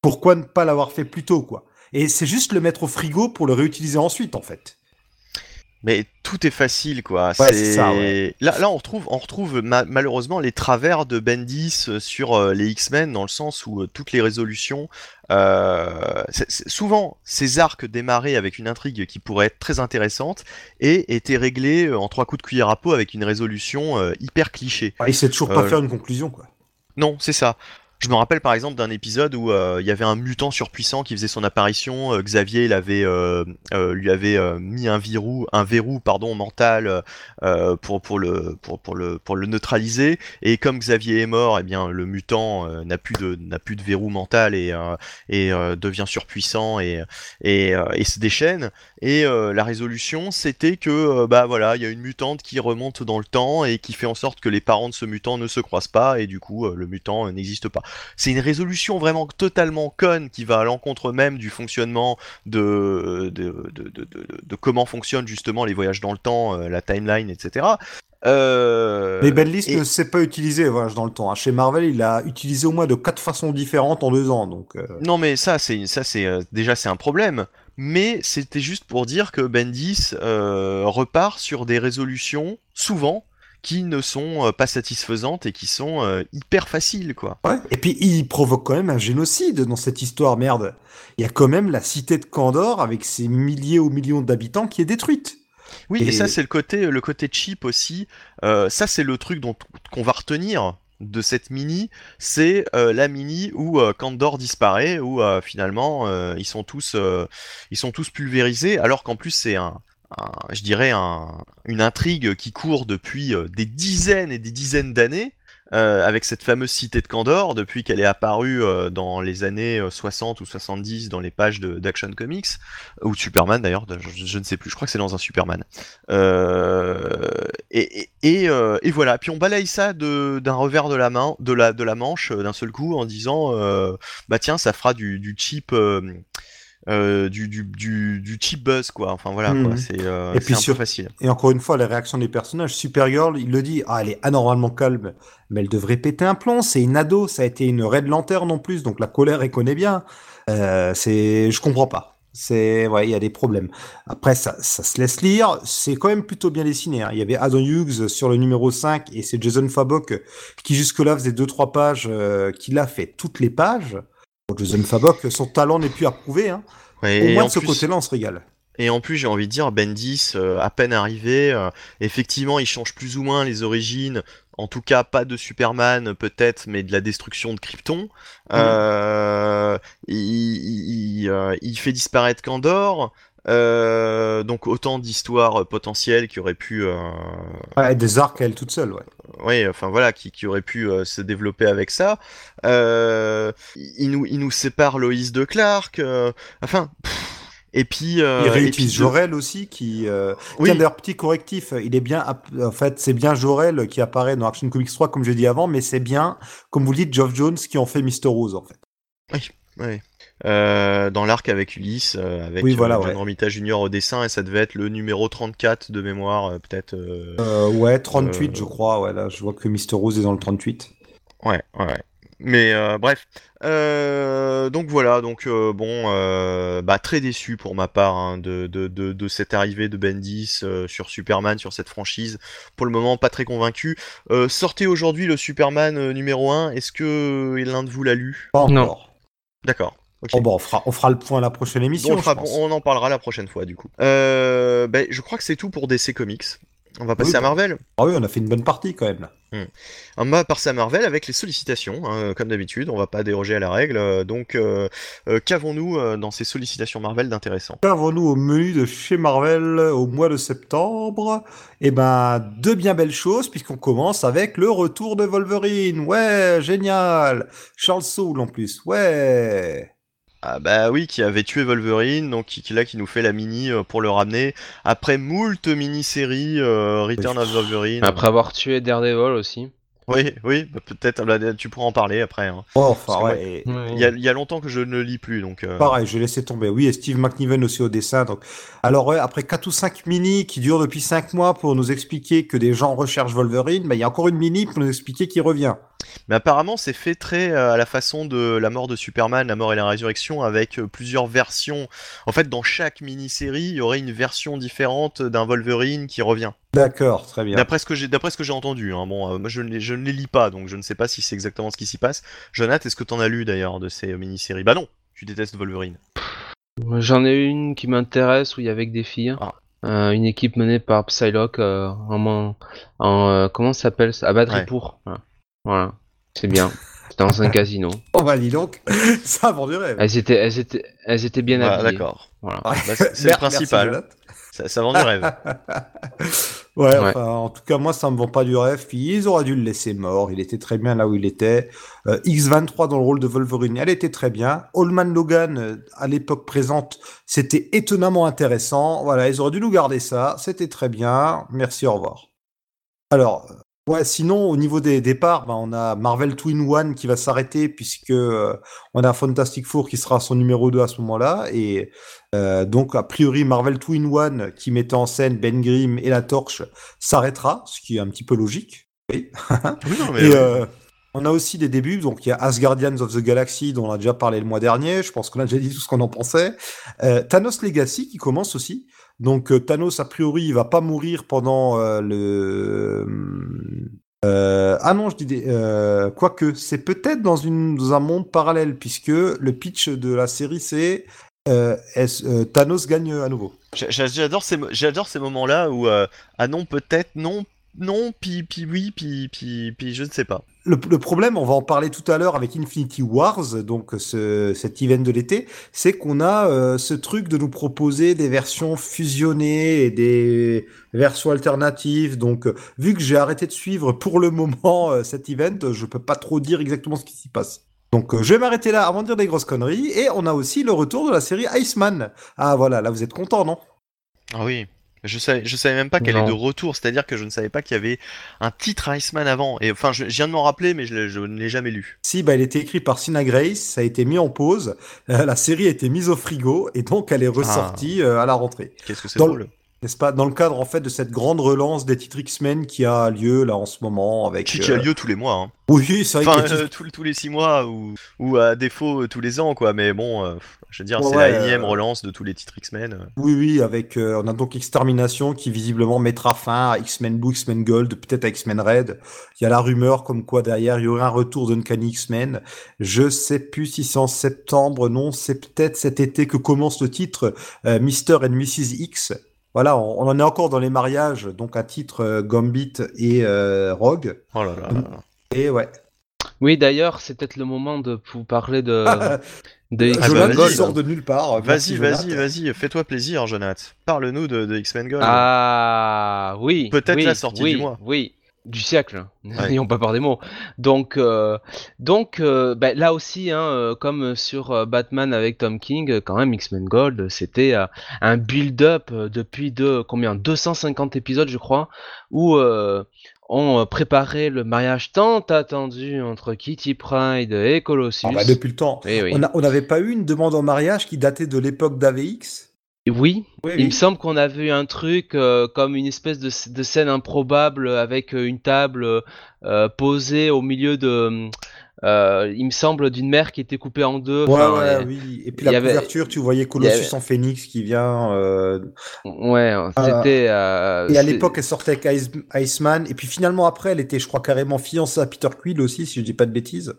pourquoi ne pas l'avoir fait plus tôt, quoi? Et c'est juste le mettre au frigo pour le réutiliser ensuite, en fait. Mais tout est facile, quoi. Ouais, c'est ça, ouais. là, là, on retrouve, on retrouve ma- malheureusement les travers de Bendis euh, sur euh, les X-Men dans le sens où euh, toutes les résolutions, euh, c'est- c'est- souvent ces arcs démarraient avec une intrigue qui pourrait être très intéressante et étaient réglés en trois coups de cuillère à peau avec une résolution hyper cliché. Ouais, il sait toujours pas faire une conclusion, quoi. Non, c'est ça. Je me rappelle par exemple d'un épisode où euh, il y avait un mutant surpuissant qui faisait son apparition. euh, Xavier euh, lui avait mis un verrou, un verrou mental pour le neutraliser. Et comme Xavier est mort, eh bien le mutant n'a plus de verrou mental et devient surpuissant et et, se déchaîne. Et la résolution, c'était que bah voilà, il y a une mutante qui remonte dans le temps et qui fait en sorte que les parents de ce mutant ne se croisent pas et du coup le mutant n'existe pas. C'est une résolution vraiment totalement conne qui va à l'encontre même du fonctionnement de de, de, de, de- de comment fonctionnent justement les voyages dans le temps, euh, la timeline, etc. Euh, Mais Bendis et- ne sait pas utiliser voyage dans le temps. hein. Chez Marvel, il a utilisé au moins de quatre façons différentes en deux ans. Donc, euh, Non mais ça c'est ça c'est euh, déjà c'est un problème. Mais c'était juste pour dire que Bendis repart sur des résolutions souvent qui ne sont euh, pas satisfaisantes et qui sont euh, hyper faciles quoi. ouais. Et puis, il provoque quand même un génocide dans cette histoire, merde. Il y a quand même la cité de Candor avec ses milliers ou millions d'habitants qui est détruite. Oui, et, Et- ça c'est le côté le côté cheap aussi. Euh, ça c'est le truc dont qu'on va retenir de cette mini, c'est euh, la mini où euh, Kandor disparaît, où finalement ils sont tous ils sont tous pulvérisés, alors qu'en plus c'est un, je dirais un, une intrigue qui court depuis euh, des dizaines et des dizaines d'années. euh, avec cette fameuse cité de Kandor, depuis qu'elle est apparue euh, dans les années euh, 60 ou 70 dans les pages d'Action Comics, ou Superman d'ailleurs, je, ne sais plus, je crois que c'est dans un Superman. Et, et, voilà, puis on balaye ça d'un revers de la main, de la, de la manche d'un seul coup en disant bah tiens ça fera du, du cheap euh, du, du, du, du cheap buzz quoi. Enfin voilà, quoi, c'est euh, sur- facile. Et encore une fois, la réaction des personnages. Supergirl, il le dit, ah, elle est anormalement calme, mais elle devrait péter un plomb. C'est une ado, ça a été une Red Lantern en plus, donc la colère, elle connaît bien. Euh, c'est, je comprends pas. C'est, ouais, il y a des problèmes. Après, ça, ça se laisse lire. C'est quand même plutôt bien dessiné. hein. Il y avait Adam Hughes sur le numéro 5 et c'est Jason Fabok qui jusque-là faisait deux trois pages, euh, qui l'a fait toutes les pages. Jason Fabok, son talent n'est plus à prouver. Hein. Ouais, Au et moins en de ce plus- côté-là, on se régale. Et en plus, j'ai envie de dire, Bendis, euh, à peine arrivé, euh, effectivement, il change plus ou moins les origines. En tout cas, pas de Superman, peut-être, mais de la destruction de Krypton. Euh, il, il- il, il fait disparaître Kandor. Euh, donc autant d'histoires potentielles qui auraient pu, euh, Ouais, des arcs à elle toute seule, ouais. ouais, enfin voilà, qui, qui auraient pu euh, se développer avec ça. Euh, il nous, il nous sépare Loïs de Clark. enfin, pff, et puis, Il réutilise Jorel aussi, qui. Oui. Tiens, d'ailleurs, petit correctif, il est bien. En fait, c'est bien Jorel qui apparaît dans Action Comics 3, comme j'ai dit avant, mais c'est bien, comme vous le dites, Geoff Jones qui en fait Mr. Rose, en fait. Ouais. Euh, dans l'arc avec Ulysse, euh, avec Oui, voilà, euh, John ouais. Romita Jr. au dessin, et ça devait être le numéro 34 de mémoire, euh, peut-être. euh, Euh, ouais, 38, Euh, je crois. Ouais, là, je vois que Mr. Rose est dans le 38. Ouais, ouais. Mais euh, bref. Euh, donc voilà, donc euh, bon, euh, bah, très déçu pour ma part hein, de, de, de, de cette arrivée de Bendis euh, sur Superman, sur cette franchise. Pour le moment, pas très convaincu. Euh, sortez aujourd'hui le Superman euh, numéro 1. Est-ce que l'un de vous l'a lu? Pas Non. encore. D'accord. Ok. Bon, bon, on fera, on fera le point à la prochaine émission. on, fera- je pense. on en parlera la prochaine fois du coup. Euh, ben, je crois que c'est tout pour DC Comics. On va passer Oui, à bah. Marvel. Ah oui, on a fait une bonne partie quand même. Là. On va passer à Marvel avec les sollicitations, hein, comme d'habitude. On va pas déroger à la règle. euh, Donc, euh, euh, qu'avons-nous euh, dans ces sollicitations Marvel d'intéressant Qu'avons-nous au menu de chez Marvel au mois de septembre? Eh ben, deux bien belles choses, puisqu'on commence avec le retour de Wolverine. Ouais, génial Charles Soule en plus, ouais Ah bah oui, qui avait tué Wolverine, donc qui, qui là qui nous fait la mini euh, pour le ramener après moult mini-séries euh, Return of Wolverine. Après avoir tué Daredevil aussi. Oui, oui, bah, peut-être. bah, tu pourras en parler après. hein. Oh, Parce enfin, que ouais. et- Il y, a, il y a longtemps que je ne lis plus, donc. euh, Pareil, je laissé tomber. Oui, et Steve McNiven aussi au dessin. Donc, alors ouais, après 4 ou 5 mini qui durent depuis 5 mois pour nous expliquer que des gens recherchent Wolverine, bah, il y a encore une mini pour nous expliquer qu'il revient. Mais apparemment, c'est fait très euh, à la façon de la mort de Superman, la mort et la résurrection, avec euh, plusieurs versions. En fait, dans chaque mini-série, il y aurait une version différente d'un Wolverine qui revient. D'accord, très bien. D'après ce que j'ai, d'après ce que j'ai entendu. hein. Bon, euh, moi, je ne, les, je ne les lis pas, donc je ne sais pas si c'est exactement ce qui s'y passe. Jonathan, est-ce que t'en as lu d'ailleurs de ces mini-séries? Bah non, tu détestes Wolverine. J'en ai une qui m'intéresse où il y avait que des filles. Ah. Euh, une équipe menée par Psylocke euh, en, en euh, comment ça s'appelle ça? À Badripour. Voilà. Voilà. C'est bien. Dans un casino. Oh bah dis donc, ça a vendu rêve. Elles étaient, elles étaient, elles étaient bien Ah, habillées. d'accord. Voilà. Bah, c'est le principal. Ça, ça vend du rêve. Ouais, Ouais. enfin, en tout cas, moi, ça me vend pas du rêve. Puis ils auraient dû le laisser mort. Il était très bien là où il était. Euh, X23 dans le rôle de Wolverine, elle était très bien. Allman Logan, euh, à l'époque présente, c'était étonnamment intéressant. Voilà, ils auraient dû nous garder ça. C'était très bien. Merci, au revoir. Alors, ouais, sinon, au niveau des départs, ben, on a Marvel Twin One qui va s'arrêter puisque euh, on a Fantastic Four qui sera son numéro 2 à ce moment-là. Et euh, donc, a priori, Marvel Twin One, qui mettait en scène Ben Grimm et la Torche, s'arrêtera, ce qui est un petit peu logique. Oui. Oui, non, mais Et euh, on a aussi des débuts, donc il y a Asgardians of the Galaxy, dont on a déjà parlé le mois dernier, je pense qu'on a déjà dit tout ce qu'on en pensait. Thanos Legacy, qui commence aussi. Donc euh, Thanos, a priori, il va pas mourir pendant euh, le... Euh, ah non, je dis des... euh, quoique, c'est peut-être dans, dans un monde parallèle, puisque le pitch de la série, c'est Thanos gagne à nouveau. J'a- j'a- J'adore ces, moments-là où ah non peut-être non non puis oui puis je ne sais pas. Le, problème, on va en parler tout à l'heure avec Infinity Wars, donc ce, cet event de l'été, c'est qu'on a euh, ce truc de nous proposer des versions fusionnées et des versions alternatives. Donc, vu que j'ai arrêté de suivre pour le moment euh, cet event, je peux pas trop dire exactement ce qui s'y passe. Donc, euh, je vais m'arrêter là avant de dire des grosses conneries. Et on a aussi le retour de la série Iceman. Ah voilà, là vous êtes content, non? Ah oui. Je savais, je savais même pas qu'elle est de retour, c'est-à-dire que je ne savais pas qu'il y avait un titre Iceman avant. Et enfin, je, je viens de m'en rappeler, mais je, ne l'ai jamais lu. Si, bah, il était écrit par Sina Grace, ça a été mis en pause, euh, la série a été mise au frigo et donc elle est ressortie euh, à la rentrée. Qu'est-ce que c'est drôle. N'est-ce pas Dans le cadre en fait de cette grande relance des titres X-Men qui a lieu là en ce moment avec. Qui, qui a euh, lieu tous les mois. Hein. Oui, c'est vrai Enfin, que euh, tous, tous les six mois ou, ou à défaut euh, tous les ans, quoi. Mais bon, euh, je veux dire, Ouais, c'est ouais, la énième euh, relance de tous les titres X-Men. Oui, oui, avec on a donc Extermination qui visiblement mettra fin à X-Men Blue, X-Men Gold, peut-être à X-Men Red. Il y a la rumeur comme quoi derrière il y aurait un retour d'Uncanny X-Men. Je sais plus si c'est en septembre, non, c'est peut-être cet été que commence le titre Mr. and Mrs. X. Voilà, on, on en est encore dans les mariages, donc à titre euh, Gambit et euh, Rogue. Oh là là. Et ouais. Oui, d'ailleurs, c'est peut-être le moment de vous parler de, de Jonathan vas-y. X-Men il sort de nulle part. Vas-y, Merci, vas-y, Jonathan. vas-y, fais-toi plaisir, Jonathan. Parle-nous de, de X-Men Gold. Ah oui. Peut-être oui, la sortie oui, du mois. Oui, du siècle. N'ayons pas peur des mots. Donc, euh, donc euh, ben, là aussi, hein, euh, comme sur euh, Batman avec Tom King, quand même X-Men Gold, c'était euh, un build-up depuis de combien 250 épisodes, je crois, où euh, on préparait le mariage tant attendu entre Kitty Pride et Colossus. Ah bah, depuis le temps. Eh oui. On n'avait pas eu une demande en mariage qui datait de l'époque d'AVX Oui, Oui, Il me semble qu'on a vu un truc euh, comme une espèce de, de scène improbable avec euh, une table euh, posée au milieu de, euh, il me semble, d'une mer qui était coupée en deux. Ouais, Enfin, ouais, oui. Et puis la avait- couverture, tu voyais Colossus avait- en phénix qui vient. ouais, c'était. Et à l'époque, elle sortait avec Ice- Iceman. Et puis finalement, après, elle était, je crois, carrément fiancée à Peter Quill aussi, si je dis pas de bêtises.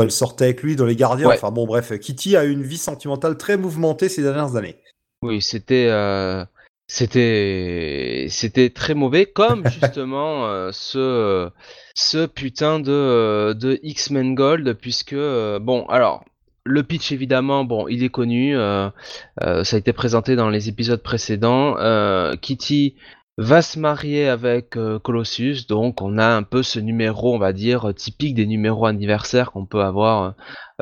Elle sortait avec lui dans Les Gardiens. Ouais. Enfin bon, bref, Kitty a eu une vie sentimentale très mouvementée ces dernières années. Oui, c'était. euh, C'était c'était très mauvais, comme justement euh, ce ce putain de de X-Men Gold, puisque euh, bon alors le pitch évidemment bon il est connu, euh, euh, ça a été présenté dans les épisodes précédents. Euh, Kitty va se marier avec euh, Colossus, donc on a un peu ce numéro, on va dire typique des numéros anniversaires qu'on peut avoir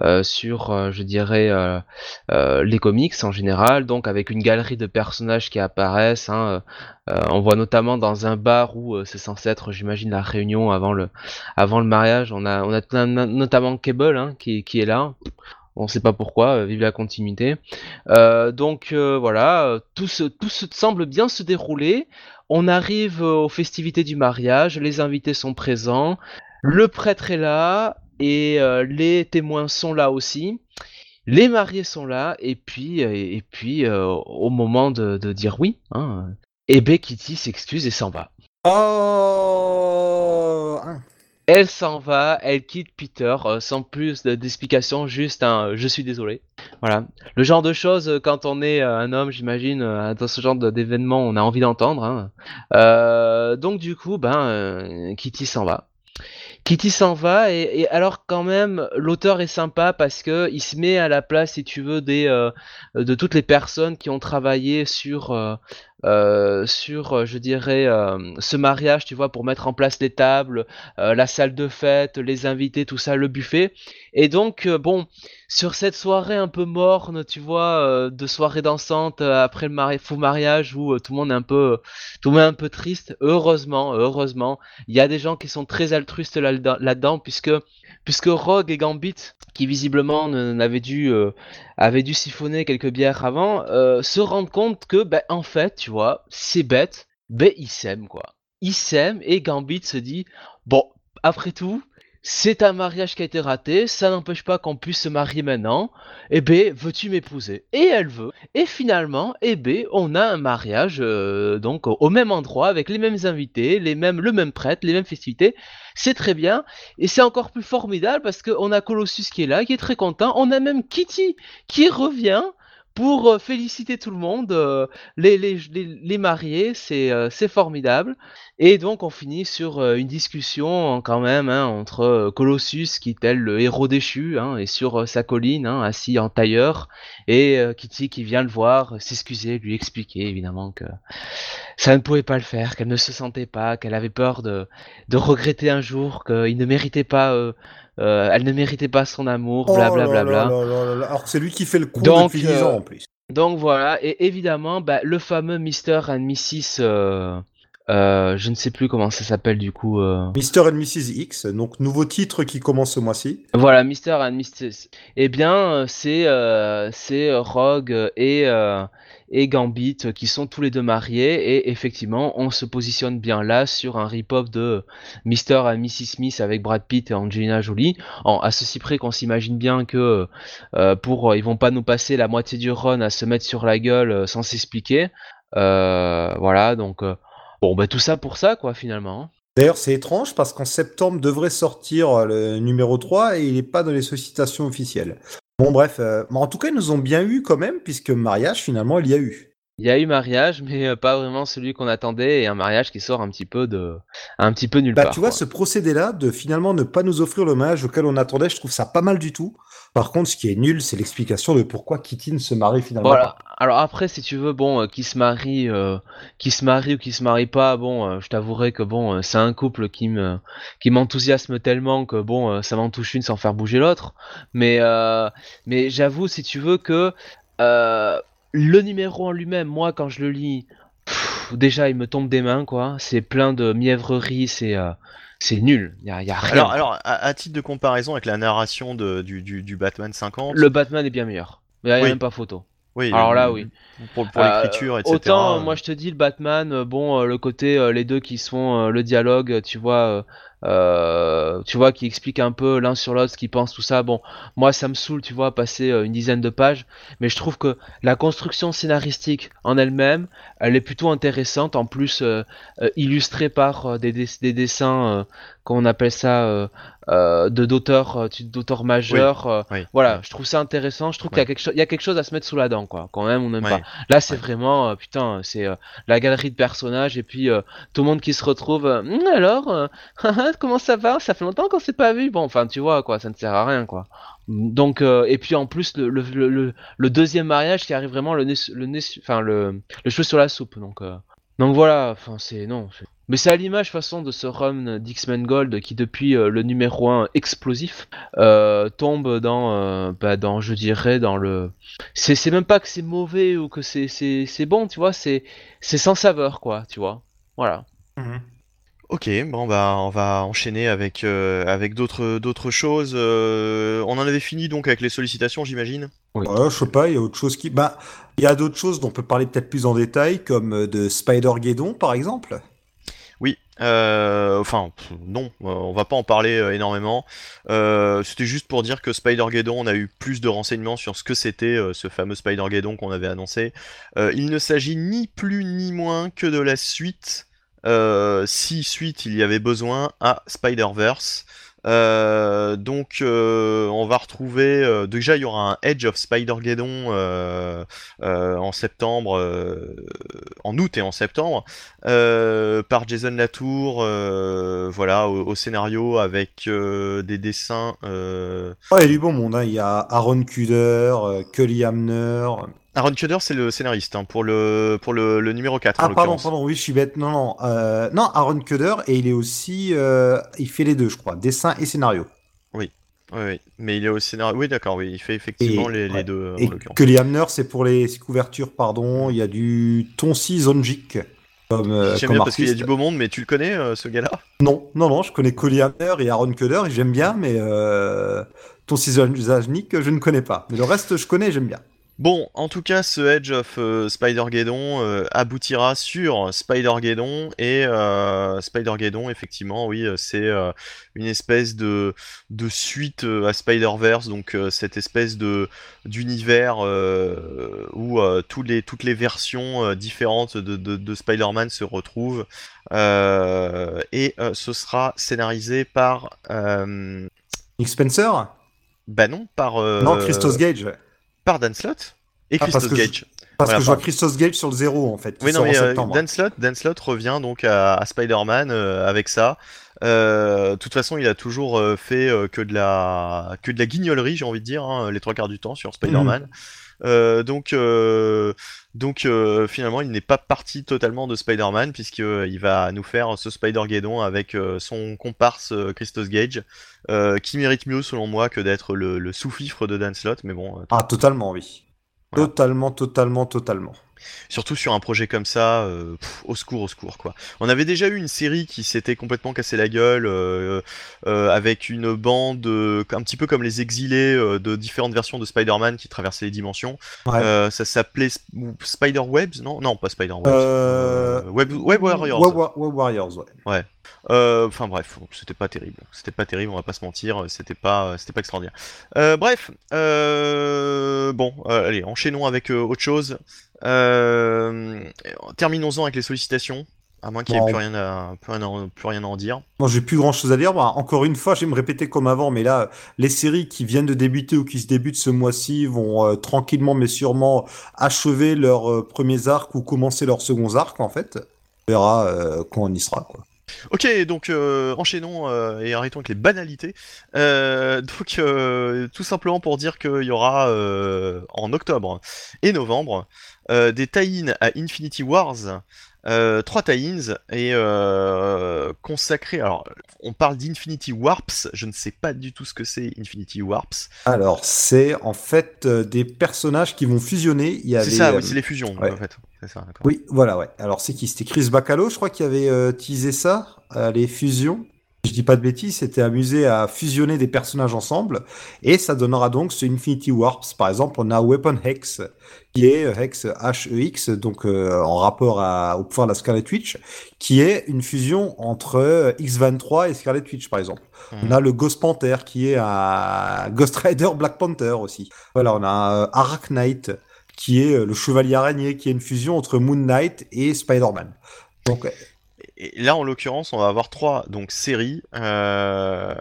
euh, sur, euh, je dirais. euh, euh, les comics en général, donc avec une galerie de personnages qui apparaissent. hein, euh, euh, on voit notamment dans un bar où euh, c'est censé être, j'imagine, la réunion avant le, avant le mariage. On a, on a notamment Cable hein, qui, qui est là. On sait pas pourquoi, euh, vive la continuité. Euh, donc euh, voilà, euh, tout, se, tout se semble bien se dérouler. On arrive euh, aux festivités du mariage, les invités sont présents. Le prêtre est là et euh, les témoins sont là aussi. Les mariés sont là et puis euh, et puis au moment de, dire oui, hein, ben Kitty s'excuse et s'en va. Oh hein. Elle s'en va, elle quitte Peter euh, sans plus de- d'explications, juste un euh, je suis désolé. Voilà. Le genre de choses, euh, quand on est un homme, j'imagine, dans ce genre d'événement, on a envie d'entendre. hein. Donc du coup, ben, Kitty s'en va. Kitty s'en va et, alors quand même l'auteur est sympa parce que il se met à la place si tu veux des de toutes les personnes qui ont travaillé sur euh, sur euh, je dirais euh, ce mariage tu vois pour mettre en place les tables la salle de fête les invités tout ça le buffet. Et donc bon sur cette soirée un peu morne tu vois de soirée dansante après le mari faux mariage où tout le monde est un peu tout le monde un peu triste heureusement heureusement il y a des gens qui sont très altruistes là-dedans, puisque, puisque Rogue et Gambit, qui visiblement n'avaient dû, avaient dû siphonner quelques bières avant, se rendent compte que, ben, en fait, tu vois, c'est bête, ben, ils s'aiment, quoi. Ils s'aiment, et Gambit se dit, bon, après tout, c'est un mariage qui a été raté, ça n'empêche pas qu'on puisse se marier maintenant, eh ben, veux-tu m'épouser? Et elle veut. Et finalement, eh ben, on a un mariage euh, donc au, au même endroit avec les mêmes invités, les mêmes, le même prêtre, les mêmes festivités. C'est très bien et c'est encore plus formidable parce qu'on a Colossus qui est là, qui est très content. On a même Kitty qui revient pour euh, féliciter tout le monde, euh, les, mariés, c'est euh, c'est formidable. Et donc on finit sur une discussion quand même hein, entre Colossus, qui est tel le héros déchu, hein, et sur sa colline, hein, assis en tailleur, et Kitty qui vient le voir, s'excuser, lui expliquer évidemment que ça ne pouvait pas le faire, qu'elle ne se sentait pas, qu'elle avait peur de, regretter un jour, qu'il ne méritait pas, euh, elle ne méritait pas son amour, Oh blablabla. là. Alors que c'est lui qui fait le coup Donc, depuis 10 euh, ans en plus. Donc voilà, et évidemment, bah, le fameux Mr. and Mrs. euh, euh, je ne sais plus comment ça s'appelle du coup. euh, Mr. and Mrs. X, donc nouveau titre qui commence ce mois-ci. Voilà, Mr. and Mrs. Eh bien, euh, c'est euh, c'est Rogue et, euh, et Gambit qui sont tous les deux mariés et effectivement, on se positionne bien là sur un rip-off de Mr. and Mrs. Smith avec Brad Pitt et Angelina Jolie. À ceci près qu'on s'imagine bien que euh, pour ils vont pas nous passer la moitié du run à se mettre sur la gueule euh, sans s'expliquer. Euh, voilà, donc euh, bon, bah tout ça pour ça quoi finalement. hein. D'ailleurs, c'est étrange parce qu'en septembre devrait sortir euh, le numéro 3 et il n'est pas dans les sollicitations officielles. Bon, bref, euh, en tout cas, ils nous ont bien eu quand même, puisque mariage, finalement, il y a eu. Il y a eu mariage, mais euh, pas vraiment celui qu'on attendait, et un mariage qui sort un petit peu de, un petit peu nulle Bah, part. tu vois, quoi. ce procédé-là, de finalement ne pas nous offrir le mariage auquel on attendait, je trouve ça pas mal du tout. Par contre, ce qui est nul, c'est l'explication de pourquoi Kitty ne se marie finalement Voilà. Alors après, si tu veux, bon, euh, qui se marie, euh, qui se marie ou qui se marie pas, bon, euh, je t'avouerai que bon, c'est un couple qui me, qui m'enthousiasme tellement que bon, ça m'en touche une sans faire bouger l'autre. Mais, euh, mais j'avoue, si tu veux que euh, le numéro en lui-même, moi, quand je le lis, pff, déjà, il me tombe des mains, quoi. C'est plein de mièvreries, c'est, euh, c'est nul. Y a, y a rien. Alors, alors à, à titre de comparaison avec la narration de, du, du, du Batman 50, Le Batman est bien meilleur. Il y a Oui. même pas photo. oui, Alors là, oui. Pour, pour Euh, l'écriture, etc. Autant, euh, moi je te dis, le Batman, euh, bon, euh, le côté, euh, les deux qui euh, le dialogue, euh, tu vois, euh, tu vois, qui expliquent un peu l'un sur l'autre ce qu'ils pensent, tout ça. Bon, moi ça me saoule, tu vois, passer euh, une dizaine de pages, mais je trouve que la construction scénaristique en elle-même, elle est plutôt intéressante, en plus euh, illustrée par des, des- des dessins, qu'on appelle ça, euh, de d'auteurs, euh, d'auteurs majeurs. euh, Oui. voilà, je trouve ça intéressant. Je trouve qu'il y a quelque chose, il y a quelque chose à se mettre sous la dent, quoi. Quand même, on n'aime pas. Là, c'est vraiment, euh, putain, c'est euh, la galerie de personnages et puis euh, tout le monde qui se retrouve. Hum, alors, euh, haha, comment ça va? Ça fait longtemps qu'on s'est pas vu. Bon, enfin, tu vois, quoi, ça ne sert à rien, quoi. Donc, euh, et puis en plus, le, le, le, le- deuxième mariage qui arrive vraiment le nez, le nez, enfin, le, le cheveu sur la soupe. Donc, euh, donc voilà, enfin, c'est non. Mais c'est à l'image, façon, de ce run d'X-Men Gold qui, depuis euh, le numéro 1 explosif, euh, tombe dans, euh, bah, dans, je dirais, dans le. C'est même pas que c'est mauvais ou que c'est bon, tu vois, c'est sans saveur, quoi, tu vois. Voilà. Ok, bon bah on va enchaîner avec avec d'autres choses. On en avait fini donc avec les sollicitations, j'imagine? Oui. Ouais, je sais pas, il y a autre chose qui. Bah, il y a d'autres choses dont on peut parler peut-être plus en détail, comme euh, de Spider-Geddon, par exemple. Oui, euh, enfin non, euh, on va pas en parler euh, énormément. Euh, C'était juste pour dire que Spider-Geddon, on a eu plus de renseignements sur ce que c'était euh, ce fameux Spider-Geddon qu'on avait annoncé. Euh, il ne s'agit ni plus ni moins que de la suite, euh, si suite il y avait besoin, à Spider-Verse. Euh, donc euh, on va retrouver euh, déjà il y aura un Edge of Spider-Geddon en septembre, en août et en septembre par Jason Latour, voilà au, scénario avec des dessins. Oh, il y a du bon monde. hein. Il y a Aaron Kuder, Cully Hamner. Aaron Kuder c'est le scénariste hein, pour le pour le, le numéro 4 en Ah, pardon, pardon, oui, je suis bête. Non, non. euh, non, Aaron Kuder, et il est aussi. euh, il fait les deux, je crois. Dessin et scénario. Oui, oui, mais il est au scénario. Oui, d'accord, oui, il fait effectivement Et- les, deux Et en. Cully Hamner, c'est pour les couvertures, pardon. Il y a du Tonsi Zonjic. Comme, euh, J'aime bien parce qu'il y a du beau monde, mais tu le connais euh, ce gars-là? Non, non, non, je connais Cully Hamner et Aaron Kuder, et j'aime bien, mais euh, Tonsi Zonjic, je ne connais pas. Mais le reste, je connais, j'aime bien. Bon, en tout cas, ce Edge of euh, Spider-Geddon euh, aboutira sur Spider-Geddon et euh, Spider-Geddon, effectivement, oui, c'est une espèce de, de suite à Spider-Verse, donc cette espèce de d'univers où tous les, toutes les versions différentes de, de, de Spider-Man se retrouvent. Et ce sera scénarisé par... Nick Spencer? Bah non, par... Non, Christos Gage. Par Dan Slott et Ah, Christos Gage. Parce Voilà, que je vois. Christos Gage sur le zéro, en fait. Oui, non, mais euh. Dan Slott, Dan Slott revient donc à, à Spider-Man euh, avec ça. Euh, De toute façon, il a toujours fait que de la que de la guignolerie, j'ai envie de dire, hein, les trois quarts du temps sur Spider-Man. Euh, donc, euh, donc euh, finalement, il n'est pas parti totalement de Spider-Man puisqu'il va nous faire ce Spider-Geddon avec euh, son comparse euh, Christos Gage, euh, qui mérite mieux selon moi que d'être le, le sous-fifre de Dan Slott, mais bon, euh, Ah, totalement, oui. Voilà. Totalement, totalement, totalement. Surtout sur un projet comme ça, euh, pff, au secours, au secours, quoi. On avait déjà eu une série qui s'était complètement cassé la gueule, euh, euh, avec une bande, un petit peu comme les exilés de différentes versions de Spider-Man qui traversaient les dimensions. Ouais. Ça s'appelait Sp- Spider-Webs, non? Non, pas Spider-Webs. Web, Web Warriors. Web, Wa- Web Warriors, ouais. Euh, Enfin bref, c'était pas terrible. C'était pas terrible, on va pas se mentir. C'était pas, c'était pas extraordinaire. Bref, bon, allez, enchaînons avec autre chose. Euh, Terminons-en avec les sollicitations, à moins qu'il n'y ait Bon. plus rien, à, plus, rien à, plus rien à en dire. Bon, j'ai plus grand chose à dire. Encore une fois, je vais me répéter comme avant, mais là, les séries qui viennent de débuter ou qui se débutent ce mois-ci vont euh, tranquillement mais sûrement achever leurs euh, premiers arcs ou commencer leurs seconds arcs, en fait. On verra euh, quand on y sera, quoi. Ok, donc euh, enchaînons euh, et arrêtons avec les banalités. Euh, donc tout simplement pour dire qu'il y aura en octobre et novembre des tie-ins à Infinity Wars, trois tie-ins et consacrés. Alors on parle d'Infinity Warps, je ne sais pas du tout ce que c'est Infinity Warps. Alors, c'est en fait des personnages qui vont fusionner. Il y avait, C'est ça, oui, c'est les fusions ouais. en fait. C'est ça, d'accord. Oui, voilà, ouais. Alors, c'est qui? C'était Chris Bacalo, je crois, qui avait euh, teasé ça, euh, les fusions. Je dis pas de bêtises, c'était amusé à fusionner des personnages ensemble. Et ça donnera donc ce Infinity Warps. Par exemple, on a Weapon Hex, qui est euh, Hex H-E-X, donc euh, en rapport à, au pouvoir de la Scarlet Witch, qui est une fusion entre euh, X-23 et Scarlet Witch, par exemple. Mhm. On a le Ghost Panther, qui est un Ghost Rider Black Panther aussi. Voilà, on a Arachnite, qui est euh, le chevalier araignée, qui est une fusion entre Moon Knight et Spider-Man. Donc, Et là, en l'occurrence, on va avoir trois donc séries euh,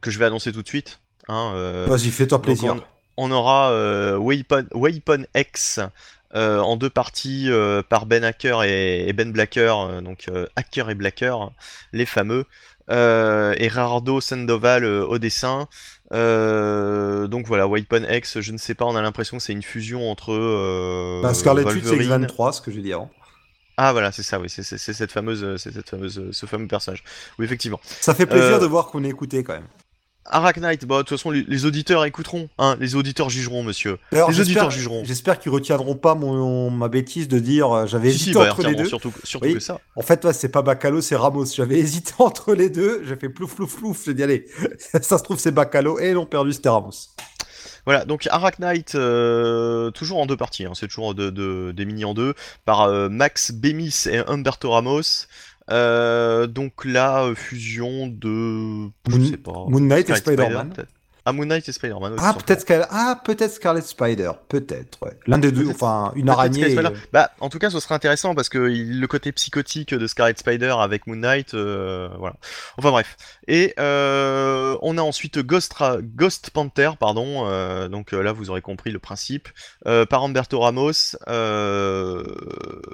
que je vais annoncer tout de suite. Hein, euh, vas-y, fais-toi plaisir. on, on aura euh, Weapon, Weapon X euh, en deux parties euh, par Ben Hacker et, et Ben Blacker, euh, donc euh, Hacker et Blacker, les fameux, euh, et Rardo Sandoval euh, au dessin. Euh, donc voilà, Weapon X, je ne sais pas, on a l'impression que c'est une fusion entre euh, Bah, Scarlet Witch, c'est Wolverine. X23, ce que j'ai dit avant. Ah voilà, c'est ça, oui, c'est cette fameuse, c'est cette fameuse, ce fameux personnage. Oui, effectivement. Ça fait plaisir Euh, de voir qu'on est écouté quand même. Arachnite, bah de toute façon les, les auditeurs écouteront, hein, les auditeurs jugeront, monsieur. Les j'espère- auditeurs jugeront. J'espère qu'ils retiendront pas mon, ma bêtise de dire euh, j'avais Si, hésité si, bah, entre les deux. surtout, surtout Oui. que ça. En fait, ouais, c'est pas Bacalo, c'est Ramos. J'avais hésité entre les deux. J'ai fait plouf, plouf, plouf. J'ai dit, allez, ça se trouve, c'est Bacalo. Et l'ont perdu, c'était Ramos. Voilà, donc Arachnite, euh, toujours en deux parties, hein, c'est toujours de, de- des mini en deux, par euh, Max Bemis et Humberto Ramos. Donc la fusion de. Je Moon- sais pas. Moon Knight et Spider, Spider-Man. Ah, Moon Knight et Spider-Man. Ah, sans peut-être qu'elle... ah, peut-être Scarlet Spider, peut-être. Ouais. L'un des deux, enfin une araignée. Scarlet et-. Bah, en tout cas, ce serait intéressant parce que le côté psychotique de Scarlet Spider avec Moon Knight, euh, voilà. Enfin bref. Et euh, on a ensuite Ghost, Ra- Ghost Panther, pardon. euh, donc là, vous aurez compris le principe. Par Humberto Ramos.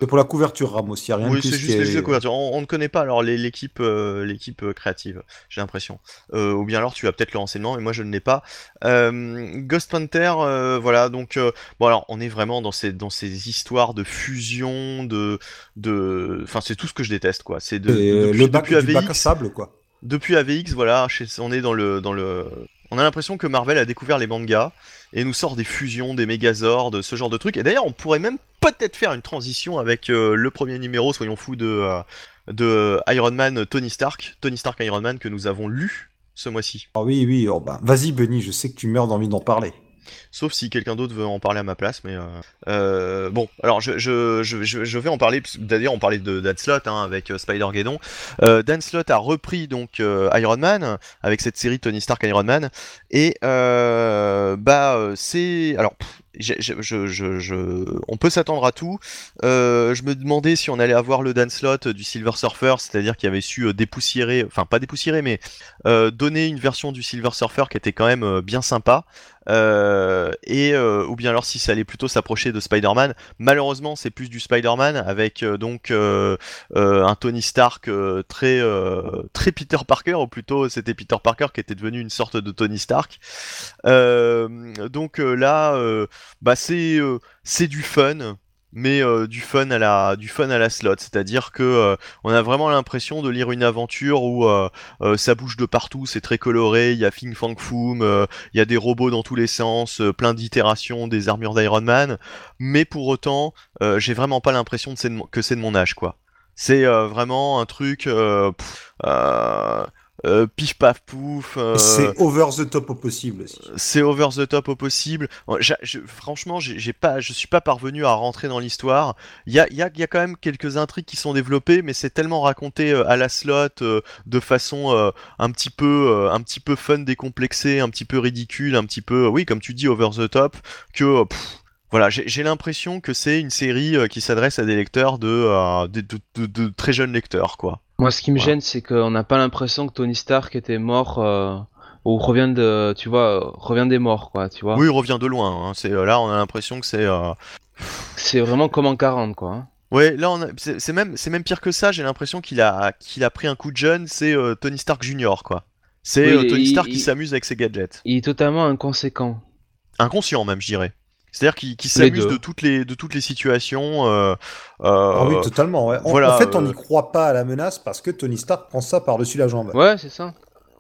C'est pour la couverture, Ramos. Il n'y a rien Oui, de plus c'est juste, juste la couverture. On, on ne connaît pas alors l'équipe, l'équipe créative. J'ai l'impression. Ou bien alors tu as peut-être le renseignement, mais moi je ne l'ai pas. Euh, Ghost Panther, euh, voilà. Donc euh, bon alors on est vraiment dans ces dans ces histoires de fusion, de de, enfin c'est tout ce que je déteste quoi. C'est de, de- depuis, le bac, depuis du bac à AVX, sable, quoi. depuis AVX, voilà, chez- on est dans le dans le, on a l'impression que Marvel a découvert les mangas et nous sort des fusions, des Megazords, ce genre de trucs. Et d'ailleurs, on pourrait même peut-être faire une transition avec euh, le premier numéro, soyons fous, de euh, de Iron Man Tony Stark, Tony Stark Iron Man que nous avons lu ce mois-ci. Ah oui, oui. oh, bah, Vas-y, Benny, je sais que tu meurs d'envie d'en parler. Sauf si quelqu'un d'autre veut en parler à ma place, mais euh, euh, bon, alors je, je, je, je, je vais en parler. D'ailleurs, on parlait de Dan Slott hein, avec euh, Spider Geddon. Euh, Dan Slott a repris donc Iron Man avec cette série Tony Stark Iron Man, et bah c'est alors. pff, on peut s'attendre à tout. Euh, je me demandais si on allait avoir le Dan Slott du Silver Surfer, c'est-à-dire qu'il avait su euh, dépoussiérer, enfin pas dépoussiérer, mais euh, donner une version du Silver Surfer qui était quand même bien sympa. Euh, et euh, ou bien alors si ça allait plutôt s'approcher de Spider-Man. Malheureusement, c'est plus du Spider-Man avec euh, donc euh, un Tony Stark très très Peter Parker ou plutôt c'était Peter Parker qui était devenu une sorte de Tony Stark. Donc là, bah c'est c'est du fun. Mais euh, du fun à la slot, c'est-à-dire que euh, on a vraiment l'impression de lire une aventure où euh, ça bouge de partout, c'est très coloré, il y a Fing Fang Foom, il y a des robots dans tous les sens, plein d'itérations des armures d'Iron Man, mais pour autant, j'ai vraiment pas l'impression que c'est de mon âge, quoi. C'est vraiment un truc euh, pif paf pouf. euh, C'est over the top au possible aussi. c'est over the top au possible. Je- franchement, j'ai pas, je suis pas parvenu à rentrer dans l'histoire. Il y a, y, a, y a quand même quelques intrigues qui sont développées, mais c'est tellement raconté euh, à la slot, de façon un petit peu, un petit peu fun, décomplexée, un petit peu ridicule, un petit peu, oui, comme tu dis, over the top, que pff, voilà, j'ai l'impression que c'est une série qui s'adresse à des lecteurs de, euh, de- de très jeunes lecteurs, quoi. Moi, ce qui me Voilà. gêne, c'est qu'on n'a pas l'impression que Tony Stark était mort euh, ou revient de, tu vois, revient des morts, quoi, tu vois. Oui, il revient de loin. hein. C'est là, on a l'impression que c'est euh, C'est vraiment comme en 40, quoi. hein. Ouais, là a- c'est même c'est même pire que ça. J'ai l'impression qu'il a qu'il a pris un coup de jeune. C'est euh, Tony Stark Junior quoi. C'est Oui, euh, Tony il- Stark qui s'amuse avec ses gadgets, Il est totalement inconséquent. inconscient même, je dirais. C'est-à-dire qu'il qu'il Les s'amuse deux. de toutes les de toutes les situations. euh, Ah euh, oui, totalement. ouais. En, voilà, en fait, on euh, n'y croit pas à la menace parce que Tony Stark prend ça par-dessus la jambe. Ouais, c'est ça.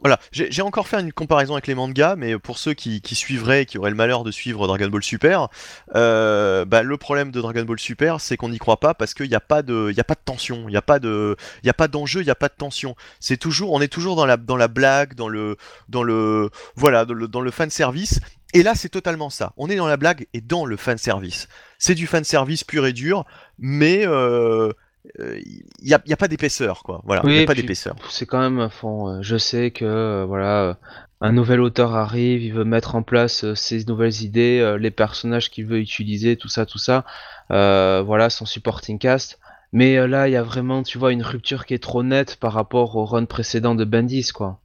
Voilà, j'ai encore fait une comparaison avec les mangas, mais pour ceux qui, qui suivraient, qui auraient le malheur de suivre Dragon Ball Super, euh, bah, le problème de Dragon Ball Super, c'est qu'on n'y croit pas parce qu'il n'y a pas de, il y a pas de tension, il n'y a pas de, il y a pas d'enjeu, il n'y a pas de tension. C'est toujours, on est toujours dans la, dans la blague, dans le, dans le, voilà, dans le, dans le fan service. Et là, c'est totalement ça. On est dans la blague et dans le fan service. C'est du fan service pur et dur, mais euh, euh, il n'y a, il y a pas d'épaisseur, quoi. Voilà, il a pas d'épaisseur. C'est quand même, fond, euh, je sais que euh, voilà, euh, un nouvel auteur arrive, il veut mettre en place euh, ses nouvelles idées, euh, les personnages qu'il veut utiliser, tout ça, tout ça. euh, voilà, son supporting cast. Mais euh, là, il y a vraiment, tu vois, une rupture qui est trop nette par rapport au run précédent de Bendis, quoi.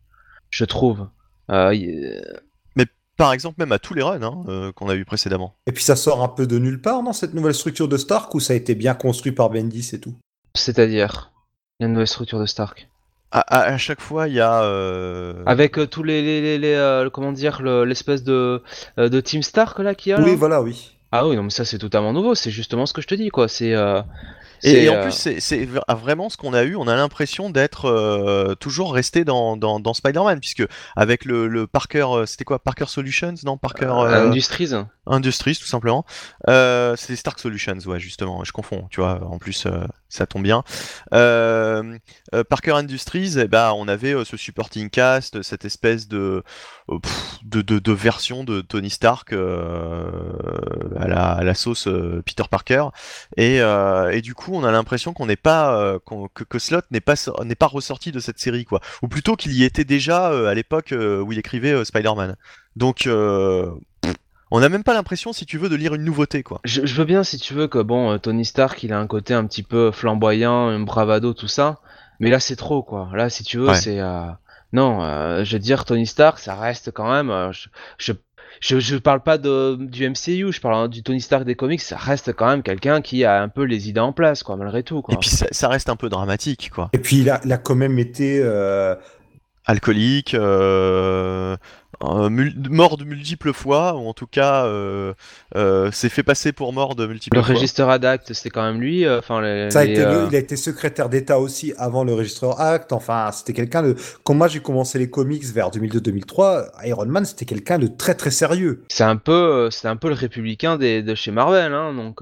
Je trouve. Euh, Par exemple, même à tous les runs hein, euh, qu'on a vu précédemment. Et puis ça sort un peu de nulle part, non, cette nouvelle structure de Stark, ou ça a été bien construit par Bendis et tout? C'est-à-dire, il y a une nouvelle structure de Stark. À, à- à chaque fois, il y a. euh, Avec euh, tous les, les, les- les, euh, comment dire, le- l'espèce de, euh, de Team Stark là qu'il y a là? Oui, voilà, oui. Ah oui, non, mais ça c'est totalement nouveau, c'est justement ce que je te dis, quoi. C'est. Et, en euh, plus, c'est ah, vraiment ce qu'on a eu. On a l'impression d'être euh, toujours resté dans, dans, dans Spider-Man, puisque avec le, le Parker, euh, c'était quoi Parker Solutions Non, Parker euh, Industries. Industries, tout simplement. Euh, c'est Stark Solutions, ouais, justement. Je confonds, tu vois. En plus, euh, ça tombe bien. Euh, euh, Parker Industries, eh ben, on avait euh, ce supporting cast, cette espèce de, de, de, version de Tony Stark à la, sauce Peter Parker. Et, et, du coup, on a l'impression qu'on n'est pas que, que, Slot n'est pas n'est pas ressorti de cette série, quoi. Ou plutôt qu'il y était déjà à l'époque où il écrivait Spider-Man. Donc on n'a même pas l'impression, si tu veux, de lire une nouveauté, quoi. Je, veux bien, si tu veux, que bon, euh, Tony Stark, il a un côté un petit peu flamboyant, un bravado, tout ça. Mais là, c'est trop, quoi. Là, si tu veux, c'est. Euh, non, euh, je veux dire, Tony Stark, ça reste quand même. je, je, je, parle pas de, du MCU, je parle du Tony Stark des comics, ça reste quand même quelqu'un qui a un peu les idées en place, quoi, malgré tout. Quoi. Et puis ça, reste un peu dramatique, quoi. Et puis il a, il a quand même été alcoolique, euh, mort de multiples fois, ou en tout cas euh, euh, s'est fait passer pour mort de multiples fois. Le registreur Act, c'était quand même lui. Enfin, Ça a été il a été secrétaire d'État aussi avant le registreur Act. Enfin, c'était quelqu'un de. Quand moi j'ai commencé les comics vers 2002-2003, Iron Man c'était quelqu'un de très très sérieux. C'est un peu, c'est un peu le républicain des, de chez Marvel, hein, donc.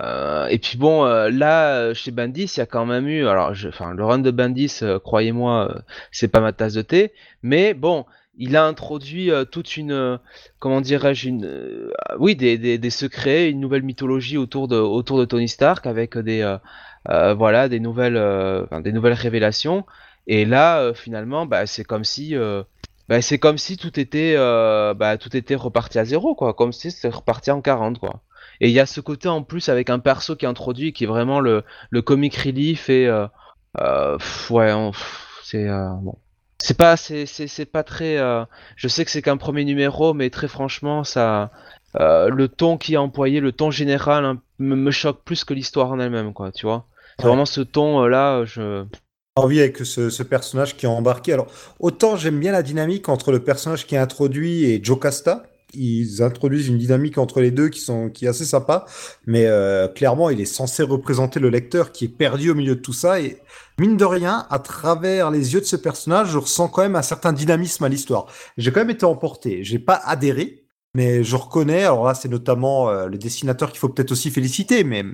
Euh, et puis bon, euh, là, euh, chez Bandis, il y a quand même eu, alors, enfin, le run de Bandis, croyez-moi, c'est pas ma tasse de thé, mais bon, il a introduit toute une, comment dirais-je, une, oui, des, des, des, secrets, une nouvelle mythologie autour de, autour de Tony Stark avec des, voilà, des nouvelles, des nouvelles révélations. Et là, finalement, bah, c'est comme si, bah, c'est comme si tout était, bah, tout était reparti à zéro, quoi, comme si c'était reparti en 40, quoi. Et il y a ce côté en plus avec un perso qui est introduit qui est vraiment le, le comic relief et euh, euh, ouais, c'est euh, bon. C'est pas, c'est, c'est, pas très. je sais que c'est qu'un premier numéro, mais très franchement, ça, le ton qui est employé, le ton général, hein, me, choque plus que l'histoire en elle-même, quoi. Tu vois. C'est vraiment ce ton là, je envie avec ce, ce, personnage qui est embarqué. Alors, autant j'aime bien la dynamique entre le personnage qui est introduit et Jocasta, ils introduisent une dynamique entre les deux qui sont qui est assez sympa, mais euh, clairement il est censé représenter le lecteur qui est perdu au milieu de tout ça et mine de rien, à travers les yeux de ce personnage, je ressens quand même un certain dynamisme à l'histoire. J'ai quand même été emporté, j'ai pas adhéré, mais je reconnais. Alors là, c'est notamment euh, le dessinateur qu'il faut peut-être aussi féliciter, mais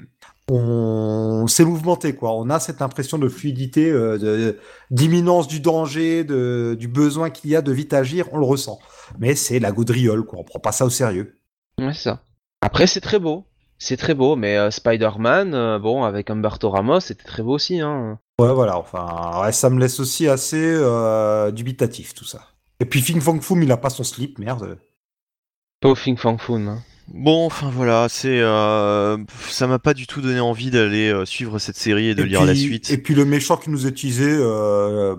on s'est mouvementé quoi. On a cette impression de fluidité, euh, d'imminence du danger, du besoin qu'il y a de vite agir. On le ressent mais c'est la gaudriole, quoi. On prend pas ça au sérieux. Ouais, c'est ça. Après, c'est très beau. C'est très beau, mais euh, Spider-Man, euh, bon, avec Humberto Ramos, c'était très beau aussi. Hein. Ouais, voilà, enfin, ça me laisse aussi assez euh, dubitatif, tout ça. Et puis Fing Fang Foom, il a pas son slip, merde. Pas Fing Fang Foom, hein. Bon, enfin voilà, c'est euh, ça m'a pas du tout donné envie d'aller euh, suivre cette série et de lire la suite. Et puis le méchant qui nous est utilisé, euh,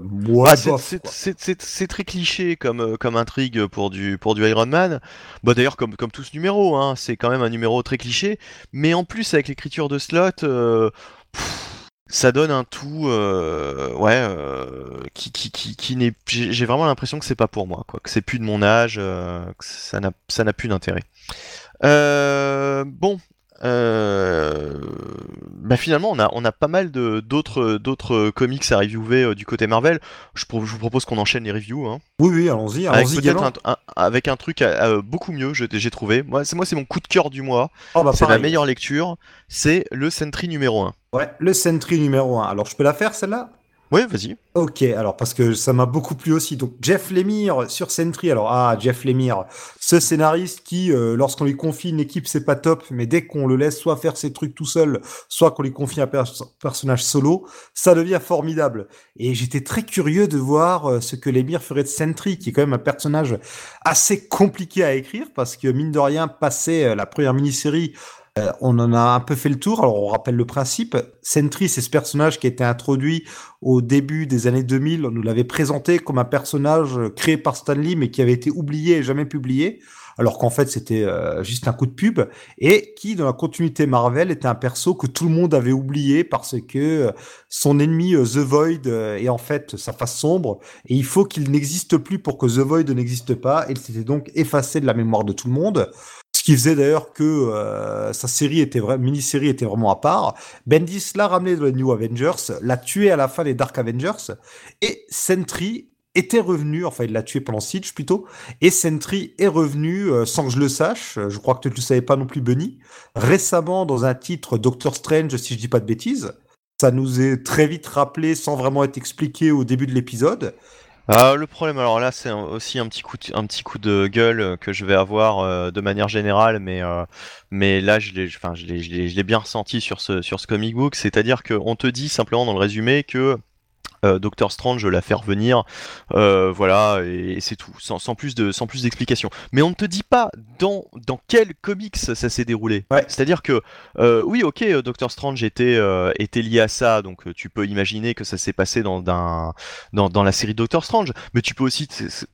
c'est très cliché comme euh, comme intrigue pour du pour du Iron Man. Bah d'ailleurs comme comme tout ce numéro, hein, c'est quand même un numéro très cliché, mais en plus avec l'écriture de slot. ça donne un tout ouais qui qui qui, qui n'est j'ai vraiment l'impression que c'est pas pour moi quoi que c'est plus de mon âge que ça n'a ça n'a plus d'intérêt euh, bon, euh, bah finalement, on a, on a pas mal d'autres, d'autres comics à reviewer euh, du côté Marvel. Je, vous propose qu'on enchaîne les reviews. Hein. Oui, oui, allons-y. Allons avec, un, avec un truc beaucoup mieux, j'ai trouvé. Moi, c'est moi, c'est mon coup de cœur du mois. Oh, bah, c'est la meilleure lecture. C'est le Sentry numéro 1. Ouais, le Sentry numéro 1. Alors, je peux la faire celle-là? Oui, vas-y. Ok, alors parce que ça m'a beaucoup plu aussi. Donc Jeff Lemire sur Sentry. Alors ah, Jeff Lemire, ce scénariste qui, euh, lorsqu'on lui confie une équipe, c'est pas top, mais dès qu'on le laisse soit faire ses trucs tout seul, soit qu'on lui confie un personnage solo, ça devient formidable. Et j'étais très curieux de voir euh, ce que Lemire ferait de Sentry, qui est quand même un personnage assez compliqué à écrire parce que mine de rien, passer euh, la première mini-série euh, on en a un peu fait le tour. Alors, on rappelle le principe. Sentry, c'est ce personnage qui a été introduit au début des années 2000. On nous l'avait présenté comme un personnage créé par Stanley, mais qui avait été oublié et jamais publié. Alors qu'en fait, c'était euh, juste un coup de pub. Et qui, dans la continuité Marvel, était un perso que tout le monde avait oublié parce que euh, son ennemi, The Void, est en fait sa face sombre. Et il faut qu'il n'existe plus pour que The Void n'existe pas. Et il s'était donc effacé de la mémoire de tout le monde. Ce qui faisait d'ailleurs que euh, sa série était mini-série était vraiment à part. Bendis l'a ramené dans les New Avengers, l'a tué à la fin des Dark Avengers, et Sentry était revenu, enfin il l'a tué pendant Siege plutôt, et Sentry est revenu euh, sans que je le sache, je crois que tu ne le savais pas non plus Bunny, récemment dans un titre Doctor Strange si je dis pas de bêtises. ça nous est très vite rappelé sans vraiment être expliqué au début de l'épisode. Ah, le problème, alors là, c'est aussi un petit coup de, un petit coup de gueule que je vais avoir euh, de manière générale, mais, euh, mais là, je l'ai, enfin, je l'ai, je l'ai, je l'ai bien ressenti sur ce, sur ce comic book, c'est-à-dire qu'on te dit simplement dans le résumé que euh, Doctor Strange l'a fait revenir, euh, voilà, et, c'est tout, sans, sans, plus de, sans plus d'explications. Mais on ne te dit pas dans, dans quel comics ça s'est déroulé. Ouais. C'est-à-dire que, euh, oui, ok, Doctor Strange était, euh, était lié à ça, donc euh, tu peux imaginer que ça s'est passé dans, dans, dans, dans, la série Doctor Strange, mais tu peux aussi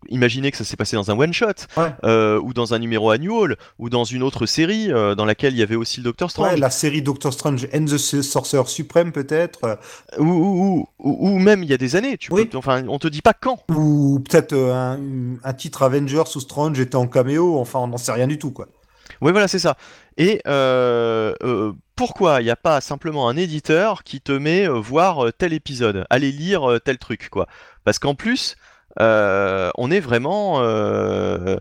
imaginer que ça s'est passé dans un one-shot, ouais. Euh, ou dans un numéro annual, ou dans une autre série dans laquelle il y avait aussi le Doctor Strange. Ouais, la série Doctor Strange and the Sorcerer Supreme, peut-être. Ou, ou, ou, ou, même il y a des années, tu oui. peux, enfin, on te dit pas quand. Ou peut-être un, un, titre Avengers ou Strange était en caméo, enfin, on n'en sait rien du tout, quoi. Oui, voilà, c'est ça. Et euh, euh, pourquoi il n'y a pas simplement un éditeur qui te met euh, voir tel épisode, aller lire euh, tel truc, quoi? Parce qu'en plus, euh, on est vraiment, enfin,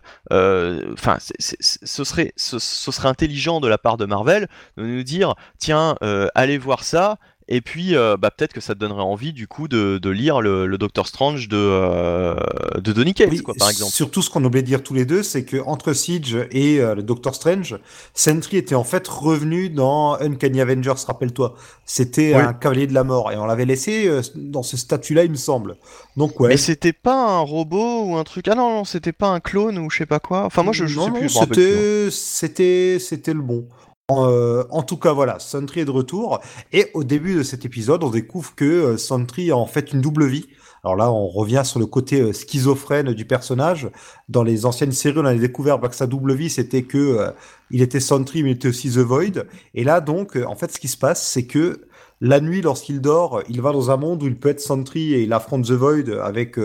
ce serait, ce, ce, serait intelligent de la part de Marvel de nous dire, tiens, allez voir ça, et puis, euh, bah, peut-être que ça te donnerait envie, du coup, de, de lire le, le, Doctor Strange de, euh, de Donny Cates, oui, quoi, par exemple. Surtout, ce qu'on oublie de dire tous les deux, c'est que entre Siege et euh, le Doctor Strange, Sentry était en fait revenu dans Uncanny Avengers, rappelle-toi. C'était oui. un cavalier de la mort, et on l'avait laissé euh, dans ce statut-là, il me semble. Donc, ouais. Mais c'était pas un robot ou un truc. Ah non, non, c'était pas un clone ou je sais pas quoi. Enfin, moi, je, je non, sais non, plus. C'était, c'était, c'était le bon. Euh, en tout cas, voilà, Sentry est de retour. Et au début de cet épisode, on découvre que euh, Sentry a en fait une double vie. Alors là, on revient sur le côté euh, schizophrène du personnage. Dans les anciennes séries, on avait découvert que sa double vie, c'était que il était Sentry, mais il était aussi The Void. Et là, donc, en fait, ce qui se passe, c'est que la nuit, lorsqu'il dort, il va dans un monde où il peut être Sentry et il affronte The Void avec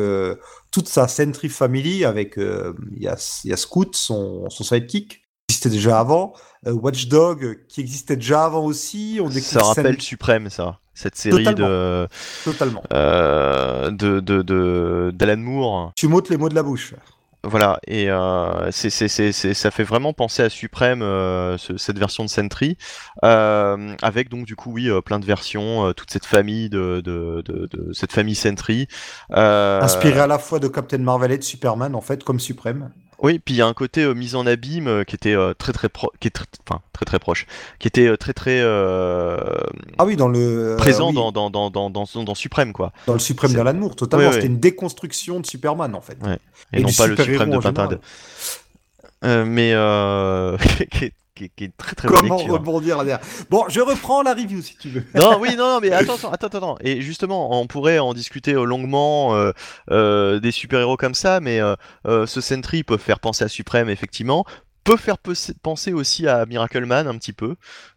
toute sa Sentry family. Avec il y a, y a Scoot, son, son sidekick, qui existait déjà avant. Euh, Watchdog qui existait déjà avant aussi. On ça rappelle. Suprême, ça. Cette série Totalement. de. Totalement. Euh, de, de, de, d'Alan Moore. Tu m'ôtes les mots de la bouche. Voilà, et euh, c'est, c'est, c'est, ça fait vraiment penser à Suprême, euh, ce, cette version de Sentry, euh, avec donc du coup, oui, euh, plein de versions, euh, toute cette famille de, de, de, de cette famille Sentry. Euh, Inspiré à la fois de Captain Marvel et de Superman, en fait, comme Suprême. Oui, puis il y a un côté euh, mise en abîme euh, qui était euh, très très pro qui est enfin très très proche, qui était très très ah oui dans le présent oui. dans, dans, dans, dans, dans, Suprême quoi. Dans le Suprême d'Alan Moore, totalement. Oui, C'était une déconstruction de Superman en fait. Et, et, non pas le Suprême de Tintin. mais qui est qui, qui, est très très Comment rebondir là-derrière Bon, je reprends la review si tu veux. non, oui, non, non, mais attends, attends, attends. Et justement, on pourrait en discuter longuement euh, euh, des super-héros comme ça, mais euh, ce Sentry peut faire penser à Suprême, effectivement peut faire penser aussi à Miracle Man un petit peu.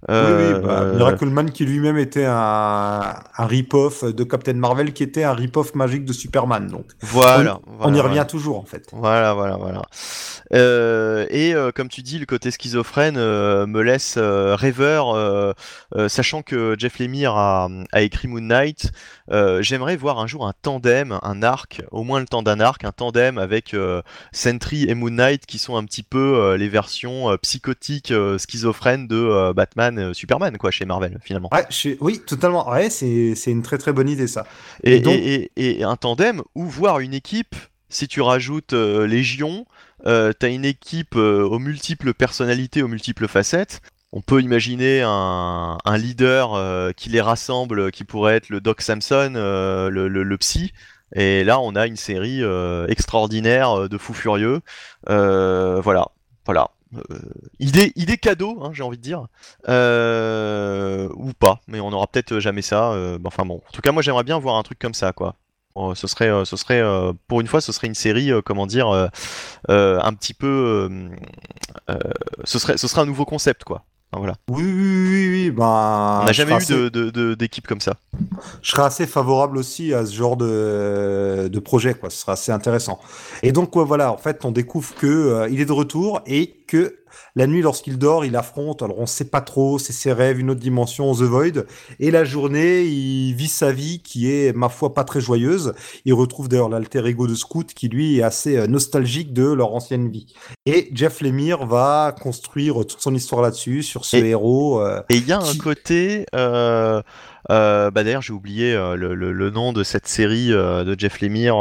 Euh... Oui, oui bah, Miracle Man qui lui-même était un, un rip-off de Captain Marvel qui était un rip-off magique de Superman. Donc voilà, on, voilà, on y revient voilà. toujours en fait. Voilà, voilà, voilà. Euh, et euh, comme tu dis, le côté schizophrène euh, me laisse rêveur, euh, sachant que Jeff Lemire a, a écrit Moon Knight. J'aimerais voir un jour un tandem, un arc, au moins le temps d'un arc, un tandem avec Sentry et Moon Knight qui sont un petit peu les version euh, psychotique, euh, schizophrène de euh, Batman, Superman, quoi, chez Marvel, finalement. Ouais, je... Oui, totalement. Ouais, c'est une très très bonne idée, ça. Et, et, donc... et, et, un tandem ou voir une équipe, si tu rajoutes Légion, t'as une équipe aux multiples personnalités, aux multiples facettes. On peut imaginer un, un leader euh, qui les rassemble, qui pourrait être le Doc Samson, euh, le, le, le, psy. Et là, on a une série euh, extraordinaire de fous furieux. voilà, voilà. Euh, idée, cadeau, hein, j'ai envie de dire. Euh, ou pas, mais on n'aura peut-être jamais ça. Euh, enfin bon, en tout cas, moi j'aimerais bien voir un truc comme ça, quoi. ce serait, ce serait pour une fois, ce serait une série, comment dire, un petit peu. ce, serait, ce serait un nouveau concept, quoi. Enfin, voilà. Oui, oui, oui, oui. Bah, on n'a jamais eu assez... d'équipe de, comme ça. Je serais assez favorable aussi à ce genre de, de projet, quoi. Ce sera assez intéressant. Et donc, ouais, voilà, en fait, on découvre que euh, il est de retour et que la nuit, lorsqu'il dort, il affronte, alors on sait pas trop, c'est ses rêves, une autre dimension, The Void. Et la journée, il vit sa vie qui est, ma foi, pas très joyeuse. Il retrouve d'ailleurs l'alter ego de Scoot qui, lui, est assez nostalgique de leur ancienne vie. Et Jeff Lemire va construire toute son histoire là-dessus, sur ce et, héros. Euh, et il y a qui... un côté... Euh... Euh, bah d'ailleurs j'ai oublié euh, le, le- le nom de cette série euh, de Jeff Lemire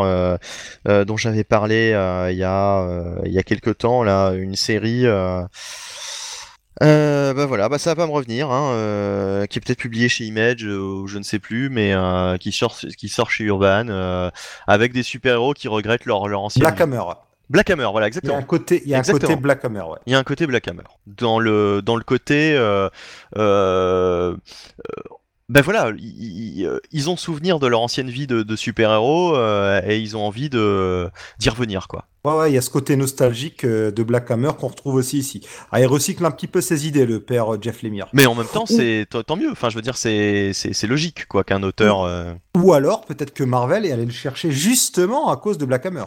dont j'avais parlé il y a euh, il y a quelques temps là, une série. Euh, bah voilà, bah ça va pas me revenir, hein, euh, qui est peut-être publié chez Image euh, ou je ne sais plus, mais euh, qui sort qui sort chez Urban euh, avec des super-héros qui regrettent leur leur ancienne Black. Hammer. Black Hammer, voilà Il y a exactement. un côté, il y a un côté. Black Hammer, ouais. Il y a un côté Black Hammer. Dans le, dans le côté. Euh, euh, euh, ben voilà, ils, ils- ont souvenir de leur ancienne vie de, de super-héros euh, et ils ont envie de d'y revenir, quoi. Ouais, ouais, il y a ce côté nostalgique euh, de Black Hammer qu'on retrouve aussi ici. Ah, il recycle un petit peu ses idées, le père euh, Jeff Lemire. Mais en même temps, c'est tant mieux. Enfin, je veux dire, c'est c'est c'est logique, quoi, qu'un auteur. euh, Ou alors, peut-être que Marvel est allé le chercher justement à cause de Black Hammer.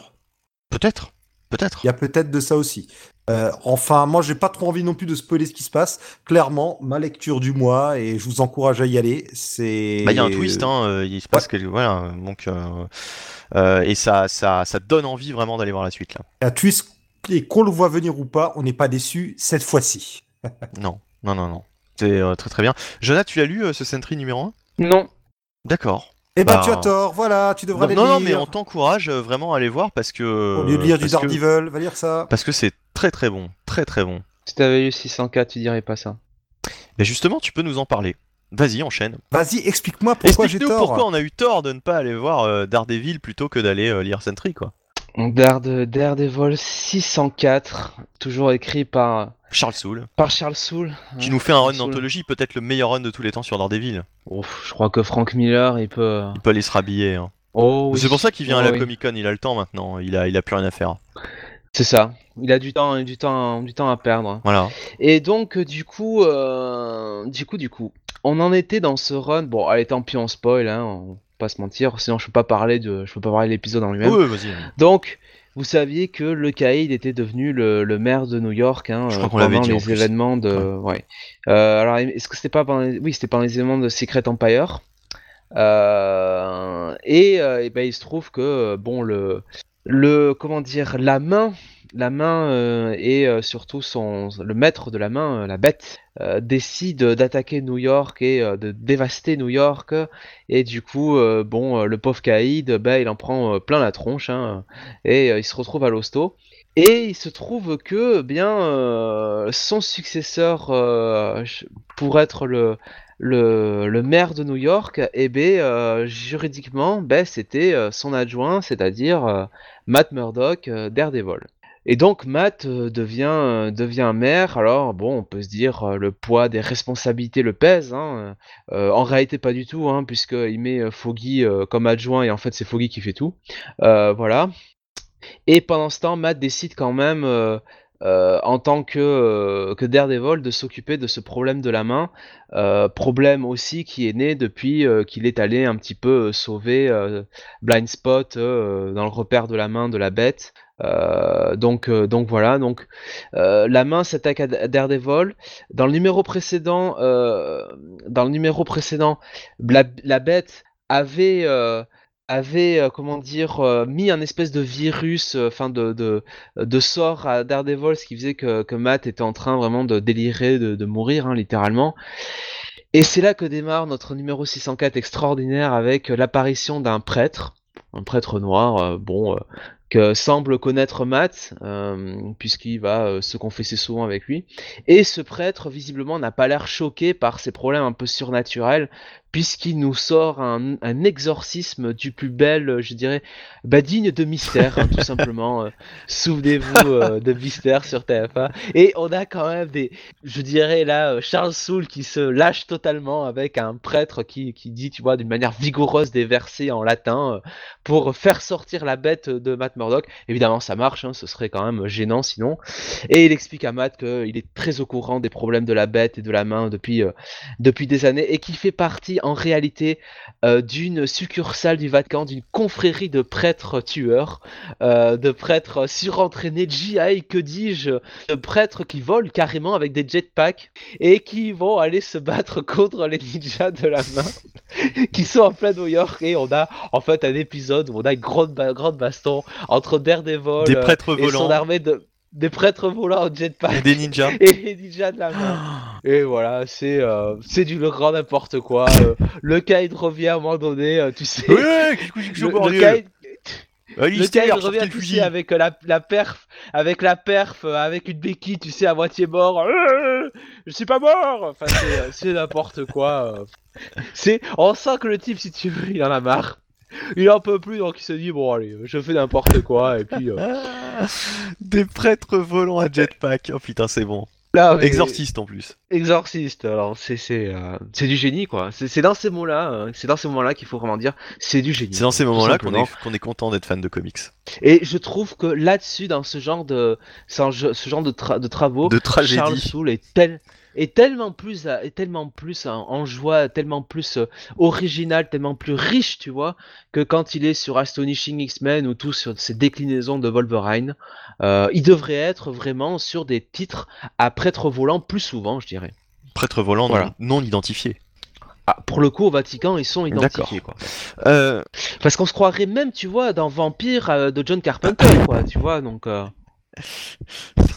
Peut-être, peut-être. Il y a peut-être de ça aussi. Euh, enfin, moi, j'ai pas trop envie non plus de spoiler ce qui se passe. Clairement, ma lecture du mois, et je vous encourage à y aller, c'est... Bah, il y a un twist, hein, euh, il se passe quelque... voilà, donc euh, euh, et ça ça ça donne envie vraiment d'aller voir la suite là. Un twist, et qu'on le voit venir ou pas, on n'est pas déçu cette fois-ci. Non, non, non, non. C'est euh, très très bien. Jonathan, tu l'as lu euh, ce Sentry numéro 1 Non. D'accord. Eh ben, Bah, tu as tort, voilà, tu devrais Non, les non, lire. non, mais on t'encourage euh, vraiment à aller voir parce que. Au lieu de lire du que- Daredevil, va lire ça. Parce que c'est très très bon, très très bon. Si t'avais lu 604, tu dirais pas ça. Mais justement, tu peux nous en parler. Vas-y, enchaîne. Vas-y, explique-moi pourquoi j'ai tort. pourquoi on a eu tort de ne pas aller voir euh, Daredevil plutôt que d'aller euh, lire Sentry, quoi. Darede- Daredevil 604, toujours écrit par, Charles Soule, par Charles Soule. qui hein, nous fait un run d'anthologie, peut-être le meilleur run de tous les temps sur Daredevil. Ouf, je crois que Frank Miller, il peut... Il peut aller se rhabiller. hein. Oh, oui. C'est pour ça qu'il vient Oh, à la oui. Comic Con, il a le temps maintenant, il a, il a plus rien à faire. C'est ça. Il a du temps, du temps, du temps à perdre. Voilà. Et donc, euh, du coup, euh, du coup, du coup, on en était dans ce run. Bon, allez, tant pis, on spoil, hein, on va pas se mentir. Sinon, je peux pas parler de, je peux pas parler de l'épisode en lui-même. Ouais, vas-y. Donc, vous saviez que le Caïd était devenu le, le maire de New York hein, Je euh, crois pendant dit, les événements de. Ouais. Euh, alors, est-ce que c'était pas pendant les... Oui, c'était pendant les événements de Secret Empire. Euh, et, euh, et ben, il se trouve que euh, bon le le comment dire la main la main euh, et euh, surtout son le maître de la main euh, la bête décide d'attaquer New York et de dévaster New York et du coup bon le pauvre Caïd ben, il en prend plein la tronche hein, et il se retrouve à l'hosto et il se trouve que bien son successeur pour être le le, le maire de New York, eh euh, juridiquement, ben, c'était son adjoint, c'est-à-dire Matt Murdock, Daredevil. Et donc Matt euh, devient, euh, devient maire, alors bon, on peut se dire euh, le poids des responsabilités le pèse, hein. En réalité pas du tout, hein, puisqu'il met Foggy comme adjoint et en fait c'est Foggy qui fait tout. Voilà. Et pendant ce temps, Matt décide quand même, euh, en tant que, euh, que Daredevil, de s'occuper de ce problème de la main. Euh, problème aussi qui est né depuis qu'il est allé un petit peu sauver Blind Spot dans le repère de la main de la bête. Donc, donc voilà, donc la main s'attaque à Daredevil. Dans le numéro précédent, dans le numéro précédent, la, bête avait avait euh, comment dire euh, mis un espèce de virus, euh, enfin de, de sort à Daredevil, ce qui faisait que, que Matt était en train vraiment de délirer, de, mourir hein, littéralement. Et c'est là que démarre notre numéro 604 extraordinaire avec l'apparition d'un prêtre, un prêtre noir, bon, que semble connaître Matt, puisqu'il va se confesser souvent avec lui. Et ce prêtre, visiblement, n'a pas l'air choqué par ces problèmes un peu surnaturels, puisqu'il nous sort un, un exorcisme du plus bel, euh, je dirais, bah, digne de mystère, hein, tout simplement. euh. Souvenez-vous euh, de Mystère sur TF1. Et on a quand même des, je dirais là, Charles Soule qui se lâche totalement avec un prêtre qui, qui dit, tu vois, d'une manière vigoureuse des versets en latin euh, pour faire sortir la bête de Matt Murdock. Évidemment, ça marche, hein, ce serait quand même gênant sinon. Et il explique à Matt qu'il est très au courant des problèmes de la bête et de la main depuis, depuis des années et qu'il fait partie en réalité euh, d'une succursale du Vatican, d'une confrérie de prêtres tueurs, euh, de prêtres surentraînés, GI, que dis-je, de prêtres qui volent carrément avec des jetpacks et qui vont aller se battre contre les ninjas de la main qui sont en plein New York et on a en fait un épisode où on a une grande, ba- grande baston entre Daredevil Des euh, prêtres et son volants. armée de des prêtres volants en jetpack. Et des ninjas. Et les ninjas de la main. Et voilà, c'est euh, c'est du grand n'importe quoi. Euh, le Kaid revient à un moment donné, euh, tu sais. Ouais, qu'est-ce que le, le bordel Kaid- le sortez revient, le tu fusil. sais, avec la, la perf, avec la perf, euh, avec une béquille, tu sais, à moitié mort. Euh, je suis pas mort. Enfin, c'est euh, c'est n'importe quoi. euh. C'est, on sent que le type, si tu veux, il en a marre. Il en peut plus, donc il se dit bon allez, je fais n'importe quoi et puis. euh, Des prêtres volants à jetpack. Oh putain, c'est bon. là, mais- Exorciste en plus. Exorciste, alors c'est c'est euh, c'est du génie quoi. C'est c'est dans ces mots-là, euh, c'est dans ces moments-là qu'il faut vraiment dire c'est du génie. C'est dans ces moments-là qu'on est, qu'on est content d'être fan de comics. Et je trouve que là-dessus, dans ce genre de ce genre- de, tra- de travaux, De Charles tragédie. Soule est tel est tellement plus euh, est tellement plus en, en joie, tellement plus euh, original, tellement plus riche, tu vois, que quand il est sur Astonishing X-Men ou tout sur ses déclinaisons de Wolverine, euh, il devrait être vraiment sur des titres à prêtre volant plus souvent, je dirais. Prêtre volant Voilà. non, non identifié. Ah, pour le coup, au Vatican, ils sont identifiés, quoi. Euh, Parce qu'on se croirait même, tu vois, dans Vampire euh, de John Carpenter, quoi, tu vois, donc... euh,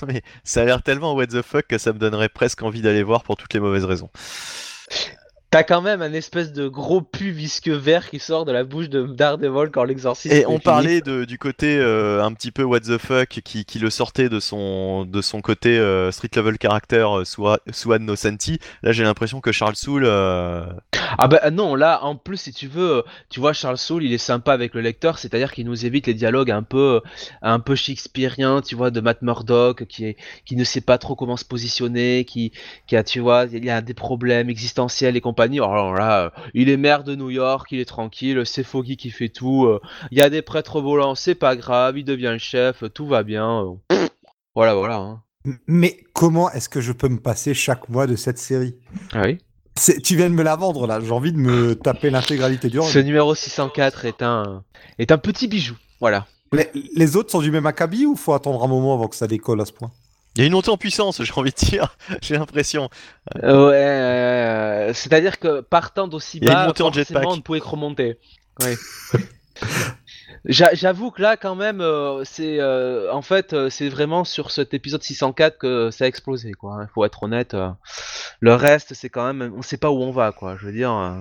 mais ça a l'air tellement what the fuck que ça me donnerait presque envie d'aller voir pour toutes les mauvaises raisons. T'as quand même un espèce de gros pu visqueux vert qui sort de la bouche de Daredevil quand l'exorcisme Et on parlait de, du côté euh, un petit peu what the fuck qui, qui le sortait de son, de son côté euh, street level character euh, sous Anno Santi. Là j'ai l'impression que Charles Soule euh, Ah bah non, là, en plus, si tu veux, tu vois, Charles Soule, il est sympa avec le lecteur, c'est-à-dire qu'il nous évite les dialogues un peu, un peu shakespeariens, tu vois, de Matt Murdock, qui est, qui ne sait pas trop comment se positionner, qui, qui a, tu vois, il y a des problèmes existentiels et compagnie. Alors là, euh, il est maire de New York, il est tranquille, c'est Foggy qui fait tout, euh, il y a des prêtres volants, c'est pas grave, il devient chef, tout va bien. euh. Voilà, voilà. hein. Mais comment est-ce que je peux me passer chaque mois de cette série? Ah oui? C'est- Tu viens de me la vendre là, j'ai envie de me taper l'intégralité du Ce numéro 604 est un, est un petit bijou. Voilà. Les, les autres sont du même acabit ou faut attendre un moment avant que ça décolle à ce point? Il y a une montée en puissance, j'ai envie de dire. J'ai l'impression. Euh, ouais, euh, c'est-à-dire que partant d'aussi bas, forcément, on ne pouvait que remonter. Ouais. J'a- J'avoue que là, quand même, euh, c'est euh, en fait, c'est vraiment sur cet épisode 604 que ça a explosé, quoi. Il faut être honnête. Le reste, c'est quand même, on sait pas où on va, quoi. Je veux dire. euh.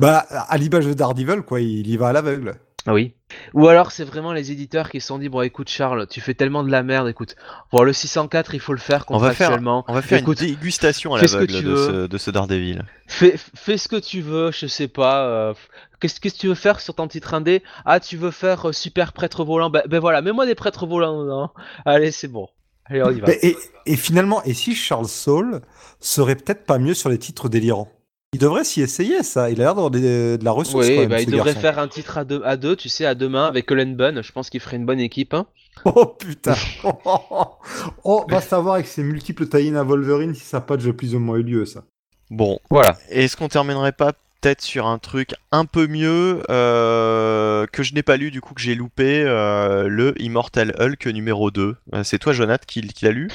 Bah, à l'image de Daredevil, quoi, il y va à l'aveugle. Ah oui. Ou alors c'est vraiment les éditeurs qui se sont dit bon écoute Charles, tu fais tellement de la merde, écoute. Bon le 604 il faut le faire On va faire- contractuellement. On va faire Écoute, une dégustation à l'aveugle de ce, de ce Daredevil. Fais, fais ce que tu veux, je sais pas. euh, Qu'est-ce qu'est-ce que tu veux faire sur ton titre indé? Ah, tu veux faire euh, super prêtre volant? Ben, ben voilà, mets-moi des prêtres volants dedans. Allez, c'est bon. Allez, on y va. Et, et finalement, et si Charles Saul serait peut-être pas mieux sur les titres délirants? Il devrait s'y essayer, ça. Il a l'air d'avoir de la ressource. Oui, quand même, bah, ce il devrait garçon. faire un titre à deux, à deux, tu sais, à deux mains avec Cullen Bunn. Je pense qu'il ferait une bonne équipe. hein. Oh putain Oh, va savoir avec ses multiples tie à Wolverine si ça n'a pas déjà plus ou moins eu lieu, ça. Bon, Voilà. est-ce qu'on terminerait pas peut-être sur un truc un peu mieux euh, que je n'ai pas lu du coup que j'ai loupé euh, le Immortal Hulk numéro 2 Euh, c'est toi Jonathan qui, qui l'a lu?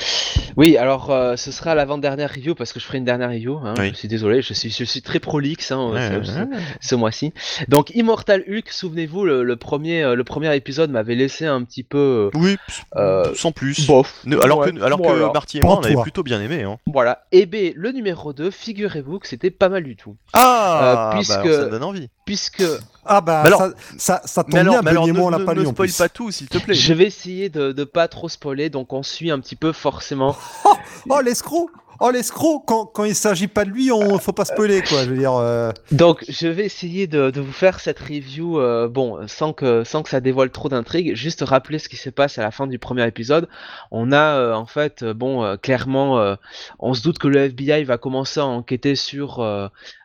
Oui, alors euh, ce sera l'avant-dernière review parce que je ferai une dernière review. hein. Oui. Je suis désolé, je suis, je suis très prolixe hein, Ouais, ce, ouais, mois-ci. Donc Immortal Hulk, souvenez-vous, le, le premier, le premier épisode m'avait laissé un petit peu Oui, euh, sans plus. bof. Ne- alors Ouais, que, alors voilà. que Marty et moi on avait plutôt bien aimé. Hein. Voilà. Et B, le numéro 2, figurez-vous que c'était pas mal du tout. Ah, puisque- bah alors ça me donne envie. Puisque Ah bah, alors- ça, ça, ça tombe Mais alors, bien, mais alors ne, on l'a ne- pas ne lu en spoil plus. pas tout s'il te plaît. je vais essayer de, de pas trop spoiler, donc on suit un petit peu forcément. Oh, l'escroc Oh, l'escroc Quand, quand il s'agit pas de lui, on faut pas spoiler, quoi. Je veux dire... euh, Donc je vais essayer de, de vous faire cette review, euh, bon, sans que, sans que ça dévoile trop d'intrigues, juste rappeler ce qui se passe à la fin du premier épisode. On a euh, en fait, bon, euh, clairement, euh, on se doute que le FBI va commencer à enquêter sur,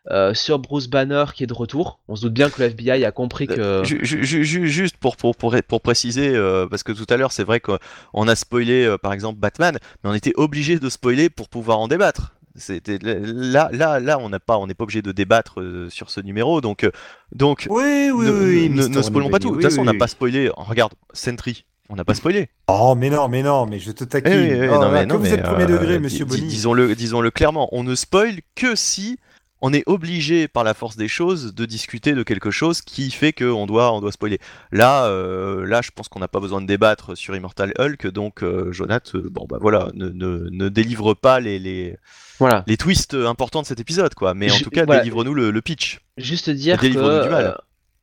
euh, euh, sur Bruce Banner qui est de retour. On se doute bien que le FBI a compris que... Ju- ju- juste pour, pour, pour, pour préciser, euh, parce que tout à l'heure c'est vrai qu'on a spoilé euh, par exemple Batman, mais on était obligé de spoiler pour pouvoir en débattre. C'était là, là, là, on n'a pas, on n'est pas obligé de débattre euh, sur ce numéro, donc, euh, donc Oui, oui, ne, oui. ne- spoilons pas tout. De toute façon, on n'a pas spoilé. Regarde, Sentry, on n'a pas spoilé. Oh, mais non, mais non, mais je te taquine. Eh oui, Oh non, là, mais, que non, vous mais, êtes premier euh, degré, monsieur Bonny. Disons-le, disons-le clairement, on ne spoil que si on est obligé par la force des choses de discuter de quelque chose qui fait qu'on doit, on doit spoiler. Là, euh, là, je pense qu'on n'a pas besoin de débattre sur Immortal Hulk, donc euh, Jonath, euh, bon bah voilà, ne, ne, ne délivre pas les, les, Voilà. les twists importants de cet épisode, quoi. Mais en Je- tout cas, voilà. délivre-nous le, le pitch. Juste dire que du mal. euh,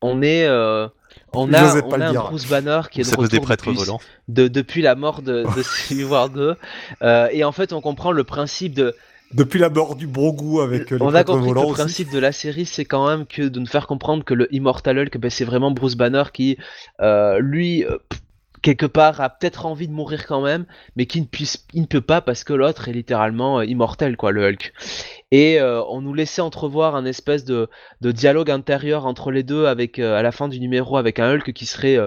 on est, euh, on a, on a le un dire. Bruce Banner qui est de cause des retour prêtres depuis, volants. de- depuis la mort de, de Civil War 2. Euh, et en fait, on comprend le principe de. Depuis la mort du Brogou avec euh, les On a compris que le aussi. principe de la série, c'est quand même que de nous faire comprendre que le Immortal Hulk, ben, c'est vraiment Bruce Banner qui, euh, lui, euh, quelque part, a peut-être envie de mourir quand même, mais qui ne puisse, il ne peut pas parce que l'autre est littéralement immortel, quoi, le Hulk. Et euh, on nous laissait entrevoir un espèce de, de dialogue intérieur entre les deux, avec à la fin du numéro, avec un Hulk qui serait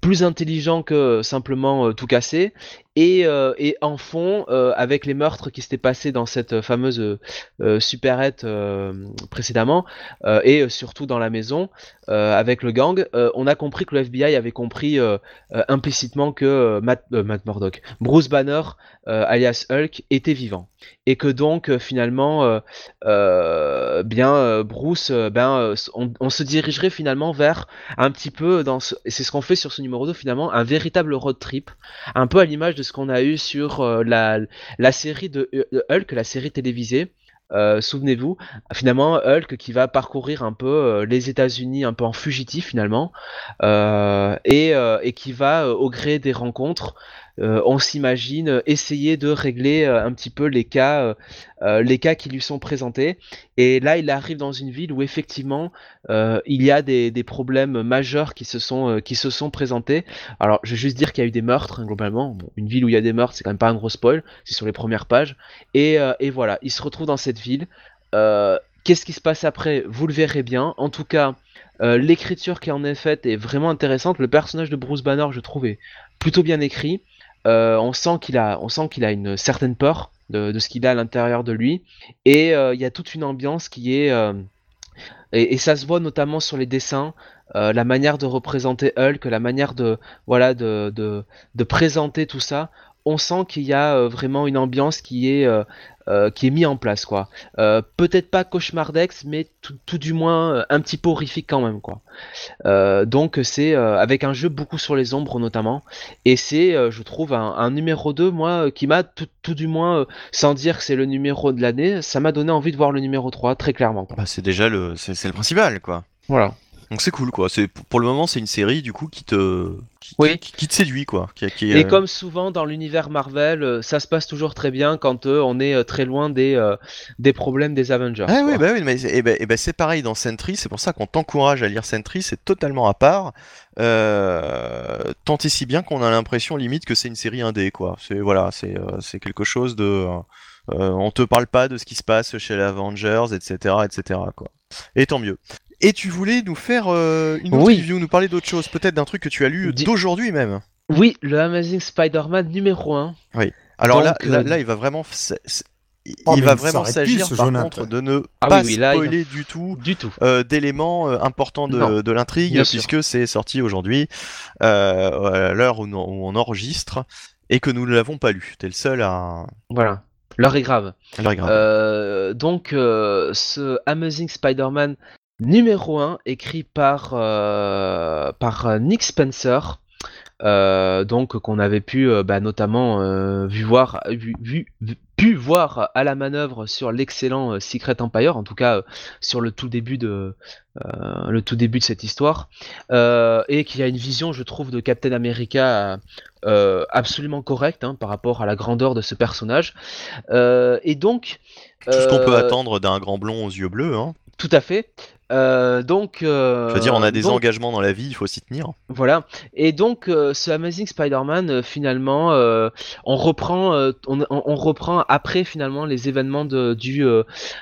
plus intelligent que simplement tout casser, et, euh, et en fond, euh, avec les meurtres qui s'étaient passés dans cette fameuse euh, euh, supérette euh, précédemment, euh, et euh, surtout dans la maison, euh, avec le gang, euh, on a compris que le FBI avait compris euh, euh, implicitement que euh, Matt, euh, Matt Murdock, Bruce Banner, euh, alias Hulk, était vivant. Et que donc, euh, finalement, euh, euh, bien, euh, Bruce, euh, ben, euh, on, se dirigerait finalement vers un petit peu, dans c'est ce qu'on fait sur ce numéro 2, finalement, un véritable road trip, un peu à l'image de ce qu'on a eu sur euh, la, série de, de Hulk, la série télévisée. Euh, Souvenez-vous, finalement, Hulk qui va parcourir un peu euh, les États-Unis, un peu en fugitif finalement, euh, et, euh, qui va, euh, au gré des rencontres, euh, on s'imagine euh, essayer de régler euh, un petit peu les cas, euh, euh, les cas qui lui sont présentés. Et là, il arrive dans une ville où effectivement, euh, il y a des, problèmes majeurs qui se sont, euh, présentés. Alors, je vais juste dire qu'il y a eu des meurtres hein, globalement. Une ville où il y a des meurtres, c'est quand même pas un gros spoil. C'est sur les premières pages. Et, euh, voilà, il se retrouve dans cette ville. Euh, Qu'est-ce qui se passe après? Vous le verrez bien. En tout cas, euh, l'écriture qui en est faite est vraiment intéressante. Le personnage de Bruce Banner, je trouve, est plutôt bien écrit. Euh, on sent qu'il a, une certaine peur de, ce qu'il a à l'intérieur de lui. Et euh, il y a toute une ambiance qui est, euh, et, ça se voit notamment sur les dessins, la manière de représenter Hulk, la manière de, voilà, de, présenter tout ça. On sent qu'il y a vraiment une ambiance qui est, euh, qui est mise en place, quoi. Euh, Peut-être pas cauchemardex, mais tout, tout du moins euh, un petit peu horrifique quand même, quoi. Euh, donc c'est avec un jeu beaucoup sur les ombres notamment, et c'est, je trouve, un, un numéro 2, moi, qui m'a tout, tout du moins, sans dire que c'est le numéro de l'année, ça m'a donné envie de voir le numéro 3, très clairement. quoi. Bah, c'est déjà le, c'est le principal, quoi. Voilà. Donc c'est cool, quoi. C'est pour le moment, c'est une série du coup qui te, qui, Oui. qui, qui te séduit, quoi. Qui, Et euh, comme souvent dans l'univers Marvel, euh, ça se passe toujours très bien quand euh, on est très loin des, euh, des problèmes des Avengers. Ah oui, bah oui, mais c'est eh ben, eh ben, c'est pareil dans Sentry, c'est pour ça qu'on t'encourage à lire Sentry, c'est totalement à part, tant et si bien qu'on a l'impression limite que c'est une série indé, quoi. C'est voilà, c'est c'est quelque chose de, euh, on te parle pas de ce qui se passe chez les Avengers, etc., etc., quoi. Et tant mieux. Et tu voulais nous faire euh, une autre Oui. review, nous parler d'autre chose, peut-être d'un truc que tu as lu d'aujourd'hui même. Oui, le Amazing Spider-Man numéro 1. Alors là, Donc, là, euh, là, il va vraiment, il Oh, mais va il vraiment s'agir par Jonathan. contre de ne Ah pas oui, oui, là, il- spoiler du tout Du tout. euh, d'éléments euh, importants de, l'intrigue, Bien sûr. puisque c'est sorti aujourd'hui, euh, à l'heure où, on enregistre, et que nous ne l'avons pas lu. T'es le seul à... Voilà. L'heure est grave. regarder. Euh, donc, euh, ce Amazing Spider-Man numéro 1, écrit par, euh, par euh, Nick Spencer, euh, donc qu'on avait pu euh, bah, notamment euh, vu voir, vu, vu- pu voir à la manœuvre sur l'excellent Secret Empire, en tout cas sur le tout début de le tout début de cette histoire, et qui a une vision, je trouve, de Captain America absolument correcte hein, par rapport à la grandeur de ce personnage. Et donc, Tout ce qu'on peut attendre d'un grand blond aux yeux bleus. Hein. tout à fait. Euh, donc, euh, Je veux dire, on a des donc, engagements dans la vie, il faut s'y tenir. Voilà. Et donc, euh, ce Amazing Spider-Man, euh, finalement, on reprend, on, reprend après finalement les événements de, du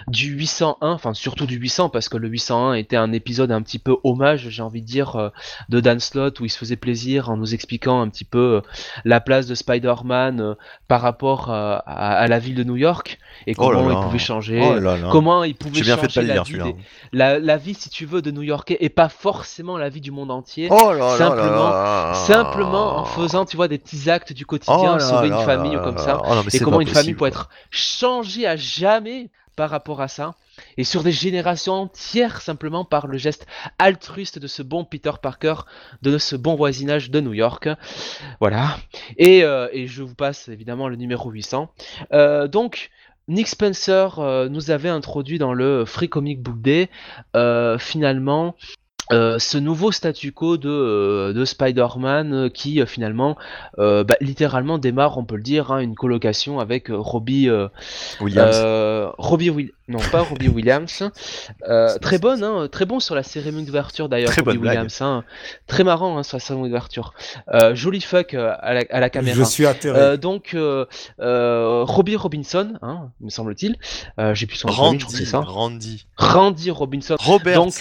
du 801, enfin surtout du 800 parce que le 801 était un épisode un petit peu hommage, j'ai envie de dire, de Dan Slott où il se faisait plaisir en nous expliquant un petit peu la place de Spider-Man par rapport à, à la ville de New York et Oh là comment là. il pouvait changer. Oh là. Comment il pouvait bien fait de changer pas le la lire vie celui-là. des- la, la vie, si tu veux, de New-Yorkais et pas forcément la vie du monde entier. Oh là simplement- là là. Simplement en faisant, tu vois, des petits actes du Oh quotidien, là sauver une famille ou comme ça. Oh non, Et comment une famille peut être changée à jamais par rapport à ça. et sur des générations entières simplement par le geste altruiste de ce bon Peter Parker, de ce bon voisinage de New York. Voilà. Et, euh, et je vous passe évidemment le numéro 800. Euh, donc, Nick Spencer euh, nous avait introduit dans le Free Comic Book Day euh, finalement euh, ce nouveau statu quo de, de Spider-Man qui finalement bah, littéralement démarre, on peut le dire, hein, une colocation avec Robbie Williams. Robbie non pas Robbie Williams, Euh, très bonne, hein, très bon sur la cérémonie d'ouverture d'ailleurs. Très Robbie. Williams, hein. très marrant hein, sur la cérémonie d'ouverture. Euh, joli fuck euh, à, la, à la caméra. Je suis atterré. Euh, donc Robbie Robinson, me semble-t-il. J'ai plus son nom je crois que Randy, c'est ça. Randy. Randy Robinson. Robert. Donc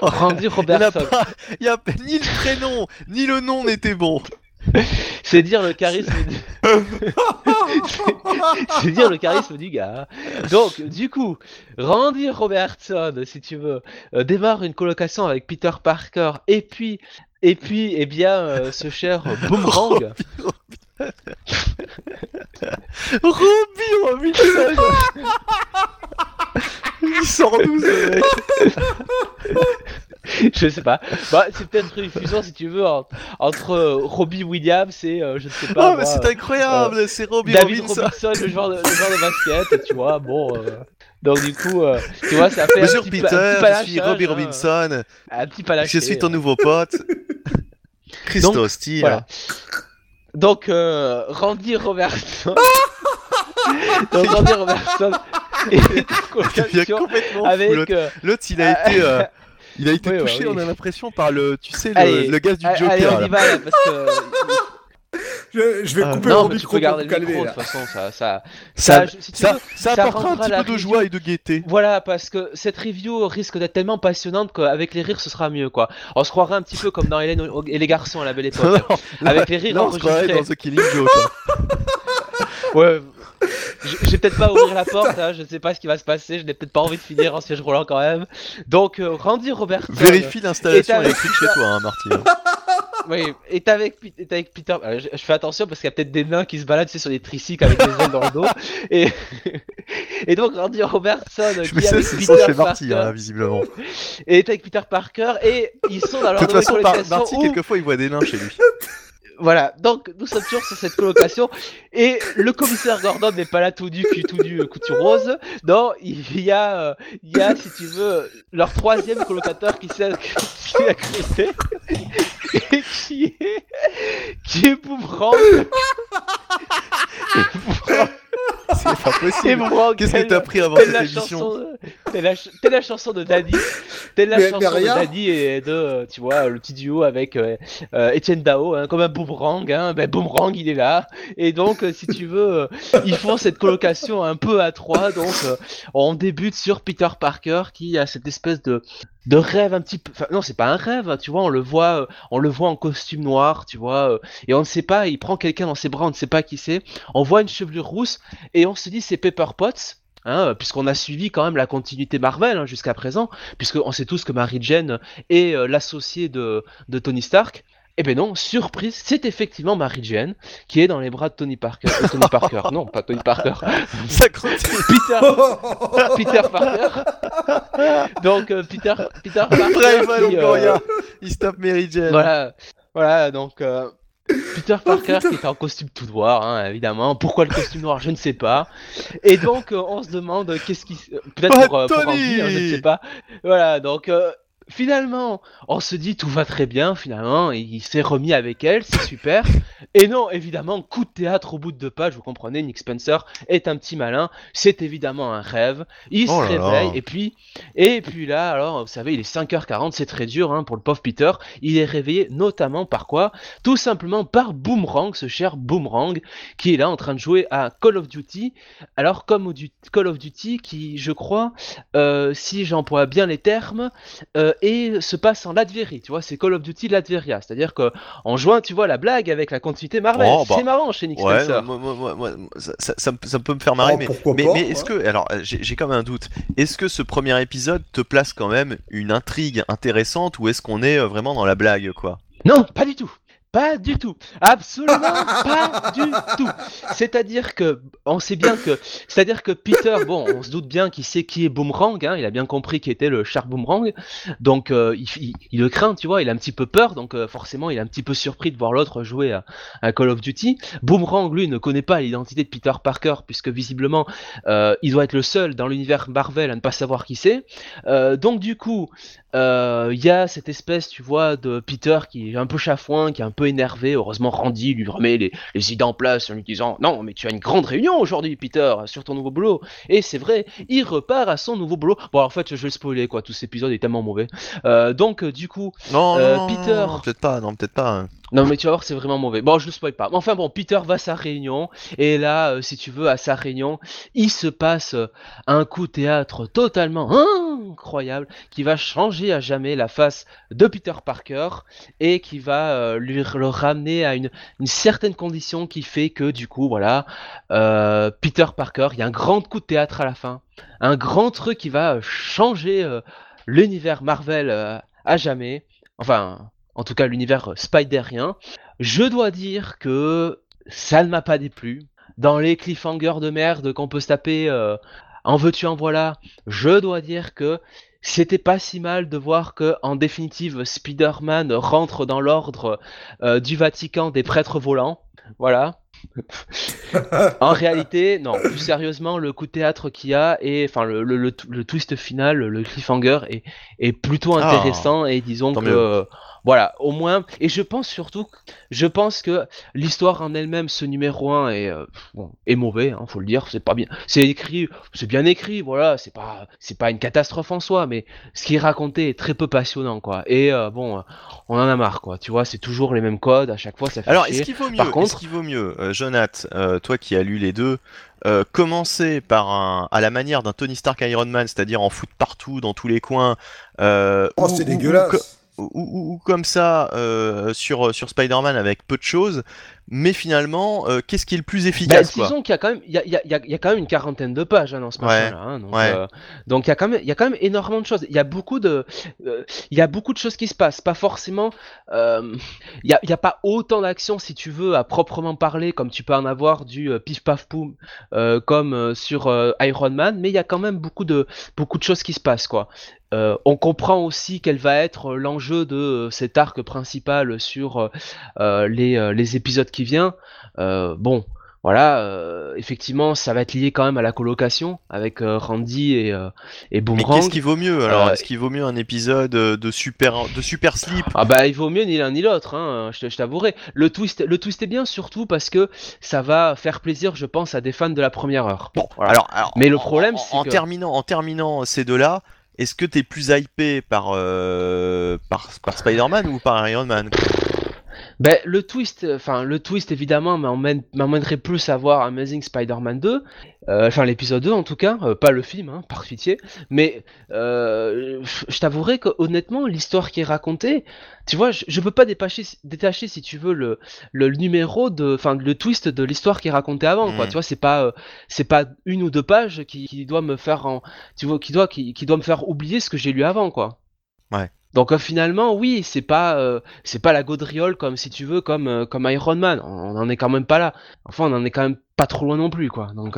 Randy Il a Robertson. pas, a ni le prénom, ni le nom n'était bon. C'est dire le charisme. du- C'est dire le charisme du gars. hein. Donc, du coup, Randy Robertson, si tu veux, euh, démarre une colocation avec Peter Parker et puis, et puis, eh bien, euh, ce cher Boomerang. Robbie Robinson Il sort d'où ce mec je sais pas. Bah, c'est peut-être une fusion, si tu veux, en- entre euh, Robbie Williams et euh, je ne sais pas. Oh mais moi, c'est incroyable, c'est Robbie David Robinson Robinson, le joueur de, le joueur de basket, tu vois, bon. euh, Donc du coup, euh, tu vois, ça fait un Bonjour petit, pa- un Peter, petit je suis palachage, Robbie hein, Robinson, un petit palaché. je suis ton nouveau pote. Christo Steel. Voilà. Donc euh, Randy Robertson. Donc Randy Robertson est en Il a colocation complètement fou, avec. l'autre. euh, L'autre, il a été, euh, il a été Oui, bah touché, oui. on a l'impression, par le, tu sais, le, Allez, le gaz du allez, Joker. on là. y va là, parce que Je, je vais Ah, couper non, mon mais tu micro peux pour garder le calmer. micro de toute façon, ça, ça, Ça, ça, si tu ça, veux, ça ça apportera un petit peu de joie et de gaieté. Voilà, parce que cette review risque d'être tellement passionnante qu'avec les rires, ce sera mieux, quoi. On se croirait un petit peu comme dans Hélène et les garçons à la belle époque. Avec les rires on se croirait enregistrés. dans The Killing Joke. hein. Ouais. Vais peut-être pas ouvrir la porte, hein, je sais pas ce qui va se passer, je n'ai peut-être pas envie de finir en siège roulant quand même. Donc, euh, Randy Robertson. Vérifie l'installation électrique chez toi, hein, Marty. hein. Oui, est avec, Pi- est avec Peter. euh, je, je fais attention parce qu'il y a peut-être des nains qui se baladent tu sais, sur des tricycles avec des ailes dans le dos. Et, et donc Randy Robertson Je qui sais, avec Peter ça Parker, hein, visiblement. est avec Peter Parker et ils sont dans De leur toute nouvelle façon, colocation Marty, où- quelquefois, il voit des nains chez lui. Voilà, donc nous sommes toujours sur cette colocation et le commissaire Gordon n'est pas là tout nu, tout nu, euh, couture rose. Non, il y a, euh, il y a, si tu veux, leur troisième colocateur qui s'est qui a créé et qui est, qui est Boomerang? C'est pas possible. Boomerang, Qu'est-ce que t'as pris avant cette la émission telle la, ch- telle la chanson de Daddy, telle la Mais- mais chanson de. Daddy et de, euh, tu vois, le petit duo avec euh, euh, Etienne Dao, hein, comme un boomerang, hein, ben boomerang il est là, et donc euh, si tu veux, euh, ils font cette colocation un peu à trois, donc euh, on débute sur Peter Parker qui a cette espèce de de rêve un petit peu, enfin non c'est pas un rêve, tu vois, on le voit, euh, on le voit en costume noir, tu vois, euh, et on ne sait pas, il prend quelqu'un dans ses bras, on ne sait pas qui c'est, on voit une chevelure rousse et on se dit c'est Pepper Potts. Hein, puisqu'on a suivi quand même la continuité Marvel hein, jusqu'à présent, puisqu'on sait tous que Mary Jane est euh, l'associée de, de Tony Stark. Eh ben non, surprise, c'est effectivement Mary Jane qui est dans les bras de Tony Parker. euh, Tony Parker, non, pas Tony Parker. Ça continue. Peter, Peter Parker. Donc euh, Peter, Peter Parker. Bref, qui, euh. Il se tape Mary Jane. voilà, voilà, donc euh, Peter Parker putain. qui est en costume tout noir, hein, évidemment. Pourquoi le costume noir, je ne sais pas. Et donc euh, on se demande qu'est-ce qui, s- peut-être pour, euh, pour Andy, hein, je ne sais pas. Voilà, donc euh, finalement, on se dit tout va très bien. Finalement, il s'est remis avec elle, c'est super. Et non, évidemment, coup de théâtre au bout de deux pages. Vous comprenez, Nick Spencer est un petit malin. C'est évidemment un rêve. Il Oh se là. réveille et puis et puis là, alors, vous savez, il est 5h40, c'est très dur hein, pour le pauvre Peter. Il est réveillé notamment par quoi? Tout simplement par Boomerang, ce cher Boomerang, qui est là en train de jouer à Call of Duty. Alors, comme au du- Call of Duty, qui, je crois, euh, si j'emploie bien les termes, euh, et se passe en Latverie. Tu vois, c'est Call of Duty Latveria. C'est-à-dire que en juin, tu vois la blague avec la continuité Marvel. Oh, bah, c'est marrant chez Nick Ouais, Spencer. moi, moi, moi, moi, ça, ça- ça me- ça peut me faire marrer, Oh, mais, mais, mais est-ce que, alors, euh, j'ai j'ai quand même un doute, est-ce que ce premier épisode te place quand même une intrigue intéressante ou est-ce qu'on est euh, vraiment dans la blague, quoi? Non, pas du tout. Pas du tout, absolument pas du tout. C'est-à-dire que on sait bien que, c'est-à-dire que Peter, bon, on se doute bien qu'il sait qui est Boomerang, hein, il a bien compris qui était le Shark Boomerang, donc euh, il, le craint, tu vois, il a un petit peu peur, donc euh, forcément il est un petit peu surpris de voir l'autre jouer à, à, Call of Duty. Boomerang, lui, ne connaît pas l'identité de Peter Parker puisque visiblement euh, il doit être le seul dans l'univers Marvel à ne pas savoir qui c'est. donc du coup, il y a cette espèce, tu vois, de Peter qui est un peu chafouin, qui est un peu énervé. Heureusement, Randy lui remet les, idées en place en lui disant Non, mais tu as une grande réunion aujourd'hui, Peter, sur ton nouveau boulot. Et c'est vrai, il repart à son nouveau boulot. Bon, en fait, je vais le spoiler, quoi. Tout cet épisode est tellement mauvais. Euh, donc, euh, du coup, non, euh, Peter. peut-être pas, non, peut-être pas. Hein. Non, mais tu vas voir, c'est vraiment mauvais. Bon, je le spoil pas. Enfin, bon, Peter va à sa réunion. Et là, si tu veux, à sa réunion, il se passe un coup théâtre totalement incroyable qui va changer à jamais la face de Peter Parker et qui va lui le ramener à une, certaine condition qui fait que du coup, voilà, euh, Peter Parker, il y a un grand coup de théâtre à la fin, un grand truc qui va changer euh, l'univers Marvel euh, à jamais, enfin, en tout cas l'univers Spiderien. Je dois dire que ça ne m'a pas déplu. Dans les cliffhangers de merde qu'on peut se taper en veux-tu en voilà, je dois dire que c'était pas si mal de voir que, en définitive, Spider-Man rentre dans l'ordre euh, du Vatican des prêtres volants. Voilà. en réalité, non, plus sérieusement, le coup de théâtre qu'il y a et enfin le, le, le, twist final, le cliffhanger est, est plutôt ah. intéressant et disons que voilà, au moins. Et je pense surtout, je pense que l'histoire en elle-même, ce numéro 1 est, euh, bon, est mauvais, hein, faut le dire. C'est pas bien. C'est écrit, c'est bien écrit, voilà. C'est pas, c'est pas une catastrophe en soi, mais ce qui est raconté est très peu passionnant, quoi. Et euh, bon, on en a marre, quoi. Tu vois, c'est toujours les mêmes codes à chaque fois. Ça fait Alors, est-ce qu'il vaut mieux, Par contre, est-ce qu'il vaut mieux, euh, Jonath, toi qui as lu les deux, commencer par un, à la manière d'un Tony Stark Iron Man, c'est-à-dire en foot partout, dans tous les coins. oh, c'est dégueulasse ou, comme ça euh, sur, sur Spider-Man avec peu de choses, mais finalement, euh, qu'est-ce qui est le plus efficace bah, Disons qu'il y a quand même, il y a, y, a, y a, quand même une quarantaine de pages hein, dans ce machin-là. Hein, donc, euh, donc il y a quand même, il y a quand même énormément de choses. Il y a beaucoup de, il y a beaucoup de choses qui se passent. Pas forcément, il y a, pas autant d'actions si tu veux à proprement parler comme tu peux en avoir du pif paf poum comme sur Iron Man, mais il y a quand même beaucoup de, beaucoup de choses qui se passent quoi. Euh, on comprend aussi quel va être l'enjeu de euh, cet arc principal sur euh, les, épisodes qui viennent. bon, voilà, effectivement, ça va être lié quand même à la colocation avec Randy et, et Boomerang. qu'est-ce qui vaut mieux alors Est-ce qu'il vaut mieux un épisode de super de super slip Ah bah il vaut mieux ni l'un ni l'autre, hein, je, t'avouerai. Le twist, le twist est bien surtout parce que ça va faire plaisir, je pense, à des fans de la première heure. Bon, alors, mais le problème, c'est en terminant, en terminant ces deux-là, est-ce que t'es plus hypé par, euh, par, par Spider-Man ou par Iron Man? Ben, le twist, enfin le twist évidemment m'emmènerait plus à voir Amazing Spider-Man 2, euh, enfin l'épisode 2 en tout cas, euh, pas le film, hein, par pitié, mais euh, je t'avouerai que honnêtement l'histoire qui est racontée, tu vois, je, peux pas détacher, détacher si tu veux le, le numéro de, enfin le twist de l'histoire qui est racontée avant, quoi. Mm. Tu vois, c'est pas c'est pas une ou deux pages qui, qui doit me faire, en, tu vois, qui doit qui, qui doit me faire oublier ce que j'ai lu avant, quoi. Ouais. Donc euh, finalement, oui, c'est pas euh, c'est pas la gaudriole comme si tu veux comme euh, comme Iron Man. On en est quand même pas là. Enfin, on en est quand même pas trop loin non plus, quoi. Donc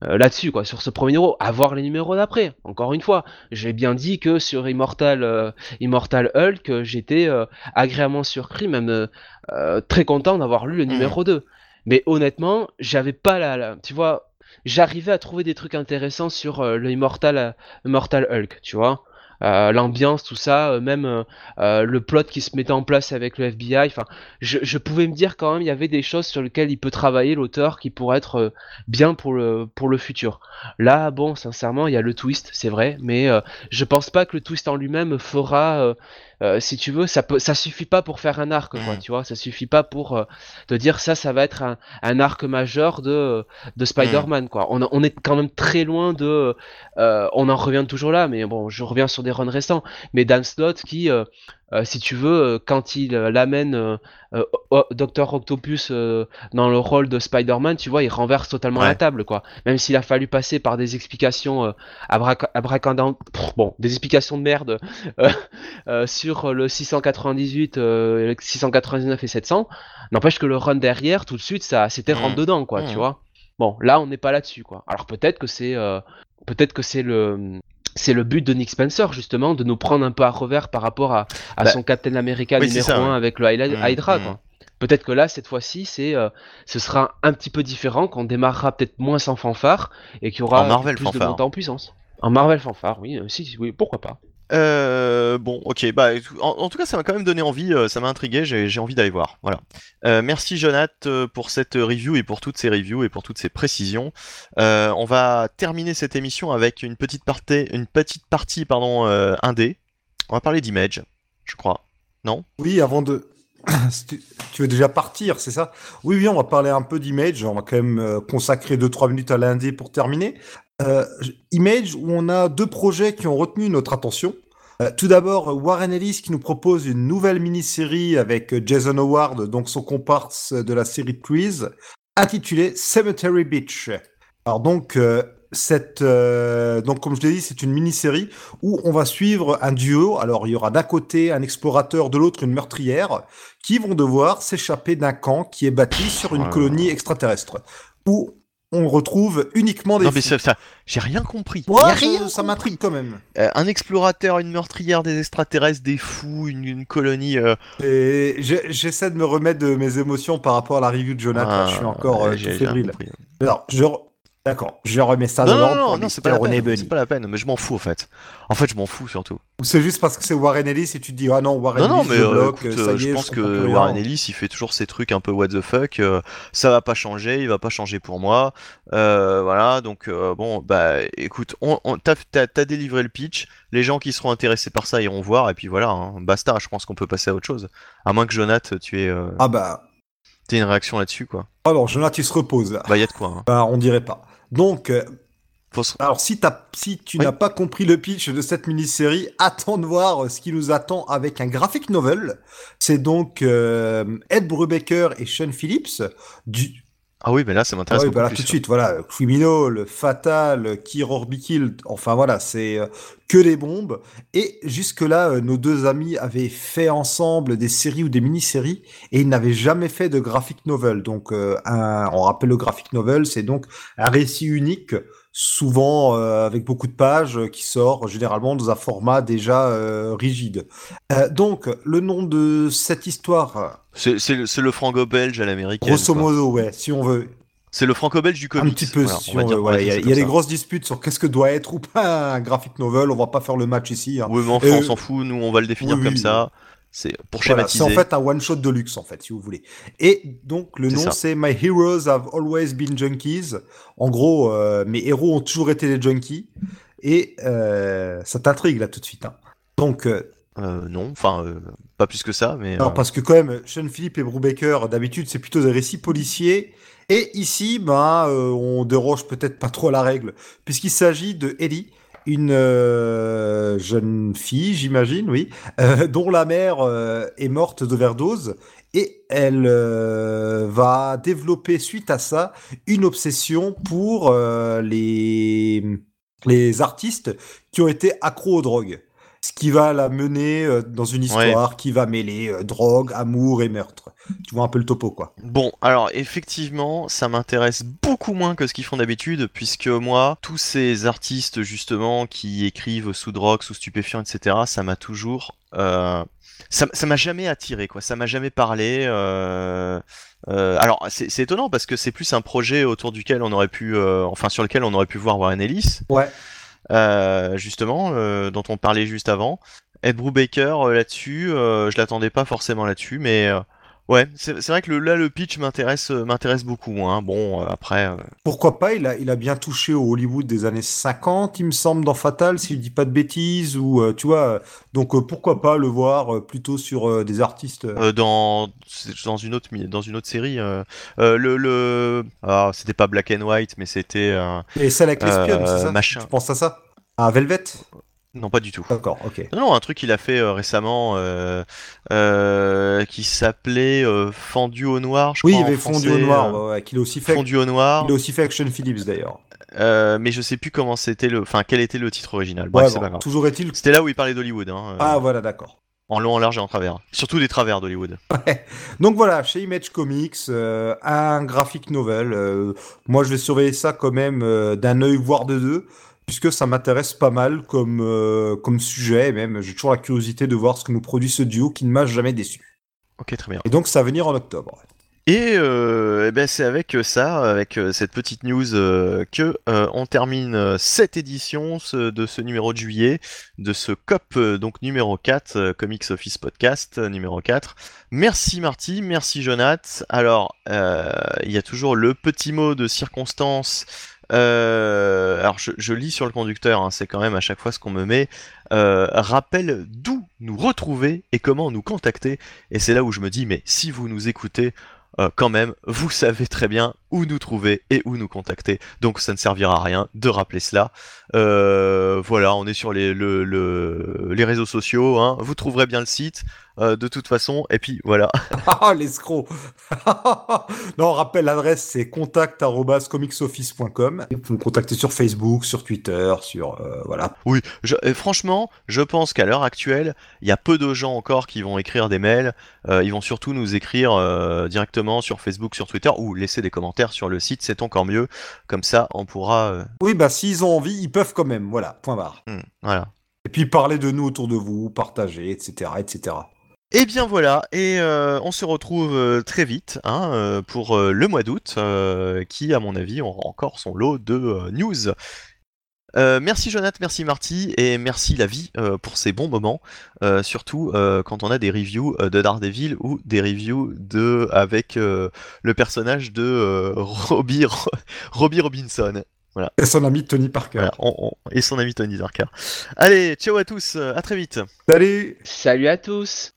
là-dessus, quoi, sur ce premier numéro, à voir les numéros d'après. Encore une fois, j'ai bien dit que sur Immortal Immortal Hulk, j'étais agréablement surpris, même très content d'avoir lu le mmh. numéro 2. Mais honnêtement, j'avais pas la, tu vois, j'arrivais à trouver des trucs intéressants sur le Immortal Immortal Hulk, tu vois. Euh, l'ambiance, tout ça, euh, même euh, le plot qui se mettait en place avec le FBI. Enfin, je, je, pouvais me dire quand même il y avait des choses sur lesquelles il peut travailler l'auteur qui pourraient être bien pour le pour le futur. Là, bon, sincèrement, il y a le twist, c'est vrai, mais je pense pas que le twist en lui-même fera euh, si tu veux, ça peut, ça suffit pas pour faire un arc, quoi, mm. tu vois, ça suffit pas pour euh, te dire ça, ça va être un, un arc majeur de, de Spider-Man, mm. quoi. On, on, est quand même très loin de, euh, on en revient toujours là, mais bon, je reviens sur des runs récents, mais Dan Slott qui euh, si tu veux, euh, quand il euh, l'amène euh, Docteur Octopus dans le rôle de Spider-Man, tu vois, il renverse totalement la table, quoi. Même s'il a fallu passer par des explications abracadabrantes, bon, des explications de merde sur le 698, 699 et 700, n'empêche que le run derrière, tout de suite, ça, c'était rentre mmh. dedans, quoi, tu mmh. vois. Bon, là, on n'est pas là-dessus, quoi. Alors peut-être que c'est, peut-être que c'est le c'est le but de Nick Spencer justement de nous prendre un peu à revers par rapport à, à bah, son Captain America numéro 1 avec le Hydra mmh. Peut-être que là, cette fois-ci, c'est, euh, ce sera un petit peu différent, qu'on démarrera peut-être moins sans fanfare et qu'il y aura plus de montée en puissance. En Marvel fanfare, oui, euh, si, oui, pourquoi pas. Euh, bon, ok, bah, en, tout cas, ça m'a quand même donné envie, euh, ça m'a intrigué, j'ai envie d'aller voir. Voilà. Euh, merci Jonath pour cette review et pour toutes ces reviews et pour toutes ces précisions. on va terminer cette émission avec une petite partie, une petite partie, pardon, indé. On va parler d'Image, je crois. Non? Oui, avant de. tu veux déjà partir, c'est ça? Oui, oui, on va parler un peu d'Image. On va quand même consacrer 2-3 minutes à l'indé pour terminer. Euh, Image où on a deux projets qui ont retenu notre attention. Euh, tout d'abord, Warren Ellis qui nous propose une nouvelle mini-série avec Jason Howard, donc son comparse de la série Trees, intitulée Cemetery Beach. Alors donc, euh, cette, donc comme je l'ai dit, c'est une mini-série où on va suivre un duo. Alors il y aura d'un côté un explorateur, de l'autre une meurtrière, qui vont devoir s'échapper d'un camp qui est bâti sur une colonie extraterrestre. Où on retrouve uniquement des. Non, mais ça, j'ai rien compris. rien ça m'intrigue quand même. Euh, un explorateur, une meurtrière, des extraterrestres, des fous, une, colonie. Euh. Et j'essaie de me remettre de mes émotions par rapport à la review de Jonathan. je suis ah, encore euh, fébrile. Alors, je, D'accord, je remets ça non, non, non, non c'est pas, la peine, c'est pas la peine, mais je m'en fous en fait. En fait, je m'en fous surtout. C'est juste parce que c'est Warren Ellis et tu te dis, ah non, Warren Ellis, non, mais, je euh, euh, je pense que Warren Ellis, il fait toujours ces trucs un peu what the fuck, euh, ça va pas changer, il va pas changer pour moi. voilà, donc bon, bah écoute, on, t'as, délivré le pitch, les gens qui seront intéressés par ça iront voir, et puis voilà, hein, basta, je pense qu'on peut passer à autre chose. À moins que Jonath, tu es. Ah bah. T'aies une réaction là-dessus, quoi. Alors, Jonath, il se repose là. Bah, y a de quoi. Hein. Bah, on dirait pas. Donc, euh, alors si, si tu n'as pas compris le pitch de cette mini-série, attends de voir euh, ce qui nous attend avec un graphic novel. C'est donc euh, Ed Brubaker et Sean Phillips du, ah oui, mais là, ça m'intéresse. Ah oui, bah tout de suite, voilà, Criminal, Fatal, Kill Be Killed, enfin voilà, c'est que des bombes. Et jusque-là, nos deux amis avaient fait ensemble des séries ou des mini-séries et ils n'avaient jamais fait de graphic novel. Donc, un, on rappelle le graphic novel, c'est donc un récit unique souvent euh, avec beaucoup de pages euh, qui sort généralement dans un format déjà euh, rigide. donc le nom de cette histoire. C'est le, franco-belge à l'américaine. Grosso modo, ouais, si on veut. C'est le franco-belge du comics. Un petit peu, si on veut. Il y a, des grosses disputes sur qu'est-ce que doit être ou pas un graphic novel. On va pas faire le match ici. Hein. Oui, mais enfin, on s'en fout. Nous, on va le définir comme ça. C'est pour schématiser. c'est en fait un one shot de luxe en fait, si vous voulez. Et donc le nom c'est My Heroes Have Always Been Junkies. En gros, euh, mes héros ont toujours été des junkies. Et euh, ça t'intrigue là tout de suite. Hein. Donc euh, non, enfin pas plus que ça, mais. Non, parce que quand même, Sean Philippe et Brubaker, d'habitude c'est plutôt des récits policiers. Et ici, ben, on déroge peut-être pas trop à la règle, puisqu'il s'agit de Ellie, une euh, jeune fille, j'imagine, oui, euh, dont la mère euh, est morte d'overdose et elle va développer suite à ça une obsession pour les les artistes qui ont été accros aux drogues ce qui va la mener dans une histoire qui va mêler drogue, amour et meurtre. Tu vois un peu le topo, quoi. Bon, alors effectivement, ça m'intéresse beaucoup moins que ce qu'ils font d'habitude, puisque moi, tous ces artistes justement qui écrivent sous drogue, sous stupéfiants, etc., ça m'a toujours... Euh, ça m'a jamais attiré, quoi. Ça m'a jamais parlé. alors, c'est étonnant parce que c'est plus un projet autour duquel on aurait pu, enfin sur lequel on aurait pu voir Warren Ellis. Ouais. Euh, justement, euh, dont on parlait juste avant. Ed Brubaker euh, là-dessus, je l'attendais pas forcément là-dessus, mais Ouais, c'est vrai que le, là le pitch m'intéresse m'intéresse beaucoup. Hein. Bon, après. Pourquoi pas il a, il a bien touché au Hollywood des années 50, il me semble, dans Fatal, s'il dit pas de bêtises, ou tu vois. Donc pourquoi pas le voir plutôt sur des artistes. dans dans une autre dans une autre série. le le ah, c'était pas Black and White, mais c'était. Et celle avec l'espionne, c'est ça? Machin. Tu penses à ça? À Velvet? Non, pas du tout. D'accord, ok. Non, non, un truc qu'il a fait euh, récemment euh, euh, qui s'appelait Fendu au noir, je Oui, il crois. y avait en Fondu au noir, ouais, qu'il a aussi fait. Fondu au noir. Il a aussi fait Action Phillips d'ailleurs. Mais je sais plus comment c'était le. Enfin, quel était le titre original. Bref, Ouais, c'est bon, pas grave. toujours est-il. C'était là où il parlait d'Hollywood. Hein, Ah voilà, d'accord. En long, en large et en travers. Surtout des travers d'Hollywood. Donc voilà, chez Image Comics, euh, un graphic novel. euh, moi, je vais surveiller ça quand même euh, d'un œil, voire de deux, puisque ça m'intéresse pas mal comme, euh, comme sujet. Et même, j'ai toujours la curiosité de voir ce que nous produit ce duo qui ne m'a jamais déçu. Ok, très bien. Et donc, ça va venir en octobre. Et, euh, eh ben, c'est avec ça, avec euh, cette petite news, euh, que on termine cette édition ce- de ce numéro de juillet, de ce COP donc numéro 4, euh, Comics Office Podcast numéro 4. Merci Marty, merci Jonath. Alors, il y a toujours le petit mot de circonstance. Euh, alors, je, lis sur le conducteur, hein, c'est quand même à chaque fois ce qu'on me met. Euh, rappelle d'où nous retrouver et comment nous contacter. Et c'est là où je me dis, mais si vous nous écoutez, euh, quand même, vous savez très bien où nous trouver et où nous contacter. Donc ça ne servira à rien de rappeler cela. Euh, voilà, on est sur les, le- le- les réseaux sociaux. hein. Vous trouverez bien le site euh, de toute façon. Et puis voilà. Ah, l'escroc Non, on rappelle l'adresse, c'est contact.comicsoffice.com. Vous me contactez sur Facebook, sur Twitter, sur... euh, voilà. Oui, je- franchement, je pense qu'à l'heure actuelle, il y a peu de gens encore qui vont écrire des mails. Ils vont surtout nous écrire directement sur Facebook, sur Twitter ou laisser des commentaires sur le site. C'est encore mieux. Comme ça, on pourra. euh, Oui, bah s'ils ont envie, ils peuvent quand même. Voilà, point barre. hmm, voilà. Et puis parler de nous autour de vous, partager, etc., etc. Et bien voilà, et euh, on se retrouve euh, très vite hein, euh, pour euh, le mois d'août, euh, qui à mon avis aura encore son lot de euh, news. Euh, merci Jonathan, merci Marty, et merci la vie euh, pour ces bons moments, euh, surtout euh, quand on a des reviews euh, de Daredevil ou des reviews de avec euh, le personnage de euh, Robbie, Ro- Robbie Robinson. Et son ami Tony Parker. Voilà, on- on- et son ami Tony Darker. Allez, ciao à tous, à très vite. Salut Salut à tous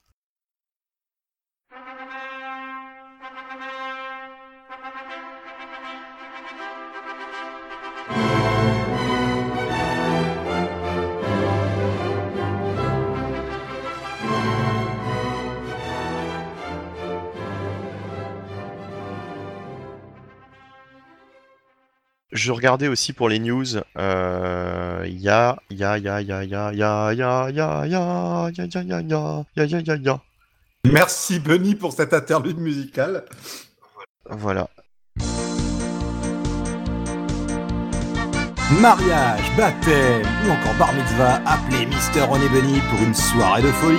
Je regardais aussi pour les news. euh, Il y a, il y a, y a, y a, y a, y a, y a, y a, il y a, il y a, il y a, il y a, il y a, il y a, il y a, il y a. Merci Benny pour cette interlude musicale. Voilà. Mariage, baptême ou encore bar mitzvah, appelez Mister René Benny pour une soirée de folie.